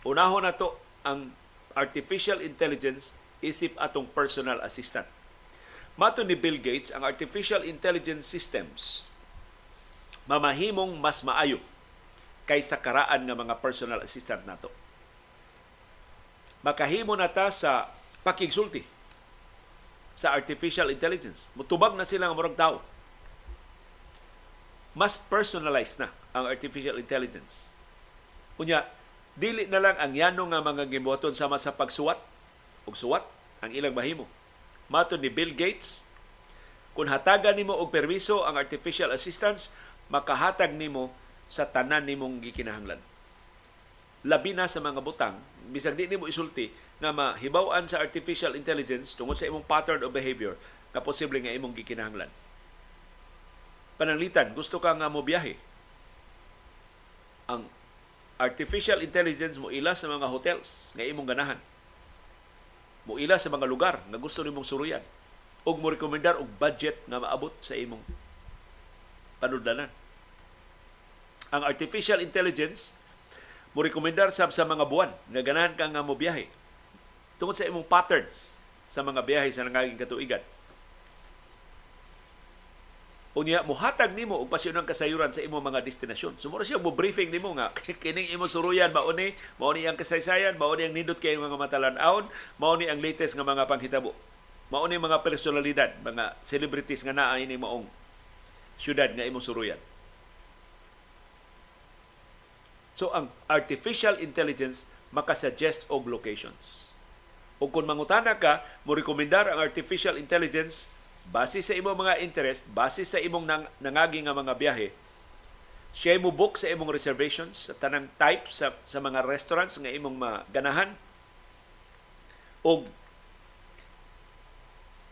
Unahon na to ang artificial intelligence isip atong personal assistant. Mato ni Bill Gates, ang artificial intelligence systems mamahimong mas maayo kaysa karaan nga mga personal assistant nato. Makahimo na ta sa pakigsulti sa artificial intelligence. Mutubag na sila nga murag tao. Mas personalized na ang artificial intelligence. Unya, dili na lang ang yano nga mga gibuhaton sama sa pagsuwat ug suwat ang ilang mahimo. Mato ni Bill Gates, kung hatagan nimo og permiso ang artificial assistance, makahatag nimo sa tanan nimong gikinahanglan. Labi na sa mga butang, bisag di nimo isulti nga mahibaw-an sa artificial intelligence tungod sa imong pattern of behavior nga posible nga imong gikinahanglan. Pananglitan, gusto ka nga mo biyahe. Ang artificial intelligence mo ila sa mga hotels nga imong ganahan. Mo ila sa mga lugar nga gusto nimong suruyan. ug mo rekomendar og budget nga maabot sa imong panudlanan. Ang artificial intelligence mo rekomendar sab sa mga buwan nga ganahan ka nga mo biyahe tungod sa imong patterns sa mga biyahe sa nangaging katuigan unya muhatag nimo og pasyonang kasayuran sa imong mga destinasyon. Sumuro siya mo briefing nimo nga kining imong suruyan mao ni, mao ni ang kasaysayan, mao ni ang nindot kay mga matalan-aon, mao ni ang latest nga mga panghitabo. Mao ni mga personalidad, mga celebrities nga naa ini maong syudad nga imong suruyan. So ang artificial intelligence makasuggest og locations. O kung mangutana ka, mo rekomendar ang artificial intelligence base sa imong mga interest, base sa imong nang, nangagi nga mga biyahe, siya mo book sa imong reservations sa tanang type sa, sa mga restaurants nga imong maganahan o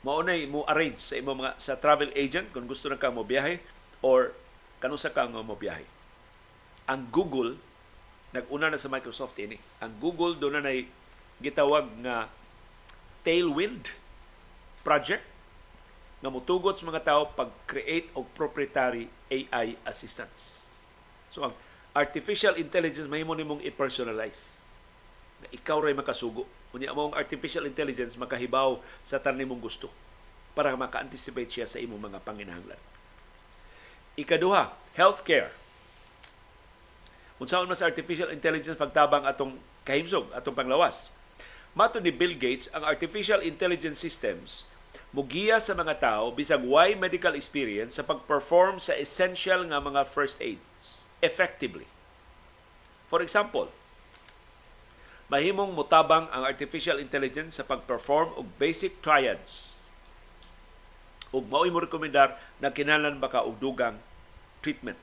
maunay mo arrange sa imong mga sa travel agent kung gusto na ka mo biyahe or kanusa ka nga mo biyahe. Ang Google naguna na sa Microsoft ini. Ang Google do na nay gitawag nga Tailwind project nga mutugot sa mga tao pag-create og proprietary AI assistants. So ang artificial intelligence mahimo nimong i-personalize. Na ikaw ray makasugo. Unya mo ang artificial intelligence makahibaw sa tanan nimong gusto para maka-anticipate siya sa imong mga panginahanglan. Ikaduha, healthcare. Unsaon mas artificial intelligence pagtabang atong kahimsog, atong panglawas. Mato ni Bill Gates, ang artificial intelligence systems mugiya sa mga tao bisag why medical experience sa pag-perform sa essential nga mga first aids effectively. For example, mahimong mutabang ang artificial intelligence sa pag-perform og basic triads ug mao mo rekomendar na kinahanglan baka og dugang treatment.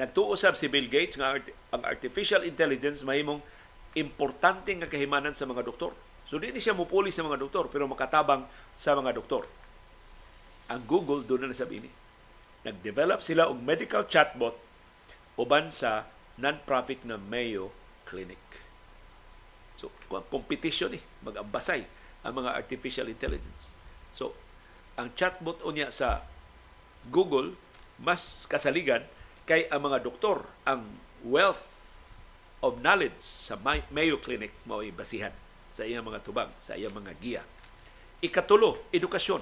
Nagtuo si Bill Gates nga ang artificial intelligence mahimong importante nga kahimanan sa mga doktor So di ni siya mupuli sa mga doktor pero makatabang sa mga doktor. Ang Google doon na nasabi ni. Nag-develop sila og medical chatbot uban sa non-profit na Mayo Clinic. So, competition eh, mag-ambasay ang mga artificial intelligence. So, ang chatbot unya sa Google mas kasaligan kay ang mga doktor ang wealth of knowledge sa Mayo Clinic mao basihan sa iyang mga tubag, sa iyang mga giya. Ikatulo, edukasyon.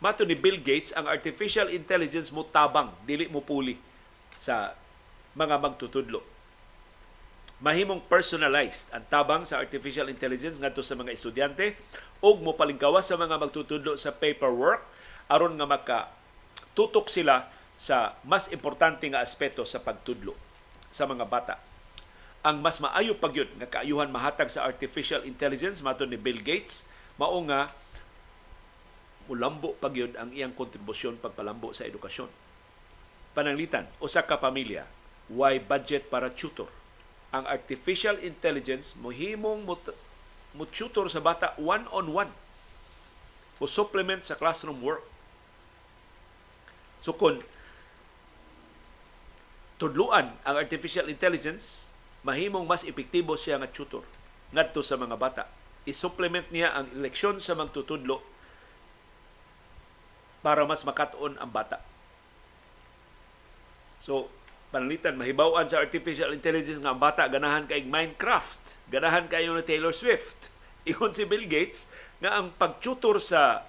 Mato ni Bill Gates, ang artificial intelligence mo tabang, dili mo puli sa mga magtutudlo. mahimong personalized ang tabang sa artificial intelligence ngadto sa mga estudyante ug mo palingkawas sa mga magtutudlo sa paperwork aron nga maka tutok sila sa mas importante nga aspeto sa pagtudlo sa mga bata. Ang mas maayo pa gyud nga kaayuhan mahatag sa artificial intelligence mato ni Bill Gates mao nga mulambo pa gyud ang iyang kontribusyon pagpalambo sa edukasyon. Pananglitan, usa ka pamilya, why budget para tutor? ang artificial intelligence mohimong mo, mo tutor sa bata one-on-one o supplement sa classroom work. So kung tudluan ang artificial intelligence, mahimong mas epektibo siya nga tutor ngadto sa mga bata. I-supplement niya ang eleksyon sa magtutudlo para mas makatuon ang bata. So, panalitan mahibaw sa artificial intelligence nga ang bata ganahan kay Minecraft, ganahan kayo na Taylor Swift. Ingon si Bill Gates nga ang pagtutor sa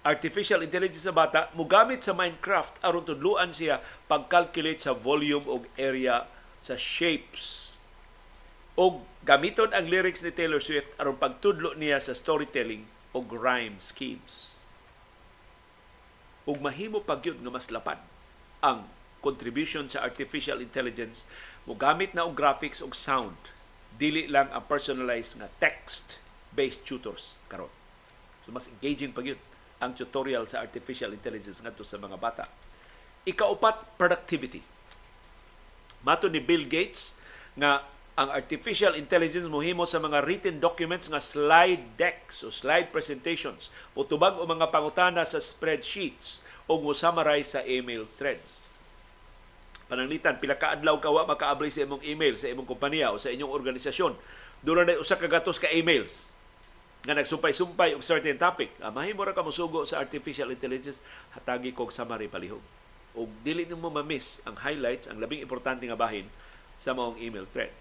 artificial intelligence sa bata mugamit sa Minecraft aron tudluan siya pag-calculate sa volume og area sa shapes. Og gamiton ang lyrics ni Taylor Swift aron pagtudlo niya sa storytelling og rhyme schemes. Ug mahimo pagyud nga mas lapad ang contribution sa artificial intelligence. Mo gamit na og graphics og sound. Dili lang ang personalized nga text based tutors karon. So mas engaging pa ang tutorial sa artificial intelligence ngadto sa mga bata. Ikaupat productivity. Mato ni Bill Gates nga ang artificial intelligence mohimo sa mga written documents nga slide decks o slide presentations o tubag o mga pangutana sa spreadsheets o mo summarize sa email threads. Pananglitan pila ka adlaw ka wa makaabli sa imong email sa imong kompanya o sa inyong organisasyon. Dura na usa ka gatos ka emails nga nagsumpay-sumpay og certain topic. Ah, mahimo ra ka mosugo sa artificial intelligence hatagi kog summary palihog. Ug dili nimo ma-miss ang highlights ang labing importante nga bahin sa maong email thread.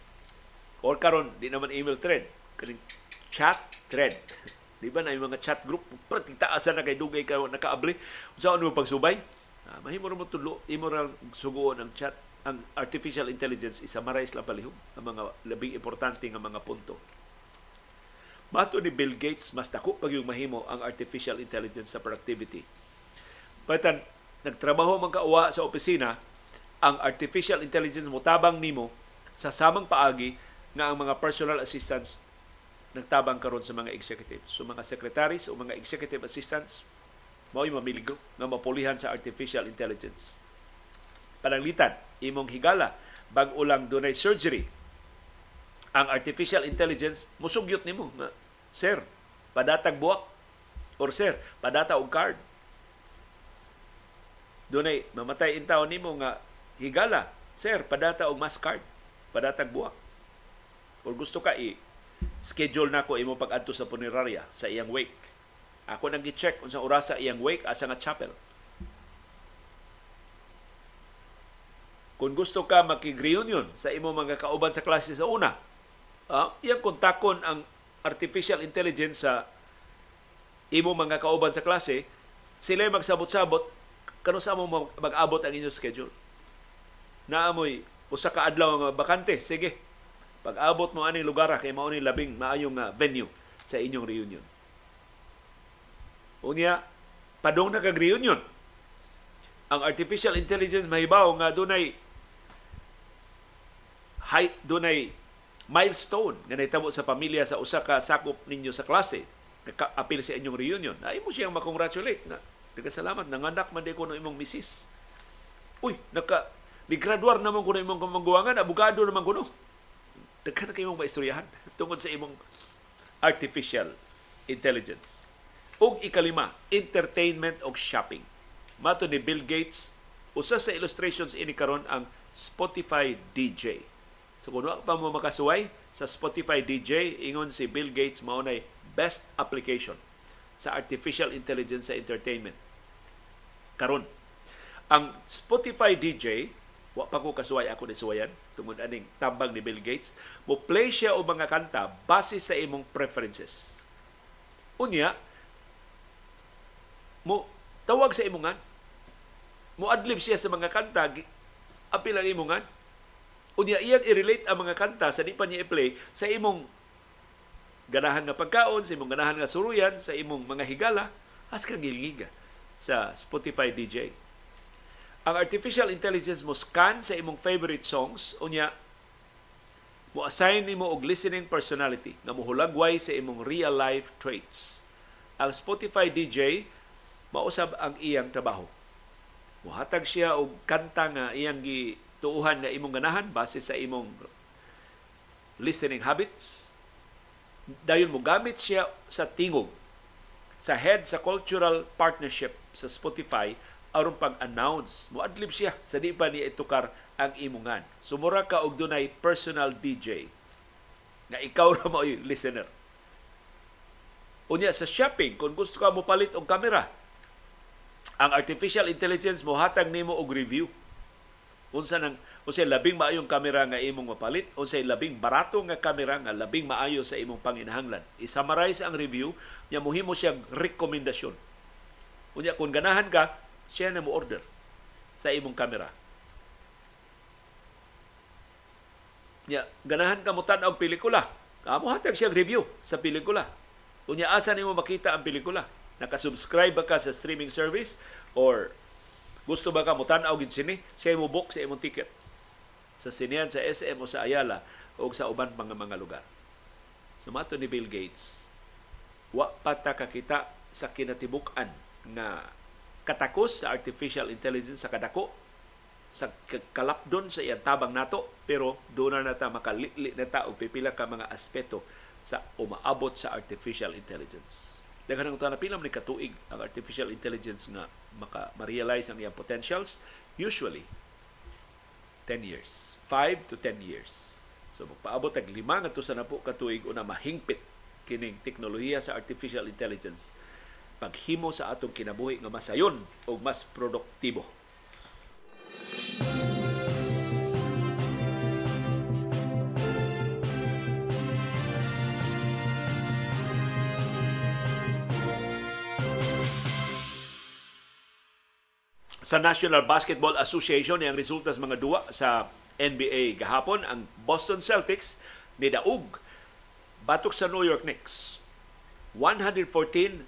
Or karon di naman email thread kaning chat thread. Di ba na yung mga chat group pratitaasan na kay dugay ka nakaabli. Unsa ano pagsubay? Uh, mahimo ra mo tulo, imo ra suguon ang chat ang artificial intelligence isa marais lang palihog ang mga labing importante nga mga punto. Mato ni Bill Gates, mas dako pag yung mahimo ang artificial intelligence sa productivity. Patan, nagtrabaho man kauwa sa opisina, ang artificial intelligence mo tabang nimo sa samang paagi nga ang mga personal assistants nagtabang karon sa mga executives. So mga secretaries o mga executive assistants, mao'y mamiligo nga mapulihan sa artificial intelligence. Pananglitan, imong higala, bag ulang dunay surgery, ang artificial intelligence musugyot nimo nga sir padatag buwak? Or sir padata og card? Dunay mamatay in taon nimo nga higala. Sir padata og mass card. Padatag buwak. Or gusto ka i schedule nako imo pag-adto sa punerarya sa iyang wake? Ako nang gi-check unsa orasa iyang wake asa nga chapel. Kung gusto ka makig-reunion sa imo mga kauban sa klase sa una, uh, iyang kontakon ang artificial intelligence sa imo mga kauban sa klase, sila magsabot-sabot kano sa mo mag-abot ang inyong schedule. Naamoy usa ka adlaw nga bakante, sige. Pag-abot mo aning lugar kay mao ni labing maayong uh, venue sa inyong reunion. Unya, padong na kag-reunion. Ang artificial intelligence mahibaw nga dunay high dunay milestone nga nahitabo sa pamilya sa usa ka sakop ninyo sa klase. Apil sa inyong reunion. Ay mo siyang makongratulate na salamat nanganak man ko ng imong misis. Uy naka nigraduar naman ko na imong kamangguwangan abogado naman ko no. Daghan na kayong maistoryahan tungod sa imong artificial intelligence. Ug ikalima, entertainment o shopping. Mato ni Bill Gates, usa sa illustrations ini karon ang Spotify DJ. So kung pa mo makasuway sa Spotify DJ, ingon si Bill Gates mao nay best application sa artificial intelligence sa entertainment. Karon, ang Spotify DJ, wa pa ko kasuway ako ni suwayan tungod aning tambang ni Bill Gates, mo play siya o mga kanta base sa imong preferences. Unya, mo tawag sa imongan mo adlib siya sa mga kanta apil ang imongan Unya iyang i-relate ang mga kanta sa di pa niya i-play sa imong ganahan nga pagkaon, sa imong ganahan nga suruyan, sa imong mga higala, as kang sa Spotify DJ. Ang artificial intelligence mo scan sa imong favorite songs, unya mo assign nimo og listening personality nga mohulagway sa imong real life traits. Ang Spotify DJ mausab ang iyang trabaho. Muhatag siya og kanta nga iyang gituuhan nga imong ganahan base sa imong listening habits. Dayon mo gamit siya sa tingog sa head sa cultural partnership sa Spotify aron pag-announce. Muadlib siya sa di pa ni itukar ang imungan. Sumura ka og dunay personal DJ nga ikaw ra mo listener. Unya sa shopping, kung gusto ka mo palit og kamera, ang artificial intelligence mo hatag nimo og review. Unsa nang unsay labing maayong kamera nga imong mapalit, unsay labing barato nga kamera nga labing maayo sa imong panginahanglan. I-summarize ang review, nya mohimo siyang rekomendasyon. Unya kung ganahan ka, siya na mo order sa imong kamera Nya, ganahan ka mo tan-og pelikula. Amo hatag siya review sa pelikula. Unya asa nimo makita ang pelikula? Naka-subscribe ba ka sa streaming service or gusto ba ka mo tan-aw gid sini? Siya mo book sa imong ticket sa sinian sa SM o sa Ayala o sa uban mga mga lugar. Sumato ni Bill Gates, wa pa ta kakita sa kinatibuk-an nga katakos sa artificial intelligence sa kadako sa kalapdon sa iyang tabang nato pero doon na nata makalili na ta og pipila ka mga aspeto sa umaabot sa artificial intelligence. Daghan ang na pila ni katuig ang artificial intelligence nga maka ma-realize ang iyang potentials usually 10 years. 5 to 10 years. So magpaabot og lima nga to sa napo katuig una mahingpit kining teknolohiya sa artificial intelligence paghimo sa atong kinabuhi nga masayon o mas produktibo. Sa National Basketball Association ang resulta sa mga duwa sa NBA gahapon ang Boston Celtics ni daug batok sa New York Knicks 114-98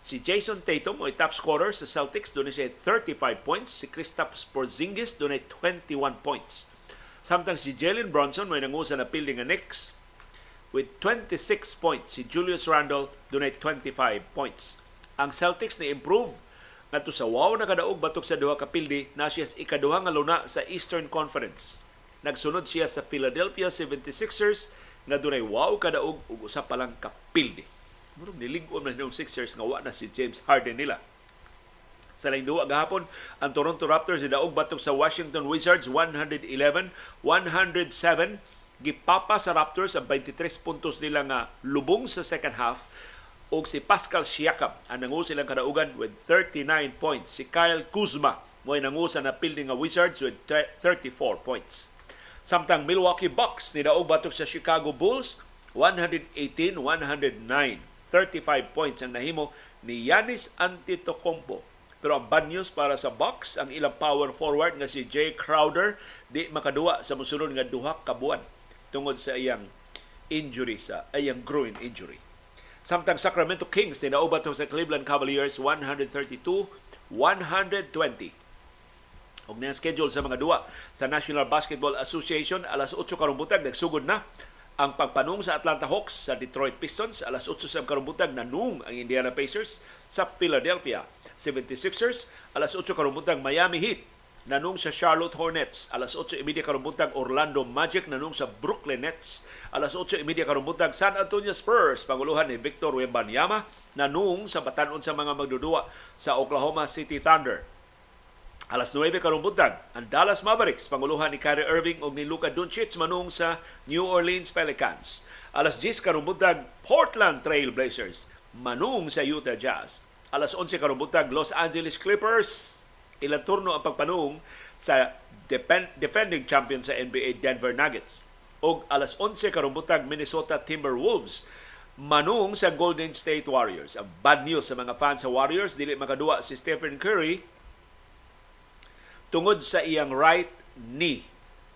Si Jason Tatum ay top scorer sa Celtics, doon siya 35 points. Si Kristaps Porzingis doon ay 21 points. Samtang si Jalen Bronson may nangusa na building ng Knicks with 26 points. Si Julius Randle doon ay 25 points. Ang Celtics ni improve ngadto sa wow na kadaog batok sa duha ka pildi na siya ikaduha nga luna sa Eastern Conference. Nagsunod siya sa Philadelphia 76ers nga dunay wow kadaog ug usa pa lang ka pildi. Murag nilig-on man ng Sixers nga wa na si James Harden nila. Sa laing duwa gahapon, ang Toronto Raptors idaog batok sa Washington Wizards 111-107 gipapa sa Raptors ang 23 puntos nila nga lubong sa second half og si Pascal Siakam ang nangu silang kadaugan with 39 points. Si Kyle Kuzma mo nangusa na building nga Wizards with 34 points. Samtang Milwaukee Bucks ni daog batok sa Chicago Bulls 118-109. 35 points ang nahimo ni Yanis Antetokounmpo. Pero ang bad news para sa Bucks, ang ilang power forward nga si Jay Crowder di makaduwa sa musunod nga duha ka buwan tungod sa iyang injury sa iyang groin injury. Samtang Sacramento Kings ni naubat sa Cleveland Cavaliers 132-120. Og na schedule sa mga duwa sa National Basketball Association alas 8 karong butag nagsugod na ang pagpanung sa Atlanta Hawks sa Detroit Pistons alas 8 sa karumbutag nanung ang Indiana Pacers sa Philadelphia 76ers alas 8 karumbutag Miami Heat nanung sa Charlotte Hornets alas 8:30 karumbutag Orlando Magic nanung sa Brooklyn Nets alas 8:30 karumbutag San Antonio Spurs panguluhan ni Victor Wembanyama nanung sa batanon sa mga magdudua sa Oklahoma City Thunder Alas 9 karong buntag, ang Dallas Mavericks panguluhan ni Kyrie Irving ug ni Luka Doncic manung sa New Orleans Pelicans. Alas 10 karong buntag, Portland Trail Blazers manung sa Utah Jazz. Alas 11 karong buntag, Los Angeles Clippers ilang turno ang pagpanung sa defending champion sa NBA Denver Nuggets. Og alas 11 karong buntag, Minnesota Timberwolves manung sa Golden State Warriors. Ang bad news sa mga fans sa Warriors, dili makaduwa si Stephen Curry tungod sa iyang right ni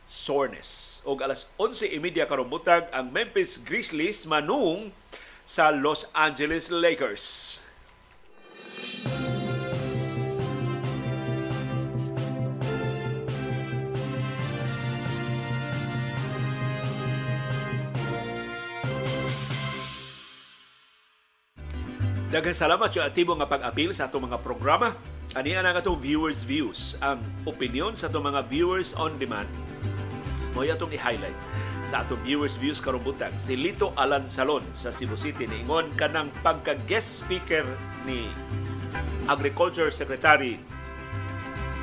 soreness. O alas 11.30 karong butag ang Memphis Grizzlies manung sa Los Angeles Lakers. Daghang salamat sa atibo nga pag-apil sa atong mga programa. Ani ana nga atong viewers views. Ang opinion sa atong mga viewers on demand mo atong i-highlight sa atong viewers views karong butang si Lito Alan Salon sa Cebu City niingon kanang pagka-guest speaker ni Agriculture Secretary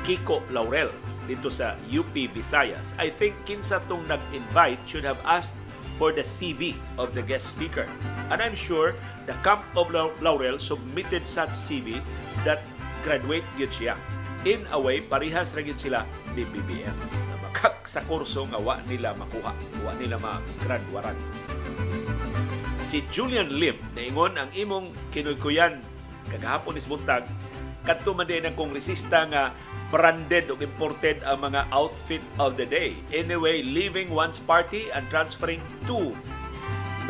Kiko Laurel dito sa UP Visayas. I think kinsa tong nag-invite should have asked for the CV of the guest speaker. And I'm sure the camp of Laurel submitted such CV that graduate gyud siya. In a way, parihas ra gyud sila ni BBM na makak sa kurso nga wa nila makuha, wa nila ma-graduaran. Si Julian Lim, naingon ang imong kinuykuyan kagahapon is buntag, kadto man din ang kongresista nga branded o imported ang mga outfit of the day. Anyway, leaving one's party and transferring to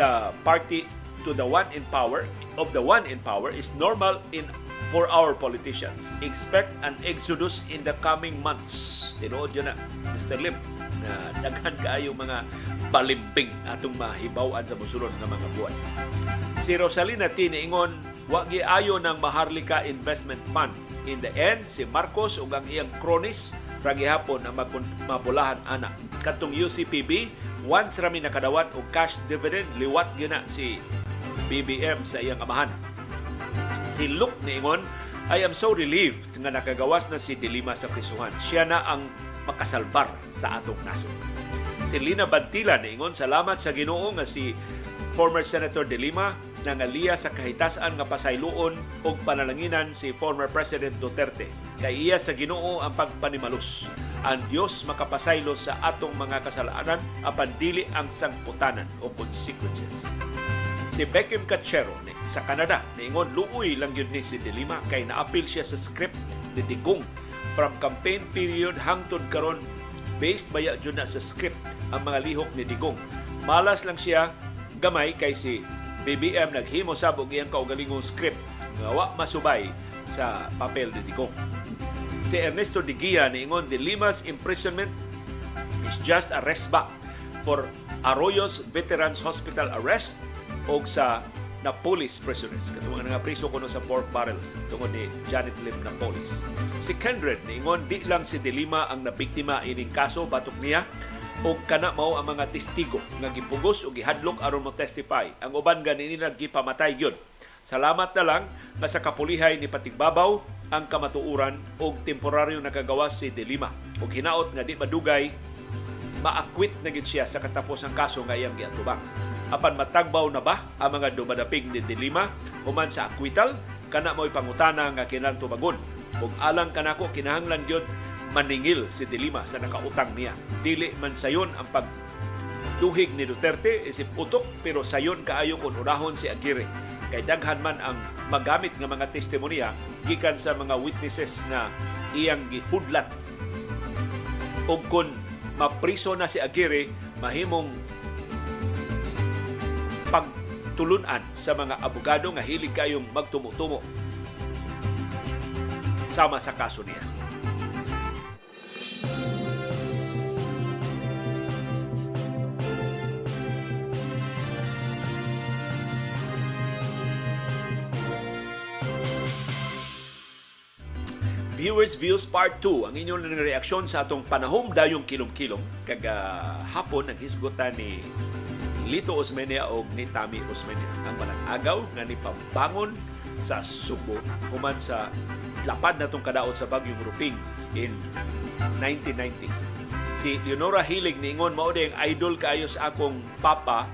the party to the one in power of the one in power is normal in for our politicians. Expect an exodus in the coming months. Tinuod yun na, Mr. Lim, na daghan kaayo mga balimbing atong mahibawan sa musulod ng mga buwan. Si Rosalina tiniingon, wag ayo ng Maharlika Investment Fund In the end, si Marcos ug ang iyang kronis ragihapon ang mabulahan ana. Katong UCPB, once rami nakadawat og cash dividend, liwat gina si BBM sa iyang amahan. Si Luke niingon, I am so relieved nga nakagawas na si Dilima sa prisuhan. Siya na ang makasalbar sa atong nasod. Si Lina Bantila niingon, salamat sa Ginoo nga si former Senator Dilima nangaliya sa kahitasan nga pasayloon og panalanginan si former President Duterte. Kay iya sa Ginoo ang pagpanimalus. Ang Dios makapasaylo sa atong mga kasalanan apan dili ang sangputanan o consequences. Si Beckham Cachero sa Canada niingon luoy lang yun ni si Delima kay naapil siya sa script ni Digong from campaign period hangtod karon based baya jud na sa script ang mga lihok ni Digong. Malas lang siya gamay kay si BBM naghimo sabog iyang kaugalingong script nga wa masubay sa papel ni Digong. Si Ernesto Digia niingon the Lima's imprisonment is just a rest back for Arroyo's Veterans Hospital arrest o sa na police prisoners. Katong nga priso kuno sa pork barrel tungod ni Janet Lim na police. Si Kendred niingon di lang si Delima ang nabiktima ining kaso batok niya o kana mao ang mga testigo nga gipugos o gihadlok aron mo testify. Ang uban gani nila gipamatay gyud. Salamat na lang nga sa kapulihay ni Patigbabaw ang kamatuuran og temporaryo nakagawas si Delima. Og hinaot nga di madugay maakwit na gid siya sa katapos ang kaso nga iyang giatubang. Apan matagbaw na ba ang mga dumadapig ni Delima human sa akwital kana mo'y pangutana nga kinang tubagon. Kung alang kanako kinahanglan gyud maningil si Dilima sa nakautang niya. Dili man sayon ang pag duhig ni Duterte isip utok pero sayon kaayo kung unahon si Aguirre. Kay daghan man ang magamit nga mga testimonya gikan sa mga witnesses na iyang gihudlat. O kung mapriso na si Aguirre, mahimong pagtulunan sa mga abogado nga hilig kayong magtumutumo sama sa kaso niya. Viewers Views Part 2 ang inyong reaksyon sa atong panahom dayong kilom-kilom kag uh, hapon naghisgutan ni Lito Osmeña o ni Tami Osmeña. Ang agaw nga ni pambangon sa Subo human sa lapad na tong kadaot sa Bagyong Ruping in 1990. Si Leonora Hilig niingon mao ang idol kaayo sa akong papa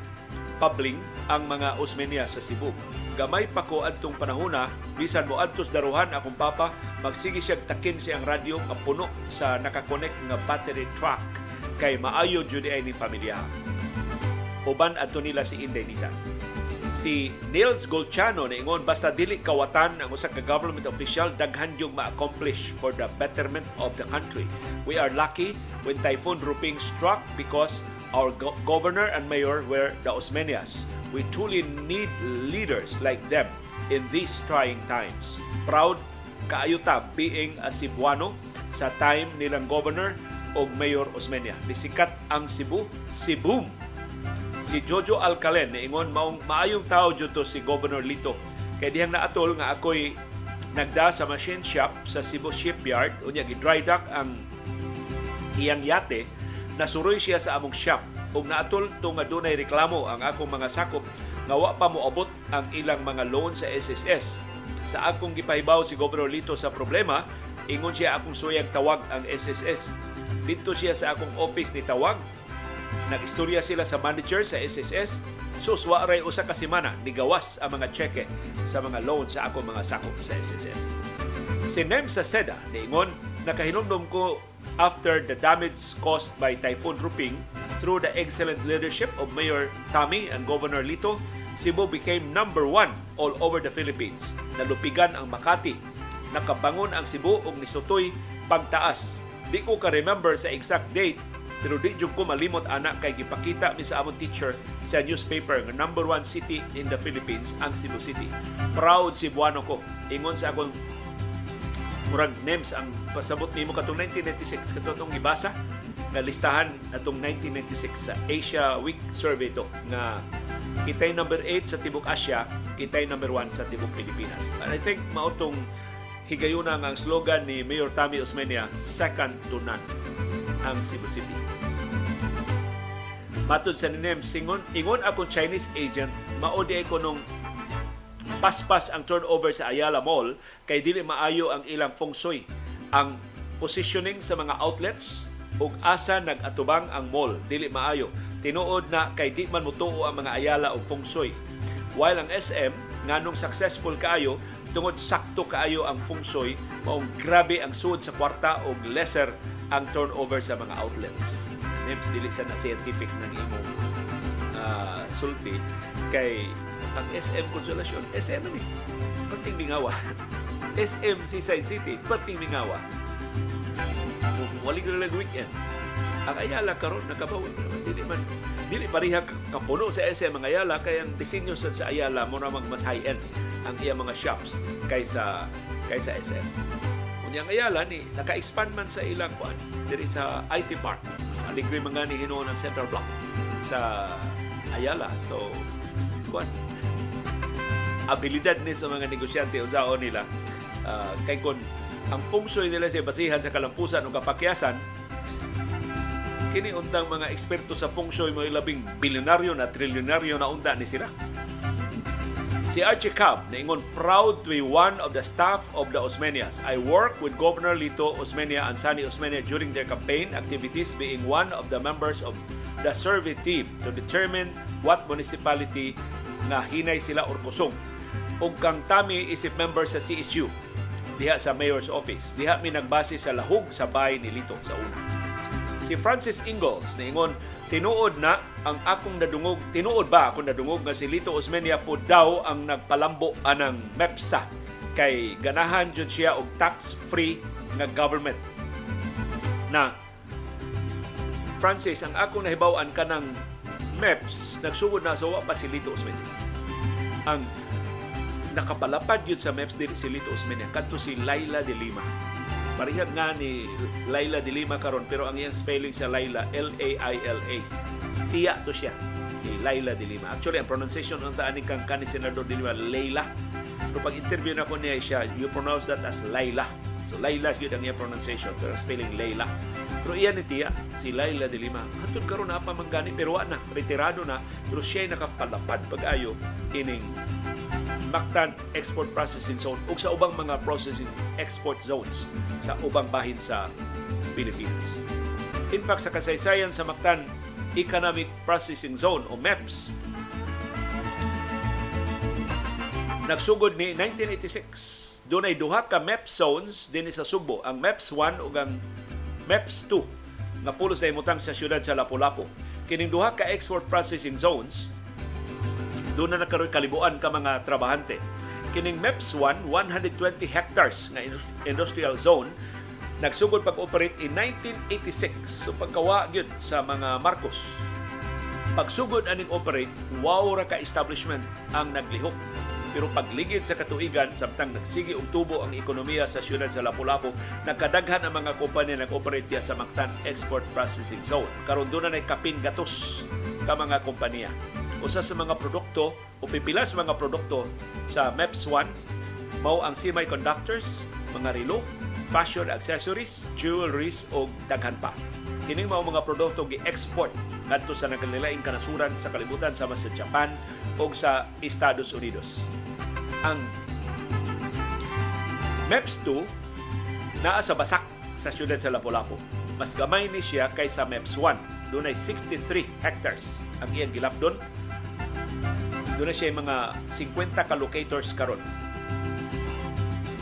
Pabling ang mga Osmeña sa Cebu. Gamay pa ko adtong panahona bisan mo adtos daruhan akong papa magsige siya takin siyang radyo nga puno sa nakakonek nga battery truck kay maayo jud ay ni pamilya uban adto nila si Inday Nita si Nils Golchano ingon basta dili kawatan ang usa ka government official daghan yung ma-accomplish for the betterment of the country. We are lucky when Typhoon Ruping struck because our go- governor and mayor were the Osmenias. We truly need leaders like them in these trying times. Proud kaayo ta being a Cebuano sa time nilang governor o mayor Osmeña. Nisikat ang Cebu, Cebu si Jojo Alcalen niingon maong maayong tao jud to si Governor Lito. Kay dihang naatol nga ako'y nagda sa machine shop sa Cebu Shipyard. Unya gi dry dock ang iyang yate. Nasuroy siya sa among shop. Ug naatol to nga dunay reklamo ang akong mga sakop nga wa pa moabot ang ilang mga loan sa SSS sa akong gipahibaw si Governor Lito sa problema ingon siya akong suyag tawag ang SSS dito siya sa akong office ni tawag Nagistorya sila sa manager sa SSS. Sus, wa ray usa ka semana nigawas ang mga cheque sa mga loan sa ako mga sakop sa SSS. Si Nem sa Seda, niingon, nakahinumdum ko after the damage caused by Typhoon Ruping through the excellent leadership of Mayor Tami and Governor Lito, Cebu became number one all over the Philippines. Nalupigan ang Makati. Nakabangon ang Cebu og nisutoy pagtaas. Di ko ka-remember sa exact date pero di jud ko malimot anak kay gipakita mi sa among teacher sa newspaper nga number one city in the Philippines ang Cebu City. Proud Cebuano ko. Ingon sa akong murag names ang pasabot nimo katong 1996 katong gibasa nga listahan atong 1996 sa Asia Week survey to nga kitay number 8 sa tibok Asia, kitay number 1 sa tibok Pilipinas. And I think mao tong higayuna ang slogan ni Mayor Tami Osmeña, second to none ang Cebu City. Matod sa ninem, singon, ingon akong Chinese agent, maodi ko nung paspas ang turnover sa Ayala Mall kay dili maayo ang ilang feng shui. Ang positioning sa mga outlets ug asa nag-atubang ang mall dili maayo. Tinuod na kay di man mutuo ang mga Ayala ug feng shui. While ang SM nganong successful kaayo tungod sakto kaayo ang feng shui maong grabe ang suod sa kwarta ug lesser ang turnover sa mga outlets. Names dili sa na scientific ng imo uh, sulti kay ang SM Consolacion, SM ni. Perting Mingawa. SM Seaside City, Perting Mingawa. Wali ko lang weekend. Ang Ayala karon nakabawi naman dili man dili pareha kapuno sa SM ang Ayala kay ang disenyo sa, sa Ayala mo namang mas high end ang iya mga shops kaysa kaysa SM. Unya ang Ayala ni naka-expand man sa ilang kuan diri sa IT Park sa Aligre mga ni hinuon ng Central Block sa Ayala. So kuan abilidad ni sa mga negosyante usaon nila uh, kay kun ang feng shui nila sa basihan sa kalampusan o kapakyasan kini undang mga eksperto sa feng shui mo labing bilyonaryo na trilyonaryo na unda ni sila. Si Archie Cab, naingon, proud to be one of the staff of the Osmenias. I work with Governor Lito Osmeña and Sani Osmeña during their campaign activities being one of the members of the survey team to determine what municipality nga hinay sila or kusong. Ug kang tami isip member sa CSU diha sa mayor's office. Diha mi nagbase sa lahog sa bahay ni Lito sa una si Francis Ingalls niingon tinuod na ang akong nadungog. Tinuod ba akong nadungog nga si Lito Osmeña po daw ang nagpalambo anang MEPSA. Kay ganahan jud siya og tax free nga government. Na Francis ang akong nahibaw-an kanang MEPS nagsugod na sa pa si Lito Osmeña. Ang nakapalapad yun sa MEPS dili si Lito Osmeña kadto si Laila de Lima Parihag nga ni Laila de Lima karon pero ang iyang spelling sa Laila L-A-I-L-A. Tiya to siya ni Laila de Lima. Actually, ang pronunciation ng taan kang kani Senador de Lima, Leila. Pero pag interview na ko niya siya, you pronounce that as Laila. So Laila yun ang iyang pronunciation pero spelling Leila. Pero iyan ni Tia, si Laila de Lima, hatod karon na pa manggani pero na, retirado na, pero siya nakapalapad pag-ayo ining Mactan Export Processing Zone ug sa ubang mga processing export zones sa ubang bahin sa Pilipinas. In fact, sa kasaysayan sa Mactan Economic Processing Zone o MEPS, nagsugod ni 1986. Doon ay duha ka MEPS zones din sa Subo, ang MEPS 1 ug ang MEPS 2 nga pulos na imutang sa siyudad sa Lapu-Lapu. Kining duha ka export processing zones Doon na nakaroon kalibuan ka mga trabahante. Kining MEPS 1, 120 hectares nga industrial zone, nagsugod pag-operate in 1986. So pagkawa gyud sa mga Marcos. Pagsugod aning operate, wow ra ka establishment ang naglihok. Pero pagligid sa katuigan, samtang nagsigi og tubo ang ekonomiya sa siyudad sa Lapu-Lapu, nagkadaghan ang mga kompanya nag-operate sa Mactan Export Processing Zone. Karon doon na kapin gatos ka mga kompanya. Usa sa mga produkto o pipilas mga produkto sa MEPS 1 mao ang semiconductors, mga relo, fashion accessories, jewelries o daghan pa. Kining mao mga produkto gi-export ngadto sa nagkalilaing kanasuran sa kalibutan sama sa Japan o sa Estados Unidos. Ang MEPS 2 naa sa basak sa siyudad sa Lapu-Lapu. Mas gamay ni siya kaysa MEPS 1. Doon ay 63 hectares ang iyang gilapdon. Doon na siya mga 50 ka locators karon.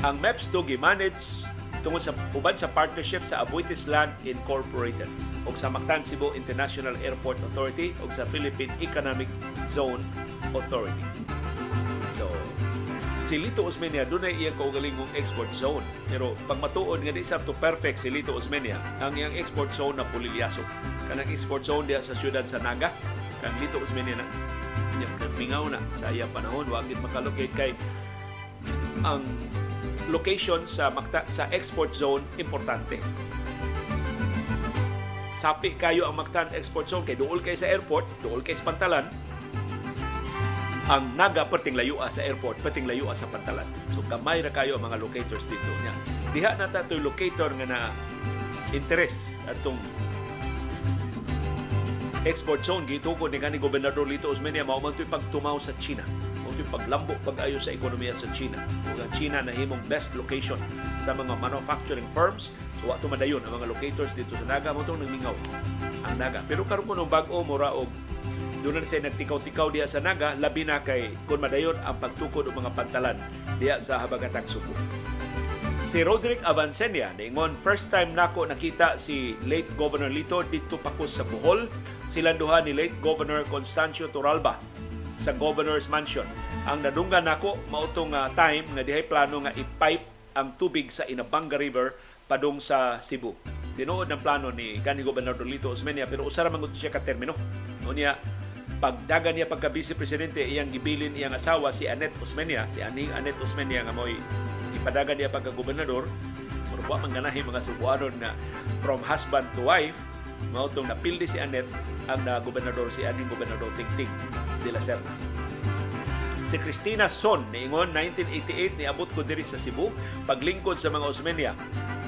Ang MEPS 2 gi-manage tungod sa uban sa partnership sa Abuitis Land Incorporated o sa Mactan Cebu International Airport Authority o sa Philippine Economic Zone Authority. So, si Lito Osmeña doon ay iyang kaugalingong export zone. Pero pag matuod nga di sa to perfect si Lito Osmeña, ang iyang export zone na Pulilyaso. Kanang export zone diya sa siyudad sa Naga, kang Lito Osmeña na mingaw na sa iyang panahon, wag gid makalocate kay ang location sa Macta, sa export zone importante. Sapi kayo ang Mactan Export Zone kay duol kay sa airport, duol kay sa Pantalan. Ang Naga perting layo sa airport, perting layo sa Pantalan. So kamay na kayo ang mga locators dito niya. Diha na ta locator nga na interest atong export zone gitukod ni kanhi gobernador Lito Osmeña mao man pagtumaw sa China yung paglambo pag-ayo sa ekonomiya sa China. Ug ang China na himong best location sa mga manufacturing firms. So wato madayon ang mga locators dito sa Naga mo itong nagmingaw ang Naga. Pero karon mo nung bag-o mura og doon na siya nagtikaw-tikaw diya sa Naga, labi na kay kung madayon ang pagtukod ng mga pantalan diya sa Habagatang Subo. Si Roderick Avancenia, ningon first time nako nakita si late Governor Lito dito pakus sa Bohol. Silanduhan ni late Governor Constancio Toralba sa Governor's Mansion. Ang nadunggan nako mautong uh, time nga dihay plano nga i-pipe ang tubig sa Inabanga River padung sa Cebu. Tinuod ng plano ni kanhi Gobernador Lito Osmeña pero usara man siya ka termino. Unya pagdagan niya pagka vice presidente iyang gibilin iyang asawa si Anet Osmeña, si aning Anet Osmeña nga mo'y ipadagan niya pagka gobernador. Pero wa man ganahi mga subuanon na from husband to wife mao tong napildi si Anet ang na gobernador si aning gobernador Tingting de la Serna. Si Cristina Son niingon 1988 niabot ko diri sa Cebu paglingkod sa mga Osmeña.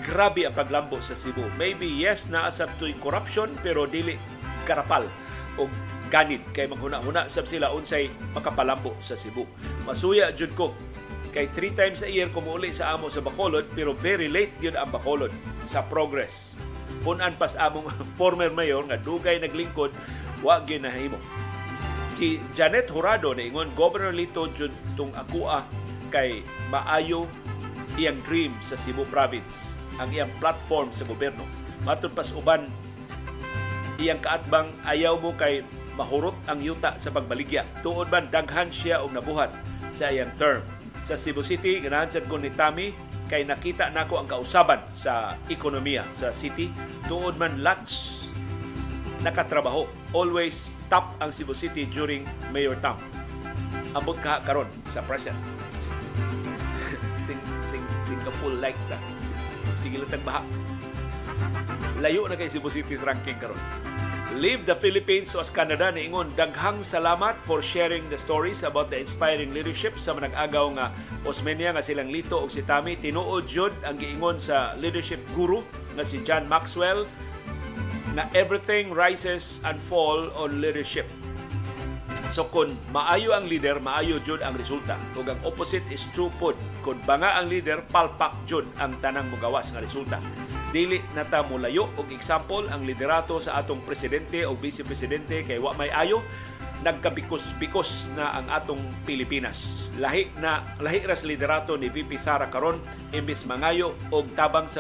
Grabe ang paglambo sa Cebu. Maybe yes naa sa to'y corruption pero dili karapal o ganid kay maghuna-huna sab sila unsay makapalambo sa Cebu. Masuya jud ko kay three times a year kumuuli sa amo sa Bacolod pero very late yun ang Bacolod sa progress. Punan pas among former mayor nga dugay naglingkod wa gyud nahimo si Janet Jurado na ingon Governor Lito jud tung akua kay maayo iyang dream sa Cebu province ang iyang platform sa gobyerno. Matud pas uban iyang kaatbang ayaw mo kay mahurot ang yuta sa pagbaligya. Tuod man daghan siya og nabuhat sa iyang term. Sa Cebu City ganahan sad ko ni Tami kay nakita nako ang kausaban sa ekonomiya sa city. Tuod man lots nakatrabaho always top ang Cebu City during mayor term. Ambot ka karon sa present. sing, sing, Singapore like that. Sige lang baha. Layo na kay Cebu City's ranking karon. Leave the Philippines as Canada ni ingon daghang salamat for sharing the stories about the inspiring leadership sa manag-agaw nga Osmeña nga silang Lito og si Tami tinuod jud ang giingon sa leadership guru nga si John Maxwell na everything rises and fall on leadership. So kung maayo ang leader, maayo jud ang resulta. Ug ang opposite is true pod. Kung banga ang leader, palpak jud ang tanang mugawas nga resulta. Dili na ta mulayo og example ang liderato sa atong presidente o vice presidente kay wa may ayo nagkabikos-bikos na ang atong Pilipinas. Lahi na lahi ra sa liderato ni VP Sara karon imbis mangayo og tabang sa